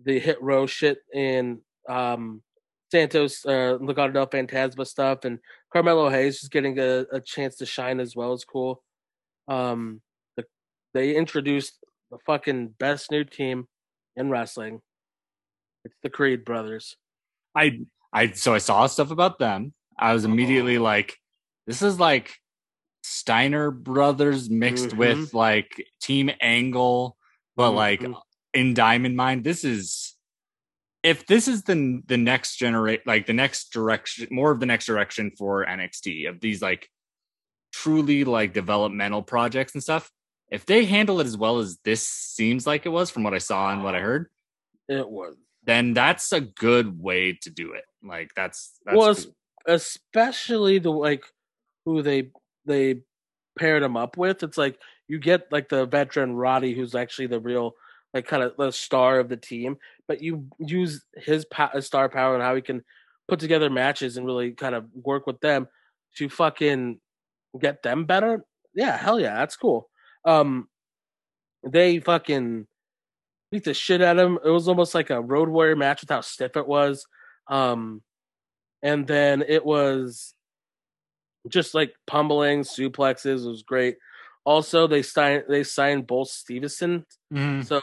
the hit row shit in um, Santos uh, Legado del Fantasma stuff, and Carmelo Hayes just getting a, a chance to shine as well is cool. Um, the, they introduced the fucking best new team in wrestling. It's the Creed brothers. I I so I saw stuff about them. I was immediately Oh. like, this is like Steiner Brothers mixed Mhm. with like Team Angle, but like Mhm. in Diamond Mine. This is if this is the the next generate like the next direction, more of the next direction for NXT of these like truly like developmental projects and stuff. If they handle it as well as this seems like it was from what I saw and what I heard, It was then that's a good way to do it. Like that's that's well, cool. especially the like who they they paired him up with. It's like you get like the veteran Roddy, who's actually the real like kind of the star of the team, but you use his star power and how he can put together matches and really kind of work with them to fucking get them better. Yeah, hell yeah, that's cool. Um, they fucking beat the shit out of him. It was almost like a Road Warrior match with how stiff it was. Um, and then it was just like pummeling suplexes. It was great. Also, they signed they signed Bull Stevenson. Mhm. So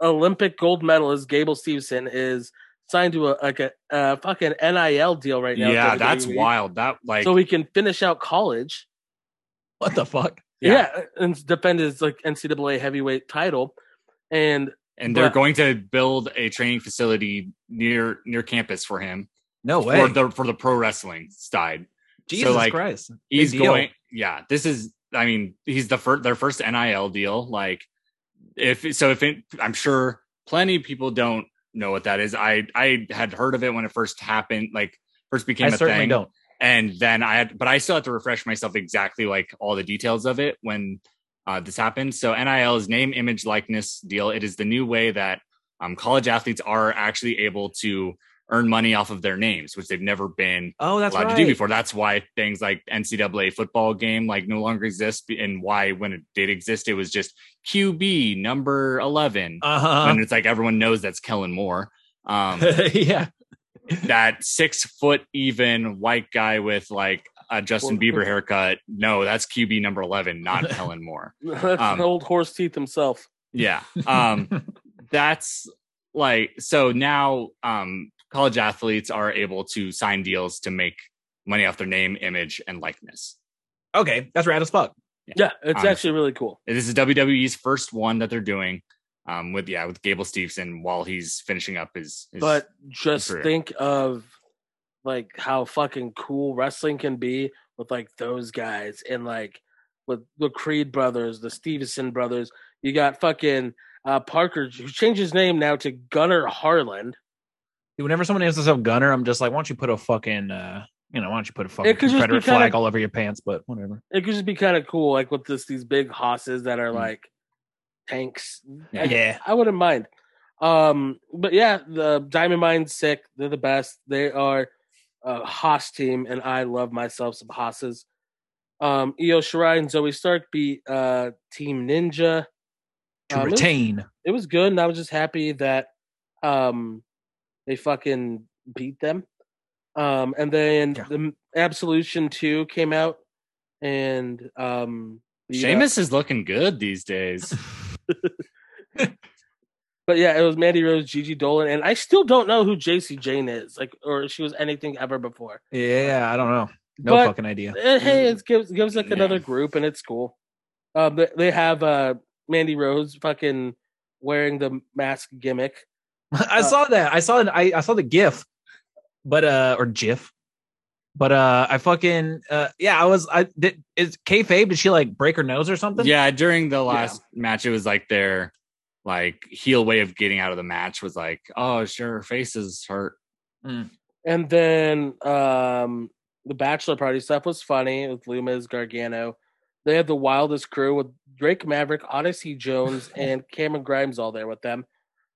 Olympic gold medalist Gable Stevenson is signed to a like a, a fucking NIL deal right now. yeah, that's wild. That like So he can finish out college. What the fuck? Yeah. and defend his like NCAA heavyweight title. And and they're but- going to build a training facility near near campus for him No way. for the for the pro wrestling side. Jesus like, Christ. He's Big deal. going. Yeah, this is. I mean, he's the first their first NIL deal. Like, if so, if it, I'm sure plenty of people don't know what that is. I I had heard of it when it first happened, like first became I a certainly thing. don't. And then I had, but I still had to refresh myself exactly like all the details of it when uh, this happened. So NIL is name, image, likeness deal. It is the new way that um, college athletes are actually able to earn money off of their names, which they've never been Oh, that's allowed right. to do before. That's why things like NCAA football game like no longer exist, and why when it did exist, it was just QB number eleven, uh-huh. and it's like everyone knows that's Kellen Moore. Um, yeah. That six foot even white guy with like a Justin Bieber haircut. No, that's QB number eleven, not Helen Moore. That's Um, old horse teeth himself. Yeah. Um, that's like so now um college athletes are able to sign deals to make money off their name, image, and likeness. okay, that's rad as fuck. Yeah, it's Um, actually really cool. This is WWE's first one that they're doing. Um, with yeah, with Gable Steveson while he's finishing up his, his But just career. think of like how fucking cool wrestling can be with like those guys and like with the Creed brothers, the Stevenson brothers. You got fucking uh, Parker who changed his name now to Gunnar Harlan. Whenever someone names themselves Gunner, I'm just like, why don't you put a fucking, uh, you know, why don't you put a fucking It could Confederate kinda- flag all over your pants? But whatever. It could just be kind of cool, like with this these big hosses that are Mm. like tanks. Yeah. I- I wouldn't mind. Um, but yeah, the Diamond Mine's sick. They're the best. They are a Haas team, and I love myself some Haas's. Um, Io Shirai and Zoey Stark beat uh, Team Ninja. To Um, it was- retain. It was good, and I was just happy that um, they fucking beat them. Um, and then Yeah. the Absolution Two came out, and um, beat up- Sheamus is looking good these days. But yeah, it was Mandy Rose, Gigi Dolan, and I still don't know who Jacy Jayne is, like, or if she was anything ever before. Yeah, I don't know. No But- fucking idea. Eh, Hey, it gives gives like Yeah. another group, and it's cool. Um, they, they have uh Mandy Rose fucking wearing the mask gimmick. I saw that. I saw. I, I saw the GIF, but uh, or GIF, but uh, I fucking uh, yeah. I was. I did. Is kayfabe? Did she like break her nose or something? yeah, during the last match, it was like their like heel way of getting out of the match was like, oh, sure, her face is hurt. And then um the bachelor party stuff was funny with Lumis Gargano. They had the wildest crew with Drake Maverick, Odyssey Jones, and Cameron Grimes all there with them.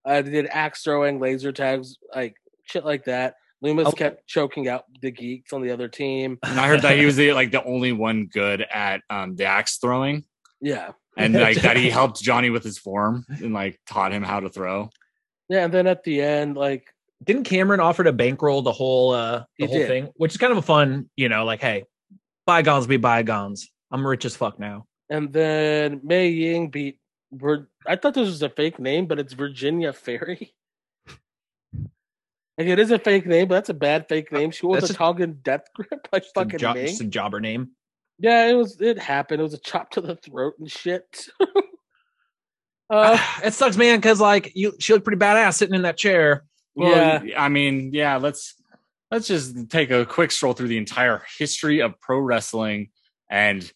Uh, they did axe throwing, laser tags, like shit like that. Lumis Oh. kept choking out the geeks on the other team. And I heard that he was the, like the only one good at um, the axe throwing, Yeah, and like that he helped Johnny with his form and like taught him how to throw. yeah. And then at the end, like Didn't Cameron offer to bankroll the whole uh the whole did. thing, which is kind of a fun, you know, like hey, bygones be bygones. I'm rich as fuck now. And then Mei Ying beat. Vir- I thought this was a fake name, but it's Virginia Ferry. Like it is a fake name, but that's a bad fake name. She was That's a just- Tongan death grip like a fucking jo- Ming. just a jobber name. Yeah, it was. It happened. It was a chop to the throat and shit. uh, it sucks, man, because like you, she looked pretty badass sitting in that chair. yeah, I mean, yeah, let's let's just take a quick stroll through the entire history of pro wrestling and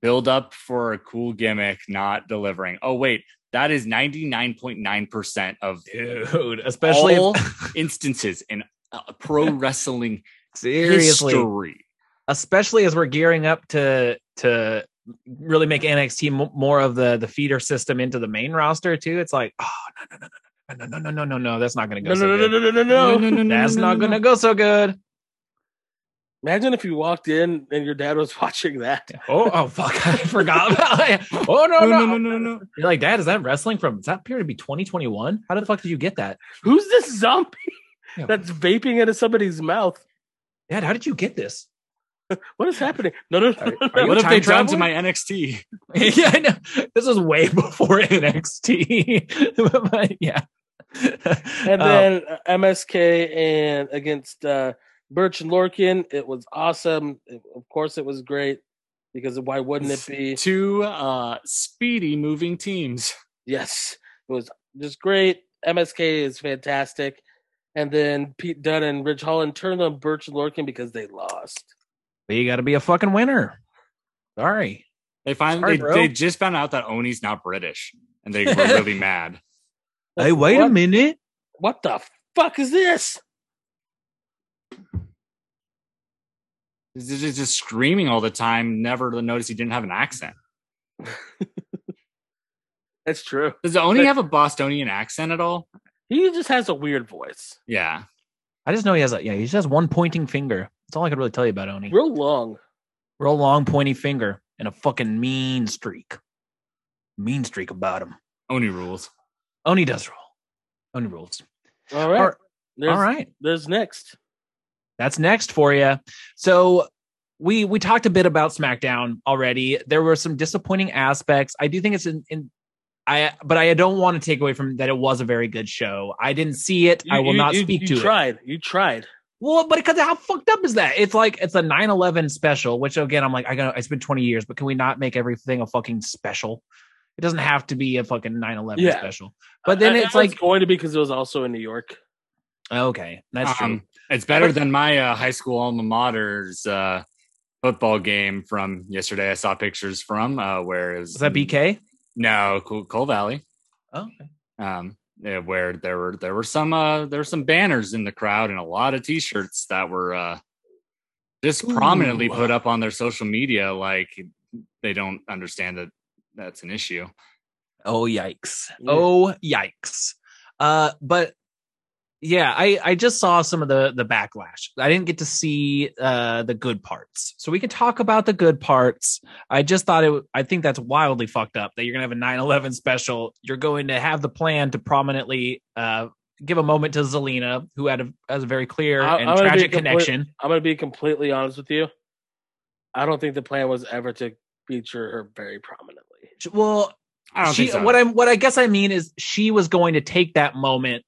build up for a cool gimmick not delivering. Oh wait, that is 99.9% of Dude, especially all instances in uh, pro wrestling seriously. history. especially as we're gearing up to to really make NXT more of the the feeder system into the main roster too. It's like, oh no no no no no no no no no no, that's not going to go no, so no, no, good. no, no, no, no. That's not going to go so good. Imagine if you walked in and your dad was watching that. Oh oh fuck, I forgot about it. Oh no No, no no, no, no, no. You're like, Dad, is that wrestling from? Is that period to be 2021? How the fuck did you get that? Who's this zombie Yeah. that's vaping into somebody's mouth? Dad, how did you get this? What is happening? No, no, no. Are- no, are no. What if time they done to my NXT? yeah, I know. This was way before NXT. But, yeah. And Um, then uh, MSK and against uh, Burch and Lorcan, it was awesome. It- of course, it was great because why wouldn't it be? Two uh, speedy moving teams. Yes, it was just great. MSK is fantastic. And then Pete Dunne and Ridge Holland turned on Burch and Lorcan because they lost. But you got to be a fucking winner. Sorry. They finally Sorry, they, they just found out that Oney's not British, and they were really mad. Hey, wait a minute. What the fuck is this? Just, just screaming all the time. Never to notice he didn't have an accent. That's true. Does Oney But- have a Bostonian accent at all? He just has a weird voice. Yeah, I just know he has a yeah, he just has one pointing finger. That's all I could really tell you about Oney. Real long. Real long pointy finger and a fucking mean streak. Mean streak about him. Oney rules. Oney does roll. Oney rules. All right. All- There's, all right. There's next. That's next for you. So we we talked a bit about SmackDown already. There were some disappointing aspects. I do think it's in, in I but I don't want to take away from that it was a very good show. I didn't see it. I will you- not you- speak you to it. You tried. You tried. Well, but because how fucked up is that? It's like it's a 9-11 special, which again I'm like, I got it's been 20 years, but can we not make everything a fucking special? It doesn't have to be a fucking 9-11 Yeah. special. But then I- it's I was like going to be because it was also in New York. okay, that's um, true. It's better than my uh, high school alma mater's uh, football game from yesterday. I saw pictures from uh, where it was. Was that BK? No, Coal, Valley. Oh, okay. Um, where there were there were some uh, there were some banners in the crowd and a lot of T-shirts that were uh, just prominently put up on their social media. Like they don't understand that that's an issue. Oh yikes. Oh yikes. Uh but yeah, I I just saw some of the the backlash. I didn't get to see uh the good parts. So we can talk about the good parts. I just thought it i think that's wildly fucked up that you're going to have a 9/11 special. You're going to have the plan to prominently uh give a moment to Zelina who had a has a very clear I- and I'm gonna tragic complete- connection. I'm going to be completely honest with you. I don't think the plan was ever to feature her very prominently. Well, I don't she, think so. what I'm what I guess I mean is she was going to take that moment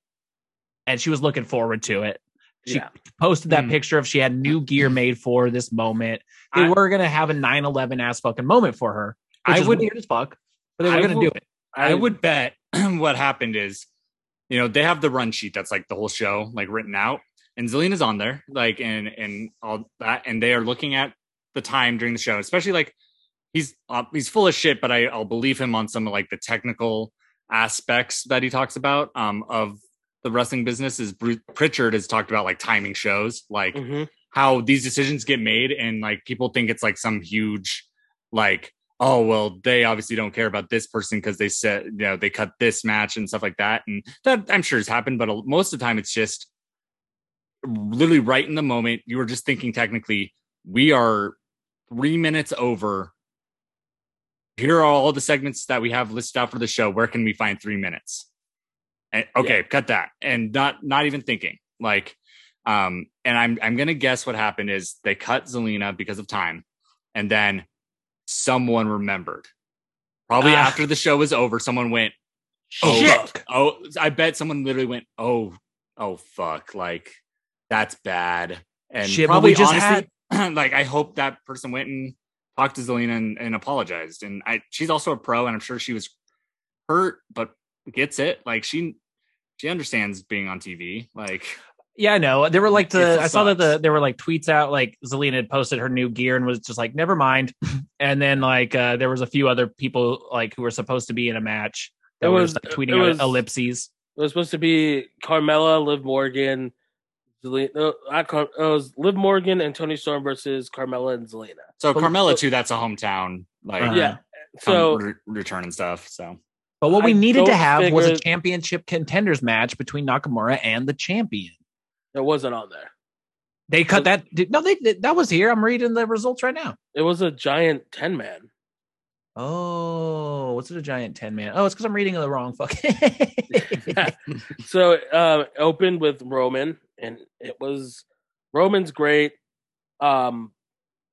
and she was looking forward to it. She Yeah. posted that Hmm. picture of she had new gear made for this moment. They I- were gonna have a 9-11 ass fucking moment for her. Which I is would- weird as fuck. But they were I gonna will- do it. I would bet what happened is, you know, they have the run sheet that's like the whole show, like written out, and Zelina's on there, like and and all that, and they are looking at the time during the show, especially like he's uh, he's full of shit, but I, I'll believe him on some of like the technical aspects that he talks about um of the wrestling business. Is Bruce Prichard has talked about like timing shows, like Mhm. how these decisions get made and like people think it's like some huge like oh well they obviously don't care about this person because they said you know they cut this match and stuff like that and that i'm sure has happened but most of the time it's just literally right in the moment you were just thinking technically we are three minutes over here are all the segments that we have listed out for the show where can we find three minutes and, okay cut that. And not not even thinking. Like um and i'm i'm gonna guess what happened is they cut zelina because of time. And then someone remembered. Probably Ah. after the show was over someone went oh Shit. oh i bet someone literally went oh oh fuck. Like that's bad. And Shit, probably just honestly like i hope that person went and talked to zelina and, and apologized. And i she's also a pro and i'm sure she was hurt but gets it. Like she she understands being on tv like Yeah, I know. There were like the I saw that the there were like tweets out like Zelina had posted her new gear and was just like, never mind. and then like uh there was a few other people like who were supposed to be in a match that It were was- just, like, it tweeting out was- ellipses. It was supposed to be Carmella, Liv Morgan, Zelina. No, not Car- it was Liv Morgan and Toni Storm versus Carmella and Zelina. so But- carmella too that's a hometown like Uh-huh. Yeah. So re- return and stuff so But what we I needed to have was a championship contenders match between Nakamura and the champion. it wasn't on there. They cut that. No, they that was here. I'm reading the results right now. It was a giant ten man. Oh, what's it a giant ten man? Oh, it's because I'm reading the wrong fucking. Yeah. So um, opened with Roman, and it was Roman's great. Um,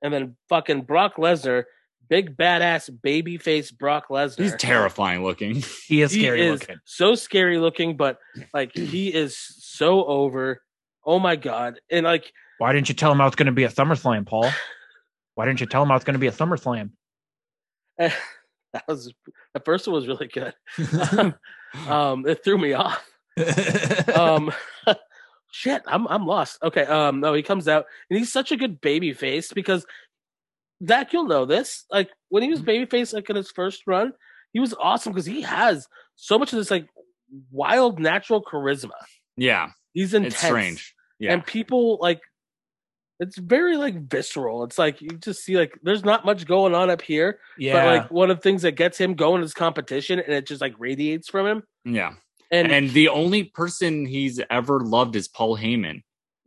and then fucking Brock Lesnar, big badass baby face Brock Lesnar. he's terrifying looking he is He scary is looking. so scary looking, but like he is so over. Oh my god! And like Why didn't you tell him I was going to be a SummerSlam, Paul? Why didn't you tell him I was going to be a SummerSlam? that was the first one was really good. um, it threw me off. um shit i'm i'm lost okay um no he comes out and he's such a good baby face because Zach, you'll know this. Like when he was mm-hmm. babyface, like in his first run, he was awesome because he has so much of this like wild natural charisma. yeah He's intense. it's strange yeah And people like it's very like visceral. It's like you just see like there's not much going on up here. yeah, But like one of the things that gets him going is competition and it just like radiates from him. yeah And, and the only person he's ever loved is Paul Heyman.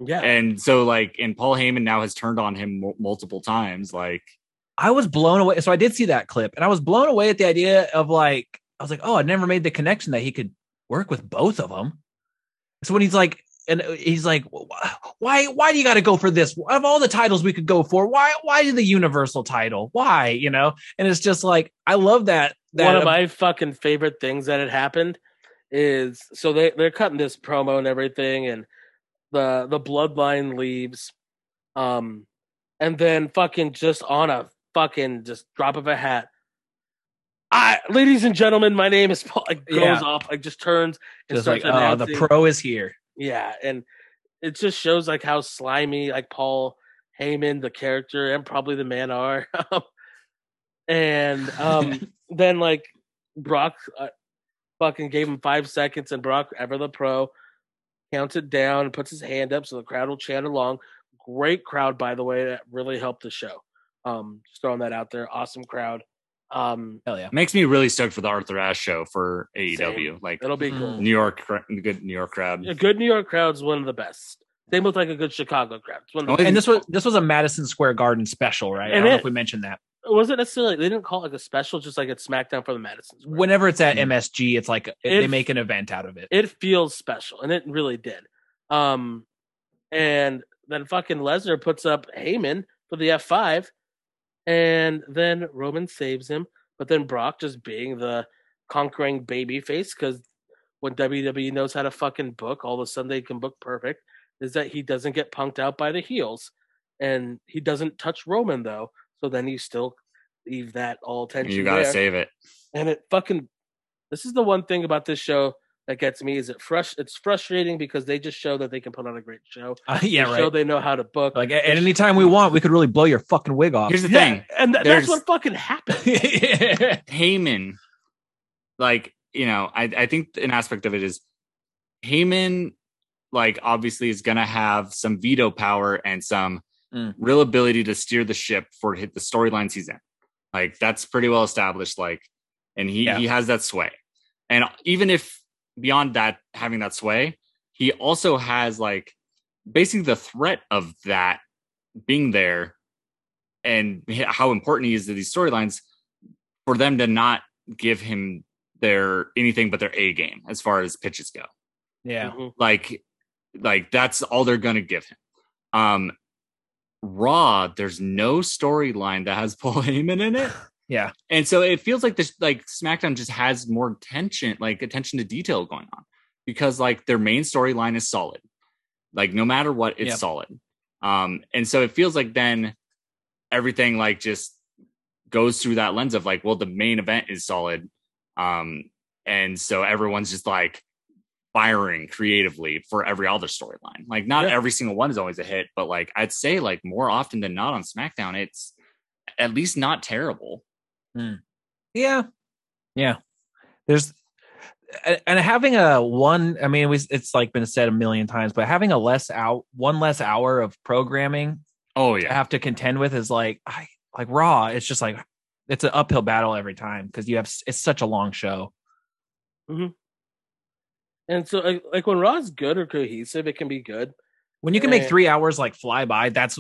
Yeah. And so like, and Paul Heyman now has turned on him m- multiple times. Like, I was blown away. So I did see that clip, and I was blown away at the idea of like, I was like, oh, I never made the connection that he could work with both of them. So when he's like, and uh, he's like, why, why do you got to go for this? Of all the titles we could go for, why, why the Universal title? Why, you know? And it's just like, I love that. that One of my fucking favorite things that had happened is so they they're cutting this promo and everything, and the the bloodline leaves, um, and then fucking just on a fucking just drop of a hat. I, ladies and gentlemen, my name is Paul. Like goes Yeah. off, like just turns and just like, starts oh, the pro is here. Yeah, and it just shows like how slimy like Paul Heyman, the character, and probably the man are. and um, then like Brock uh, fucking gave him five seconds, and Brock, ever the pro, counts it down and puts his hand up so the crowd will chant along. Great crowd, by the way, that really helped the show. Um, just throwing that out there, awesome crowd. Um, Hell yeah. makes me really stoked for the Arthur Ashe show for AEW. Like, it'll be cool. New York, cra- good New York crowd. A good New York crowd's one of the best. They with like a good Chicago crowd. It's one of the And this was this was a Madison Square Garden special, right? I don't know if we mentioned that. It wasn't necessarily they didn't call it like a special, just like it's SmackDown for the Madison. Square. Whenever it's at Mm. MSG, it's like they make an event out of it. it feels special, and it really did. Um, and then fucking Lesnar puts up Heyman for the F five, and then Roman saves him. But then Brock just being the conquering baby face because when WWE knows how to fucking book, all of a sudden they can book perfect. Is that he doesn't get punked out by the heels, and he doesn't touch Roman though. So then you still leave that all tension. You got to there save it. and it fucking this is the one thing about this show that gets me is it fresh it's frustrating because they just show that they can put on a great show. Uh, yeah, They show right. they know how to book. Like at any time we want, we could really blow your fucking wig off. Here's the Yeah, thing and th- that's what fucking happened. Heyman, like, you know, I, I think an aspect of it is Heyman, like, obviously is going to have some veto power and some Mm. real ability to steer the ship for hit the storylines he's in. Like, that's pretty well established. Like, and he, Yeah. he has that sway. And even if beyond that, having that sway, he also has like basically the threat of that being there and how important he is to these storylines for them to not give him their anything but their A game as far as pitches go. yeah. Mhm. Like, like that's all they're gonna give him. Um Raw, there's no storyline that has Paul Heyman in it. Yeah. And so it feels like this like SmackDown just has more tension, like attention to detail going on. Because like their main storyline is solid. Like no matter what, it's Yep. solid. Um, and so it feels like then everything like just goes through that lens of like, well, the main event is solid. Um, and so everyone's just like firing creatively for every other storyline. Like not Yeah. every single one is always a hit, but like I'd say like more often than not on SmackDown, it's at least not terrible. Hmm. Yeah. Yeah. There's and having a one, I mean, it's like been said a million times, but having a less out, one less hour of programming Oh to yeah. have to contend with is like, I like Raw. It's just like, it's an uphill battle every time because you have, it's such a long show. Mm-hmm. And so like, like when Raw's good or cohesive, it can be good. When you can make three hours like fly by, that's,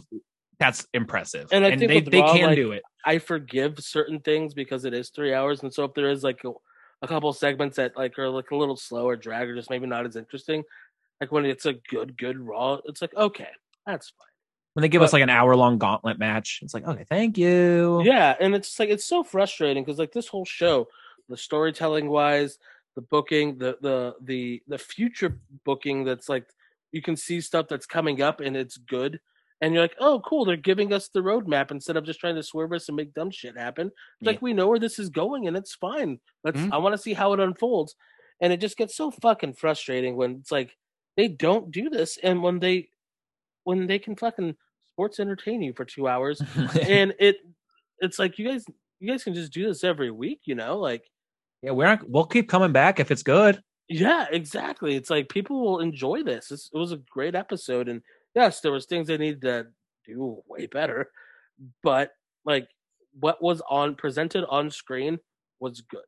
that's impressive. And think they, they Raw, can like, do it. I forgive certain things because it is three hours, and so if there is like a, a couple segments that like are like a little slow or drag or just maybe not as interesting, like when it's a good good Raw, it's like okay, that's fine. When they give us like an hour long gauntlet match, it's like, okay, thank you. Yeah, and it's like it's so frustrating because like this whole show, the storytelling wise, the booking, the the the the future booking that's like you can see stuff that's coming up and it's good. And you're like, oh, cool! They're giving us the roadmap instead of just trying to swerve us and make dumb shit happen. Yeah. Like we know where this is going, and it's fine. Let's. Mhm. I want to see how it unfolds, and it just gets so fucking frustrating when it's like they don't do this, and when they when they can fucking sports entertain you for two hours, and it it's like you guys you guys can just do this every week you know like yeah, we're not, we'll keep coming back if it's good. yeah exactly it's like people will enjoy this It's- it was a great episode and yes there was things they needed to do way better but like what was on presented on screen was good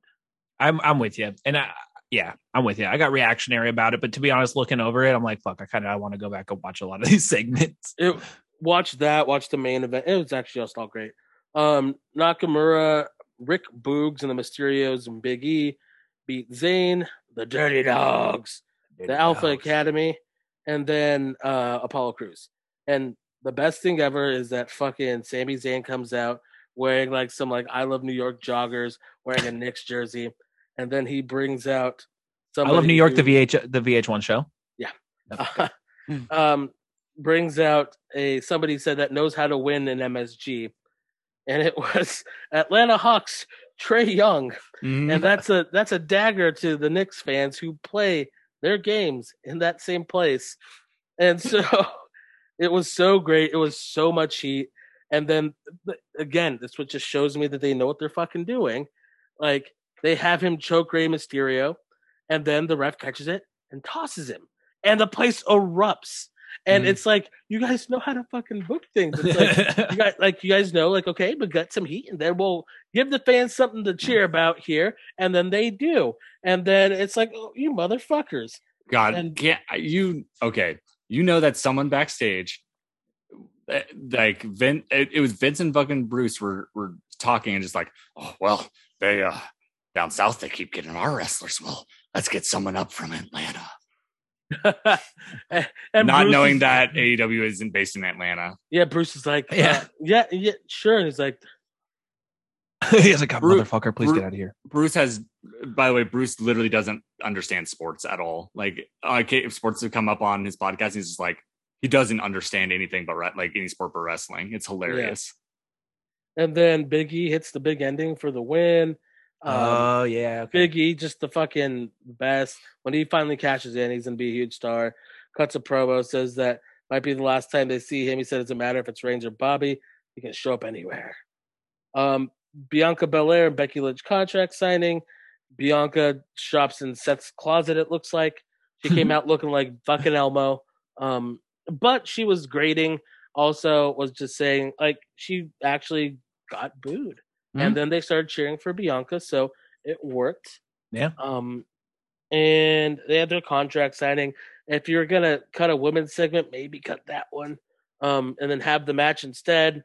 I'm I'm with you, and I yeah, I'm with you. I got reactionary about it, but to be honest, looking over it, I'm like, fuck, I kind of I want to go back and watch a lot of these segments. It, watch that. Watch the main event. It was actually just all great. Um, Nakamura, Rick Boogs, and the Mysterios and Big E beat Zayn, the Dirty Dogs, the Alpha Academy, and then uh, Apollo Crews. And the best thing ever is that fucking Sami Zayn comes out wearing like some like I love New York joggers, wearing a Knicks jersey, and then he brings out. I love New York, the VH, the VH1 show. Yeah. Um, brings out a somebody said that knows how to win in MSG, and it was Atlanta Hawks Trae Young, Mhm. and that's a that's a dagger to the Knicks fans who play their games in that same place, and so it was so great. It was so much heat, and then again, this what just shows me that they know what they're fucking doing. Like they have him choke Rey Mysterio, and then the ref catches it and tosses him, and the place erupts. And Mhm. it's like you guys know how to fucking book things. It's like you guys, like you guys know, like okay, we got some heat, and then we'll give the fans something to cheer about here, and then they do, and then it's like, oh, you motherfuckers. God, And- can't you? Okay, you know that someone backstage, eh, like Vin, it, it was Vince and fucking Bruce were were talking and just like, oh well, they uh down south they keep getting our wrestlers. Well, let's get someone up from Atlanta. and Not Bruce knowing is- that AEW isn't based in Atlanta. yeah, Bruce is like, Yeah. yeah, yeah, yeah, sure. And he's like, He's like, "God, Bru- motherfucker, please Bru- get out of here. Bruce has, by the way, Bruce literally doesn't understand sports at all. Like, uh, okay, if sports have come up on his podcast, he's just like, he doesn't understand anything but re- like any sport but wrestling. It's hilarious. and then Biggie hits the big ending for the win. Um, oh yeah, okay. Big E, just the fucking best. When he finally cashes in, he's gonna be a huge star. Cuts a promo, says that might be the last time they see him. He said it doesn't matter if it's Reigns or Bobby, he can show up anywhere. Um, Bianca Belair and Becky Lynch contract signing. Bianca shops in Seth's closet. It looks like she came out looking like fucking Elmo. Um, but she was grading. Also, was just saying like she actually got booed Mhm. and then they started cheering for Bianca, so it worked. Yeah. Um, and they had their contract signing. If you're gonna cut a women's segment, maybe cut that one, um, and then have the match instead.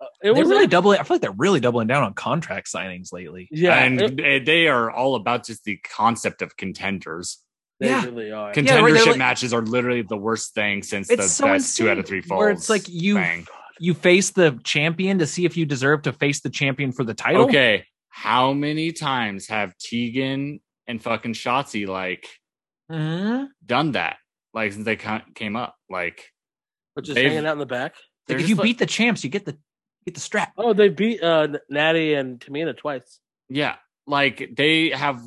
Uh, it They're was really act- doubling. I feel like they're really doubling down on contract signings lately. yeah, and it- they are all about just the concept of contenders. they yeah. really are. Con- Yeah, where Contendership like- matches are literally the worst thing since the so best two out of three falls. where it's like you- thing. You face the champion to see if you deserve to face the champion for the title. Okay, how many times have Tegan and fucking Shotzi like Mhm. done that? Like since they came up, like but just hanging out in the back. Like if you like- beat the champs, you get the get the strap. Oh, they beat uh, Natty and Tamina twice. Yeah, like they have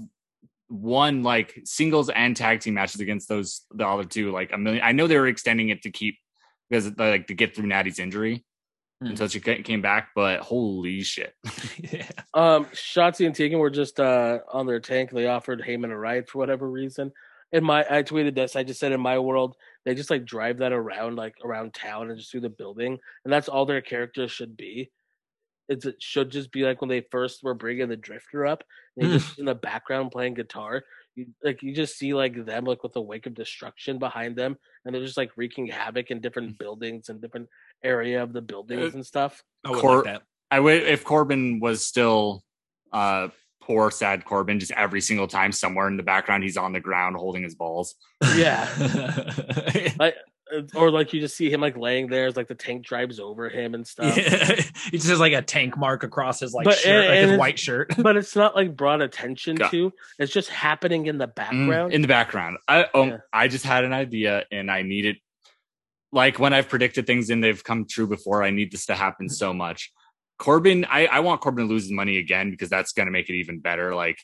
won like singles and tag team matches against those the other two like a million. I know they were extending it to keep because like to get through Natty's injury Hmm. until she came back. But holy shit, yeah. Um, Shotzi and Tegan were just uh on their tank. They offered Heyman a ride for whatever reason. In my, I tweeted this. I just said in my world, they just like drive that around, like around town and just through the building, and that's all their characters should be. It's it should just be like when they first were bringing the Drifter up, and they just in the background playing guitar. You like you just see like them like with a wake of destruction behind them, and they're just like wreaking havoc in different buildings and different area of the buildings and stuff. I would Cor- like that. I would if Corbin was still uh poor sad Corbin just every single time somewhere in the background he's on the ground holding his balls. Yeah. or like you just see him like laying there as like the tank drives over him and stuff. Yeah. he just has like a tank mark across his like But- shirt, and- like and his white shirt. But it's not like brought attention Yeah. to. It's just happening in the Mm, background. in the background. I um, Yeah. I just had an idea and I needed like when I've predicted things and they've come true before, I need this to happen so much. Corbin, I, I want Corbin to lose his money again because that's gonna make it even better. Like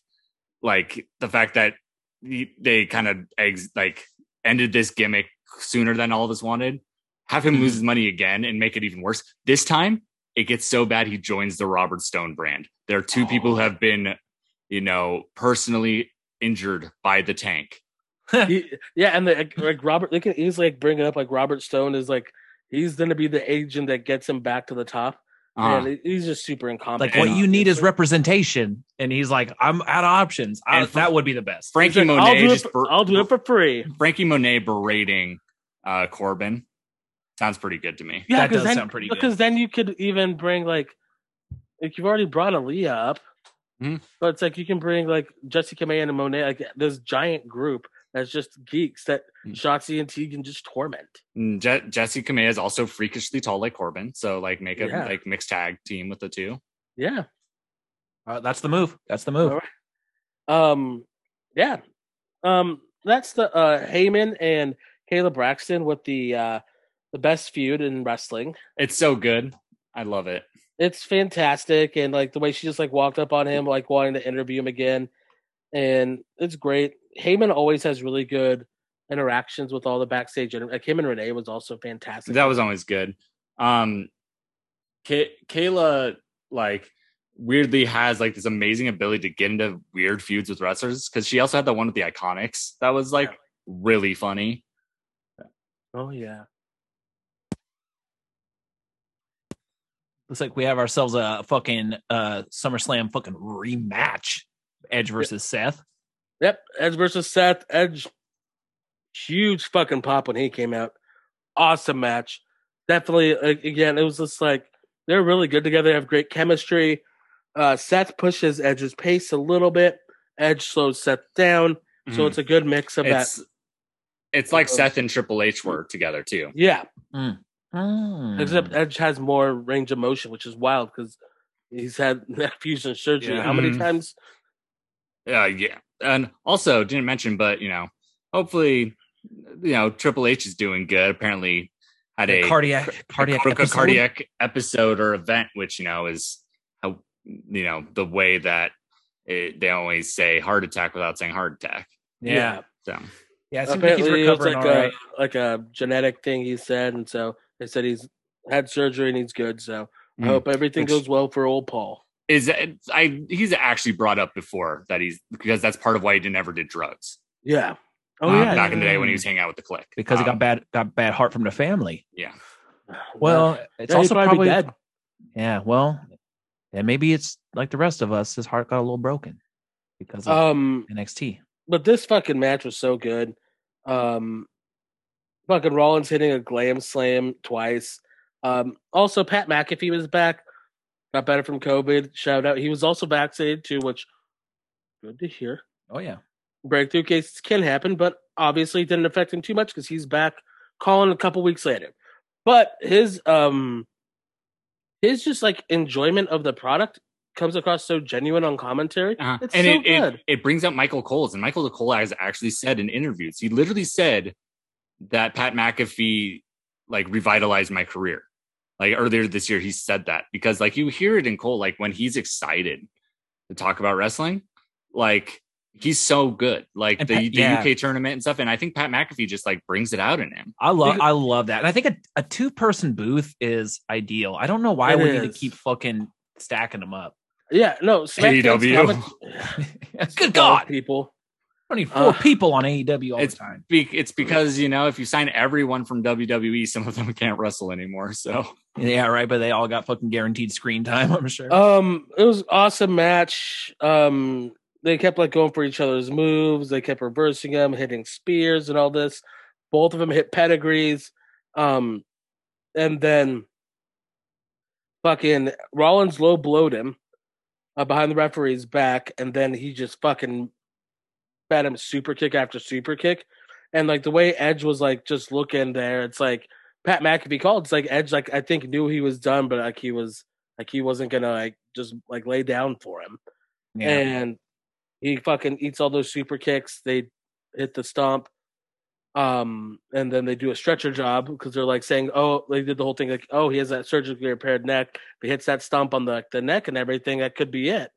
like the fact that he- they kind of ex- like ended this gimmick sooner than all of us wanted. Have him lose mm-hmm. his money again and make it even worse. This time it gets so bad he joins the Robert Stone brand. There are two people who have been, you know, personally injured by the tank. He- yeah, and the, like, like Robert, they can easily like bring it up. Like Robert Stone is like he's gonna be the agent that gets him back to the top. Uh, And he- he's just super incompetent. Like what you need is representation, and he's like, I'm out of options. I, And that would be the best. Franky like, Monet I'll do, it just for, I'll do it for free. Franky Monet berating uh, Corbin sounds pretty good to me. Yeah, That 'cause does then, sound pretty good. Because then you could even bring like, like you've already brought Aliyah up, Hmm. but it's like you can bring like Jessi Kamea and Monet, like this giant group that's just geeks that Hmm. Shotzi and T can just torment. Je- Jessi Kamea is also freakishly tall like Corbin, so like make a Yeah. like mixed tag team with the two. Yeah. Uh, that's the move. That's the move. All right. Um, yeah. Um, that's the uh Heyman and Kayla Braxton with the uh the best feud in wrestling. It's so good. I love it. It's fantastic, and like the way she just like walked up on him, like wanting to interview him again, and it's great. Heyman always has really good interactions with all the backstage, and like him and Renee was also fantastic. That was always good. Um, Kay- Kayla like weirdly has like this amazing ability to get into weird feuds with wrestlers because she also had the one with the Iconics that was like really funny. oh yeah, Looks like we have ourselves a fucking uh SummerSlam fucking rematch. Edge versus Seth. Yep. Edge versus Seth. Edge, huge fucking pop when he came out. Awesome match. Definitely. Again, it was just like they're really good together. They have great chemistry. Uh, Seth pushes Edge's pace a little bit. Edge slows Seth down. So Mhm. it's a good mix of that. it's it's like Seth and Triple H were together too. Yeah, Mm. except Edge has more range of motion, which is wild because he's had that fusion surgery. Yeah. How many Mhm. times? Uh, yeah, and also didn't mention, but you know, hopefully, you know, Triple H is doing good. Apparently, had a cardiac cardiac a episode? cardiac episode or event, which you know is how you know the way that it, they always say heart attack without saying heart attack. Yeah. So Yeah, it seems like he's Apparently, it was recovering like all a right. like a genetic thing. He said, and so they said he's had surgery and he's good. So I Mm. hope everything Which- goes well for old Paul. Is I he's actually brought up before that he's because that's part of why he did never did drugs. Yeah. Oh um, yeah. back in the day when he was hanging out with the Kliq because he Um, got bad got bad heart from the family. Yeah, Well, it's Yeah, also probably probably dead. yeah. Well, and maybe it's like the rest of us. His heart got a little broken because of Um, NXT. but this fucking match was so good. Um, fucking Rollins hitting a glam slam twice. Um, also Pat McAfee if he was back, got better from COVID. Shout out, he was also vaccinated too, which good to hear. Oh yeah, Breakthrough cases can happen, but obviously it didn't affect him too much because he's back calling a couple weeks later. But his um, his just like enjoyment of the product comes across so genuine on commentary. Uh-huh. It's and so it, good. it it brings up Michael Cole's, and Michael Cole has actually said in interviews, he literally said that Pat McAfee like revitalized my career. Like earlier this year, he said that because like you hear it in Cole, like when he's excited to talk about wrestling, like he's so good. Like And the, Pat- the yeah. UK tournament and stuff, and I think Pat McAfee just like brings it out in him. I love I love that, and I think a, a two person booth is ideal. I don't know why It we need to keep fucking stacking them up. Yeah, no, SmackDown's AEW. Good God, people. I need four Uh, people on AEW all it's- the time. Be- It's because you know if you sign everyone from WWE, some of them can't wrestle anymore. So Yeah, right. But they all got fucking guaranteed screen time. I'm sure. Um, it was awesome match. Um, they kept like going for each other's moves. They kept reversing them, hitting spears and all this. Both of them hit pedigrees. Um, and then fucking Rollins low blowed him uh, behind the referee's back, and then he just fucking fed him super kick after super kick. And like the way Edge was like just looking there, it's like Pat McAfee called. It's like Edge, like I think knew he was done, but like he was like he wasn't gonna like just like lay down for him. yeah. And he fucking eats all those super kicks. They hit the stomp. Um, and then they do a stretcher job because they're like saying, "Oh, they did the whole thing like, oh, he has that surgically repaired neck. If he hits that stomp on the the neck and everything, that could be it."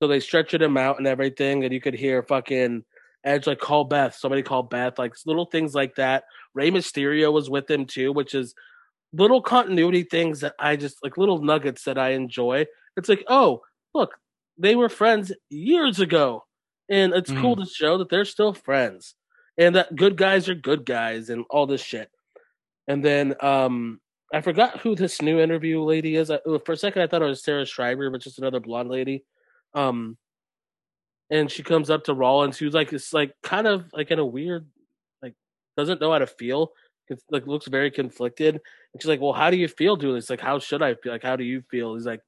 So they stretched him out and everything, and you could hear fucking Edge like call Beth. Somebody call Beth, like little things like that. Rey Mysterio was with him too, which is little continuity things that I just like little nuggets that I enjoy. It's like, oh, look, they were friends years ago, and it's cool to show that they're still friends, and that good guys are good guys, and all this shit. And then um I forgot who this new interview lady is. I, for a second, I thought it was Sarah Schreiber, but just another blonde lady. Um, and she comes up to Rollins, who's like, it's like kind of like in a weird, like doesn't know how to feel. It's like looks very conflicted. And she's like, "Well, how do you feel doing this? Like, how should I feel? Like, how do you feel?" He's like,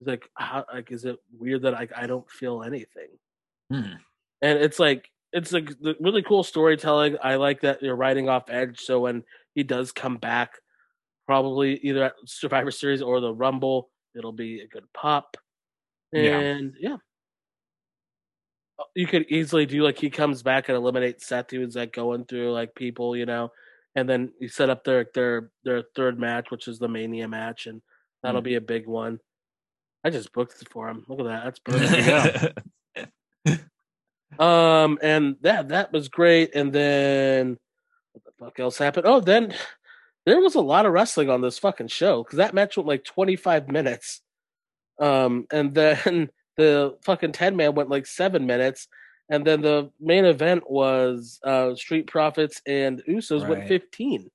"He's like, how, like, is it weird that I I don't feel anything?" Hmm. and it's like it's like the really cool storytelling. I like that you're writing off Edge, so when he does come back, probably either at Survivor Series or the Rumble, it'll be a good pop. Yeah. And yeah, Uh, you could easily do like he comes back and eliminates Seth, who's like going through like people, you know, and then you set up their their their third match, which is the Mania match, and that'll Mm. be a big one. I just booked it for him. Look at that. That's perfect. Um, and that that was great. And then what the fuck else happened? Oh, then there was a lot of wrestling on this fucking show because that match went like 25 minutes. Um, and then the fucking 10 man went like seven minutes. And then the main event was uh Street Profits and Usos went 15.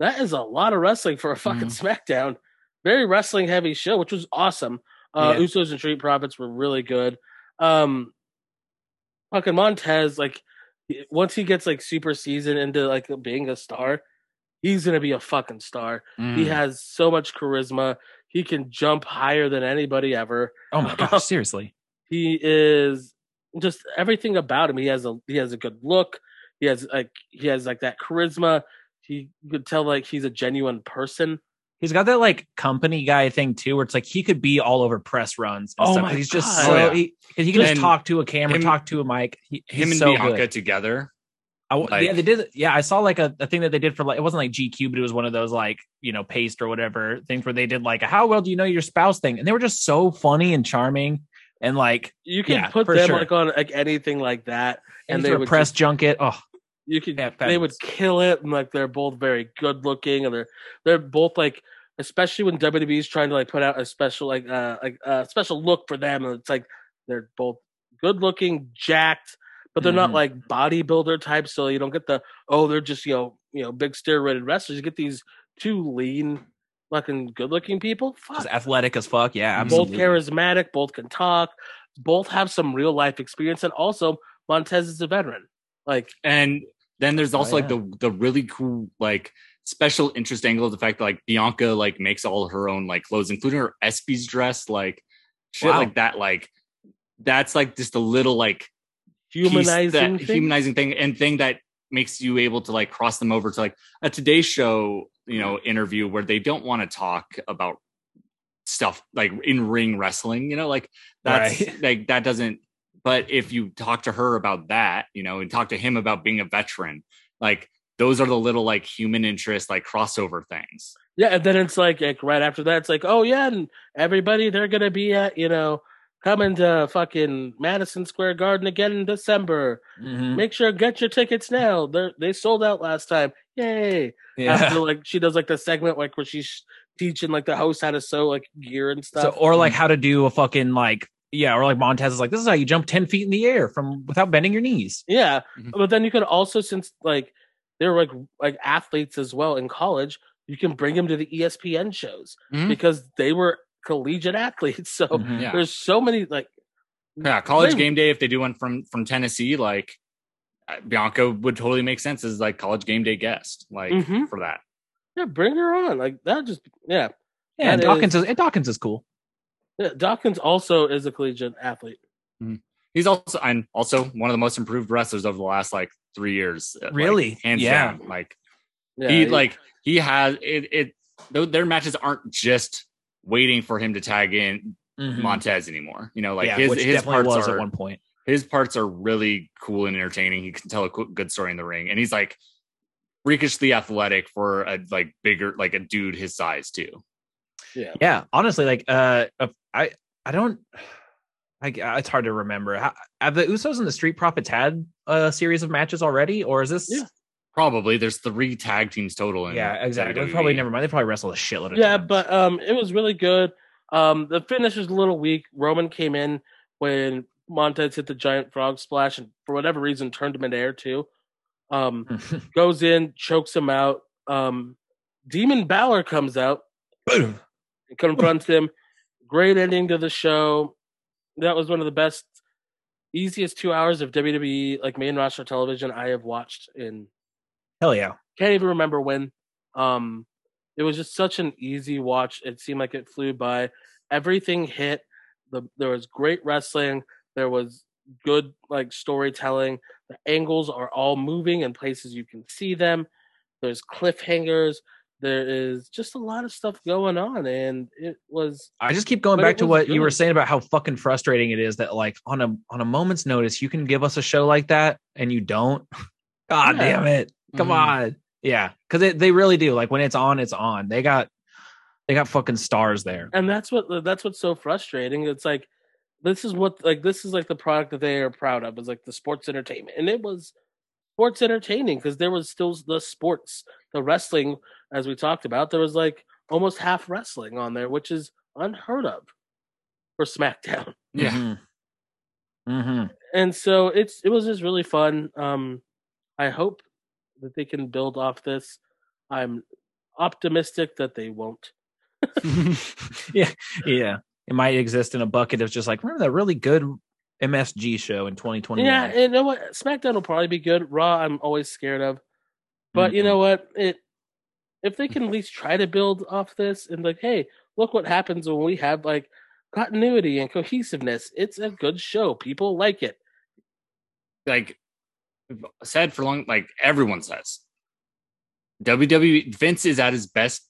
That is a lot of wrestling for a fucking SmackDown. Very wrestling heavy show, which was awesome. Uh Yeah. Usos and Street Profits were really good. Um fucking Montez, like once he gets like super seasoned into like being a star, he's gonna be a fucking star. He Mm. has so much charisma. He can jump higher than anybody ever. oh my gosh, seriously. He is just everything about him. He has a he has a good look. He has like he has like that charisma. He you could tell like he's a genuine person. He's got that like company guy thing too, where it's like he could be all over press runs. And Oh stuff. my He's just so Oh, yeah. he, 'cause he can just talk to a camera, him- talk to a mic. He, Him he's and so Bianca good. together. I w like- yeah, they did. Yeah, I saw like a, a thing that they did for like it wasn't like GQ, but it was one of those like you know paste or whatever things where they did like a how well do you know your spouse thing, and they were just so funny and charming and like You can Yeah, put them sure. like on like anything like that, and and they they would press just- junket. Oh, you could Yeah, they would kill it and like they're both very good looking and they're they're both like especially when WWE's trying to like put out a special like uh like a special look for them and it's like they're both good looking jacked but they're not Mhm. like bodybuilder types so you don't get the oh they're just you know you know big steroided wrestlers you get these two lean fucking good looking people Fuck. just athletic as fuck. Yeah, both charismatic both can talk both have some real life experience and also Montez is a veteran like And then there's also Oh, like the the really cool like special interest angle of the fact that like Bianca like makes all her own like clothes, including her Espy's dress, like shit Wow. like that. Like that's like just a little like piece humanizing thing. humanizing thing and thing that makes you able to like cross them over to like a Today Show, you know, interview where they don't want to talk about stuff like in ring wrestling, you know, like that's Right. like that doesn't. But if you talk to her about that, you know, and talk to him about being a veteran, like those are the little like human interest, like crossover things. Yeah, and then it's like, like right after that, it's like, oh yeah, and everybody they're gonna be at you know coming to fucking Madison Square Garden again in December. Mhm. Make sure get your tickets now. They they sold out last time. Yay! Yeah. After like she does like the segment like where she's teaching like the host how to sew like gear and stuff, So, or like how to do a fucking like yeah, or like Montez is like this is how you jump ten feet in the air from without bending your knees. yeah, Mhm. but then you could also since like they're like like athletes as well in college, you can bring them to the ESPN shows Mhm. because they were collegiate athletes. So Mhm. Yeah. there's so many like Yeah, college They- game day. If they do one from from Tennessee, like uh, Bianca would totally make sense as like college game day guest, like Mhm. for that. Yeah, bring her on. Like that just yeah. Yeah, and Dawkins is- is and Dawkins is cool. yeah. Dawkins also is a collegiate athlete. He's also and also one of the most improved wrestlers over the last like three years. uh, like, Really? hands Yeah. down. Like Yeah, he like he has it. It tho- their matches aren't just waiting for him to tag in Mhm. Montez anymore. You know, like yeah, his his parts was are at one point. his parts are really cool and entertaining. He can tell a good story in the ring, and he's like freakishly athletic for a like bigger like a dude his size too. yeah. Yeah, honestly, like uh, I I don't. I, it's hard to remember. How, have the Usos and the Street Profits had a series of matches already, or is this? Yeah. Probably there's three tag teams total. In yeah, exactly. WWE. Probably never mind. They probably wrestled a shitload of Yeah, times. but um it was really good. Um the finish was a little weak. Roman came in when Montez hit the giant frog splash and for whatever reason turned him into air too. Um goes in, chokes him out. Um Demon Balor comes out Boom. and confronts him. Great ending to the show. That was one of the best, easiest two hours of WWE like main roster television I have watched in Hell yeah. can't even remember when. Um, it was just such an easy watch. It seemed like it flew by. Everything hit. The there was great wrestling. There was good like storytelling. The angles are all moving in places you can see them. There's cliffhangers. There is just a lot of stuff going on, and it was I just keep going back to what you were saying about how fucking frustrating it is that like on a on a moment's notice you can give us a show like that and you don't. God Yeah. damn it. Come Mhm. on. Yeah, cuz they really do. Like when it's on it's on. They got they got fucking stars there. and that's what that's what's so frustrating. It's like this is what like this is like the product that they are proud of is like the sports entertainment, and it was sports entertaining because there was still the sports, the wrestling, as we talked about. There was like almost half wrestling on there, which is unheard of for SmackDown. Yeah. Mhm. Mhm. And so it's it was just really fun. Um, I hope that they can build off this. I'm optimistic that they won't. yeah. Yeah. It might exist in a bucket of just like remember that really good MSG show in 2021. Yeah, and you know what? SmackDown will probably be good. Raw, I'm always scared of. But you Mhm. know what? It if they can at least try to build off this and like, hey, look what happens when we have like continuity and cohesiveness. It's a good show. People like it. like said for long, like everyone says, WWE Vince is at his best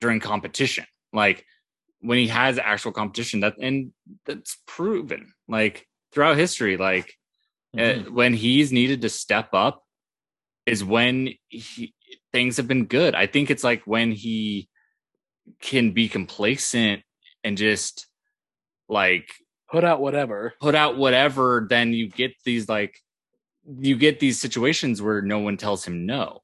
during competition. Like when he has actual competition, that and that's proven. Like throughout history, like Mhm. uh, when he's needed to step up is when he, things have been good. I think it's like when he can be complacent and just like Put out whatever. put out whatever, then you get these like you get these situations where no one tells him no.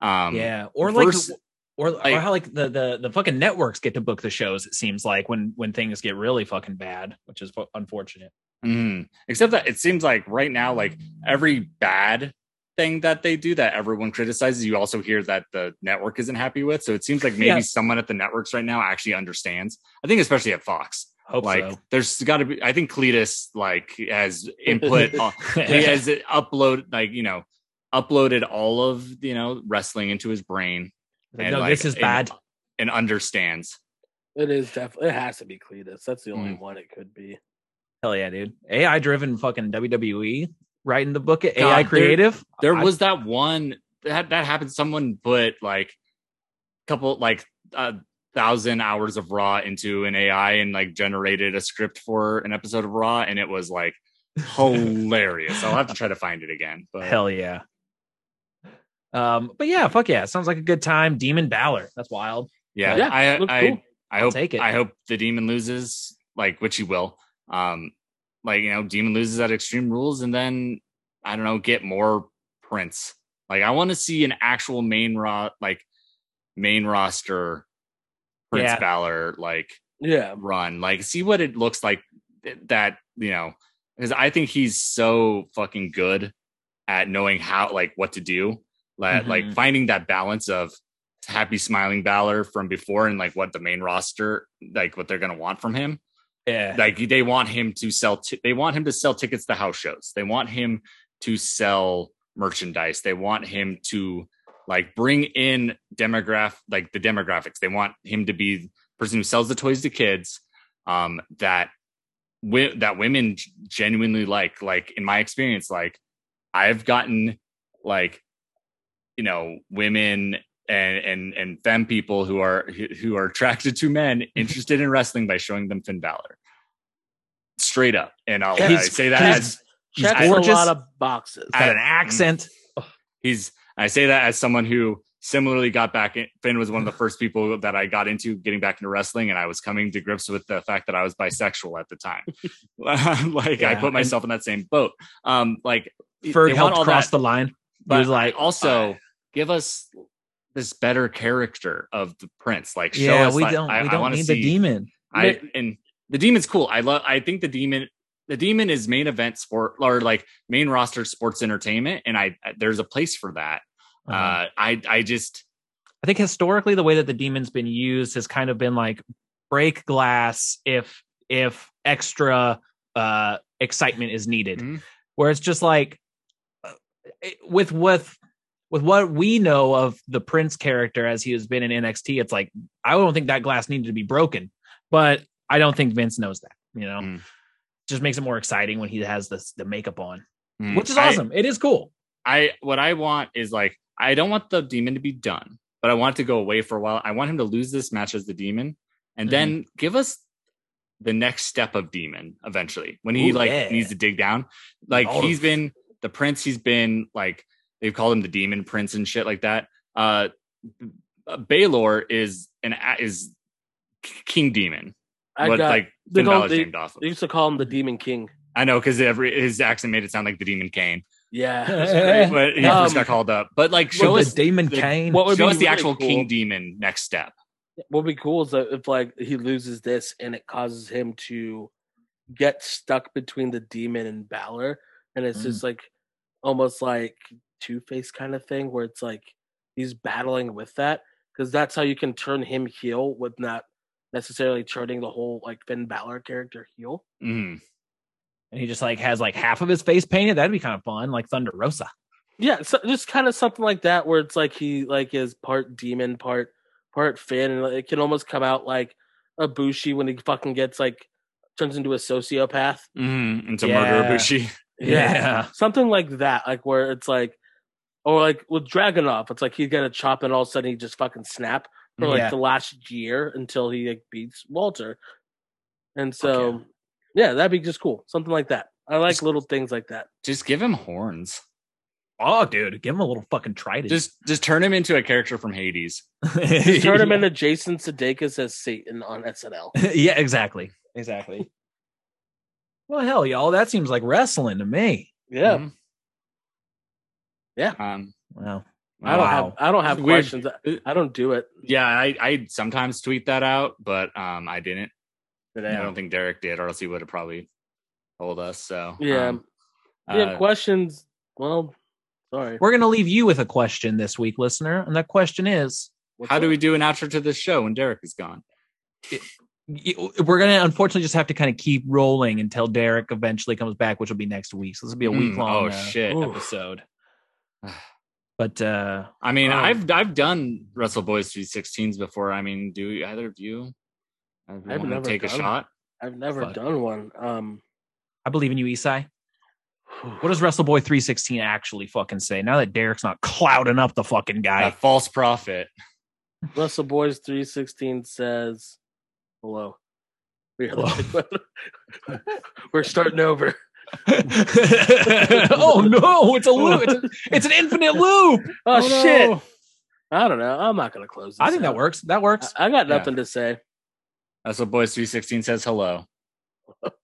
Um yeah, or like, vers- or, like- or how like the, the the fucking networks get to book the shows. It seems like when when things get really fucking bad, which is unfortunate. mhm. except that it seems like right now, like every bad thing that they do that everyone criticizes, you also hear that the network isn't happy with. So it seems like maybe Yeah. someone at the networks right now actually understands. I think especially at Fox. Hope like so. there's got to be I think Cleatus like has input on, he has upload like you know uploaded all of you know wrestling into his brain Like, no, this is and- bad. and understands It is definitely it has to be Cleatus. That's the only Mm. one it could be. Hell yeah, dude. AI driven fucking WWE writing the book at God, AI there- creative. there I- was that one that that happened someone put like couple like a thousand hours of raw into an ai and like generated a script for an episode of raw and it was like hilarious i'll have to try to find it again but hell yeah. Um, but yeah, fuck yeah. Sounds like a good time. Demon Balor. That's wild. yeah, Yeah, i i cool. i I'll hope take it. i hope the demon loses like which he will um like you know demon loses at extreme rules and then i don't know get more prints like i want to see an actual main raw like main roster prince Yeah. Balor like Yeah. run like see what it looks like that you know because i think he's so fucking good at knowing how like what to do like, like Mhm. finding that balance of happy smiling Balor from before and like what the main roster like what they're gonna want from him Yeah. like they want him to sell t- they want him to sell tickets to house shows they want him to sell merchandise they want him to like bring in demograph like the demographics they want him to be the person who sells the toys to kids um that wi- that women genuinely like like in my experience like i've gotten like you know women and and and femme people who are who- who are attracted to men interested in wrestling by showing them Finn Balor. Straight up, and I'll I He's- say that he's- as He's Checks gorgeous. a lot of boxes. Got I- an accent. he's. I say that as someone who similarly got back. In, Finn was one of the first people that I got into getting back into wrestling, and I was coming to grips with the fact that I was bisexual at the time. like I put myself in that same boat. Um, like Ferg helped cross that- the line. but he was like, also uh, give us this better character of the prince. Like, show yeah, us, we like, don't. I, we don't want to need see. the demon. I and the demon's cool. I love. I think the demon. The demon is main event sport or like main roster sports entertainment, and I there's a place for that. Uh-huh. Uh, I I just I think historically the way that the demon's been used has kind of been like break glass if if extra uh excitement is needed. Mhm. Where it's just like uh, with with with what we know of the Prince character as he has been in NXT, it's like I don't think that glass needed to be broken, but I don't think Vince knows that. You know, Mm. just makes it more exciting when he has this the makeup on, Mm. which is I- awesome. it is cool. I what I want is like I don't want the demon to be done, but I want it to go away for a while. I want him to lose this match as the demon, and Mhm. then give us the next step of demon eventually when he Ooh, like yeah. needs to dig down. Like All he's of- been the prince. He's been like they've called him the demon prince and shit like that. Uh, Balor is an is king demon. I what got. like they call- they- named off of. They used to call him the Demon King. I know because every his accent made it sound like the demon Kane, Yeah, but he Um, first got called up. But like show With us the Damon the- Kane. what would show be us the really actual cool- king demon next step. what would be cool is that if like he loses this and it causes him to get stuck between the demon and Balor, and it's Mm. just like almost like Two Face kind of thing where it's like he's battling with that because that's how you can turn him heel with not necessarily turning the whole like Finn Balor character heel. Mhm. And he just like has like half of his face painted. That'd be kind of fun, like Thunder Rosa. Yeah, so just kind of something like that where it's like he like is part demon, part part Finn, and it can almost come out like Ibushi when he fucking gets like turns into a sociopath. Mhm. Into Yeah. murder Ibushi. Yeah. something like that, like where it's like, or like with Dragunov, it's like he's gonna chop and all of a sudden he just fucking snap for like Yeah. the last year until he like beats Walter, and so Okay. Yeah, that'd be just cool, something like that. I like Just- little things like that. Just give him horns. Oh, dude, give him a little fucking trident. Just just turn him into a character from Hades. Just turn him into Jason Sudeikis as Satan on SNL. yeah, exactly. Exactly. well, hell, y'all, that seems like wrestling to me. Yeah, Mhm. Yeah. Um, Wow. I don't Wow. have I don't have questions. I- I don't do it. yeah, I I sometimes tweet that out, but um, I didn't. Today. I don't think Derek did, or else he would have probably told us. So Yeah. um, If have uh, questions, well, sorry. We're going to leave you with a question this week, listener. And that question is What's how do we do an outro to this show when Derek is gone? y- we're going to unfortunately just have to kind of keep rolling until Derek eventually comes back, which will be next week. So this will be a Mm, week long oh, shit. episode. But uh I mean, Um, I've I've done Wrestle Boys 316s before. I mean, do either of you? I've I've never never take a done shot. I've never Fuck. done one. Um, I believe in you, Isai. What does WrestleBoy 316 actually fucking say? Now that Derek's not clouding up the fucking guy. A false prophet. Wrestle Boys three sixteen says, "Hello, we're, Hello. we're starting over." oh no, it's a loop. It's, a- it's an infinite loop. Oh, no. shit! I don't know. I'm not gonna close. This I think that works. That works. I, I got Yeah. nothing to say. Wrestle Boys 316 says hello.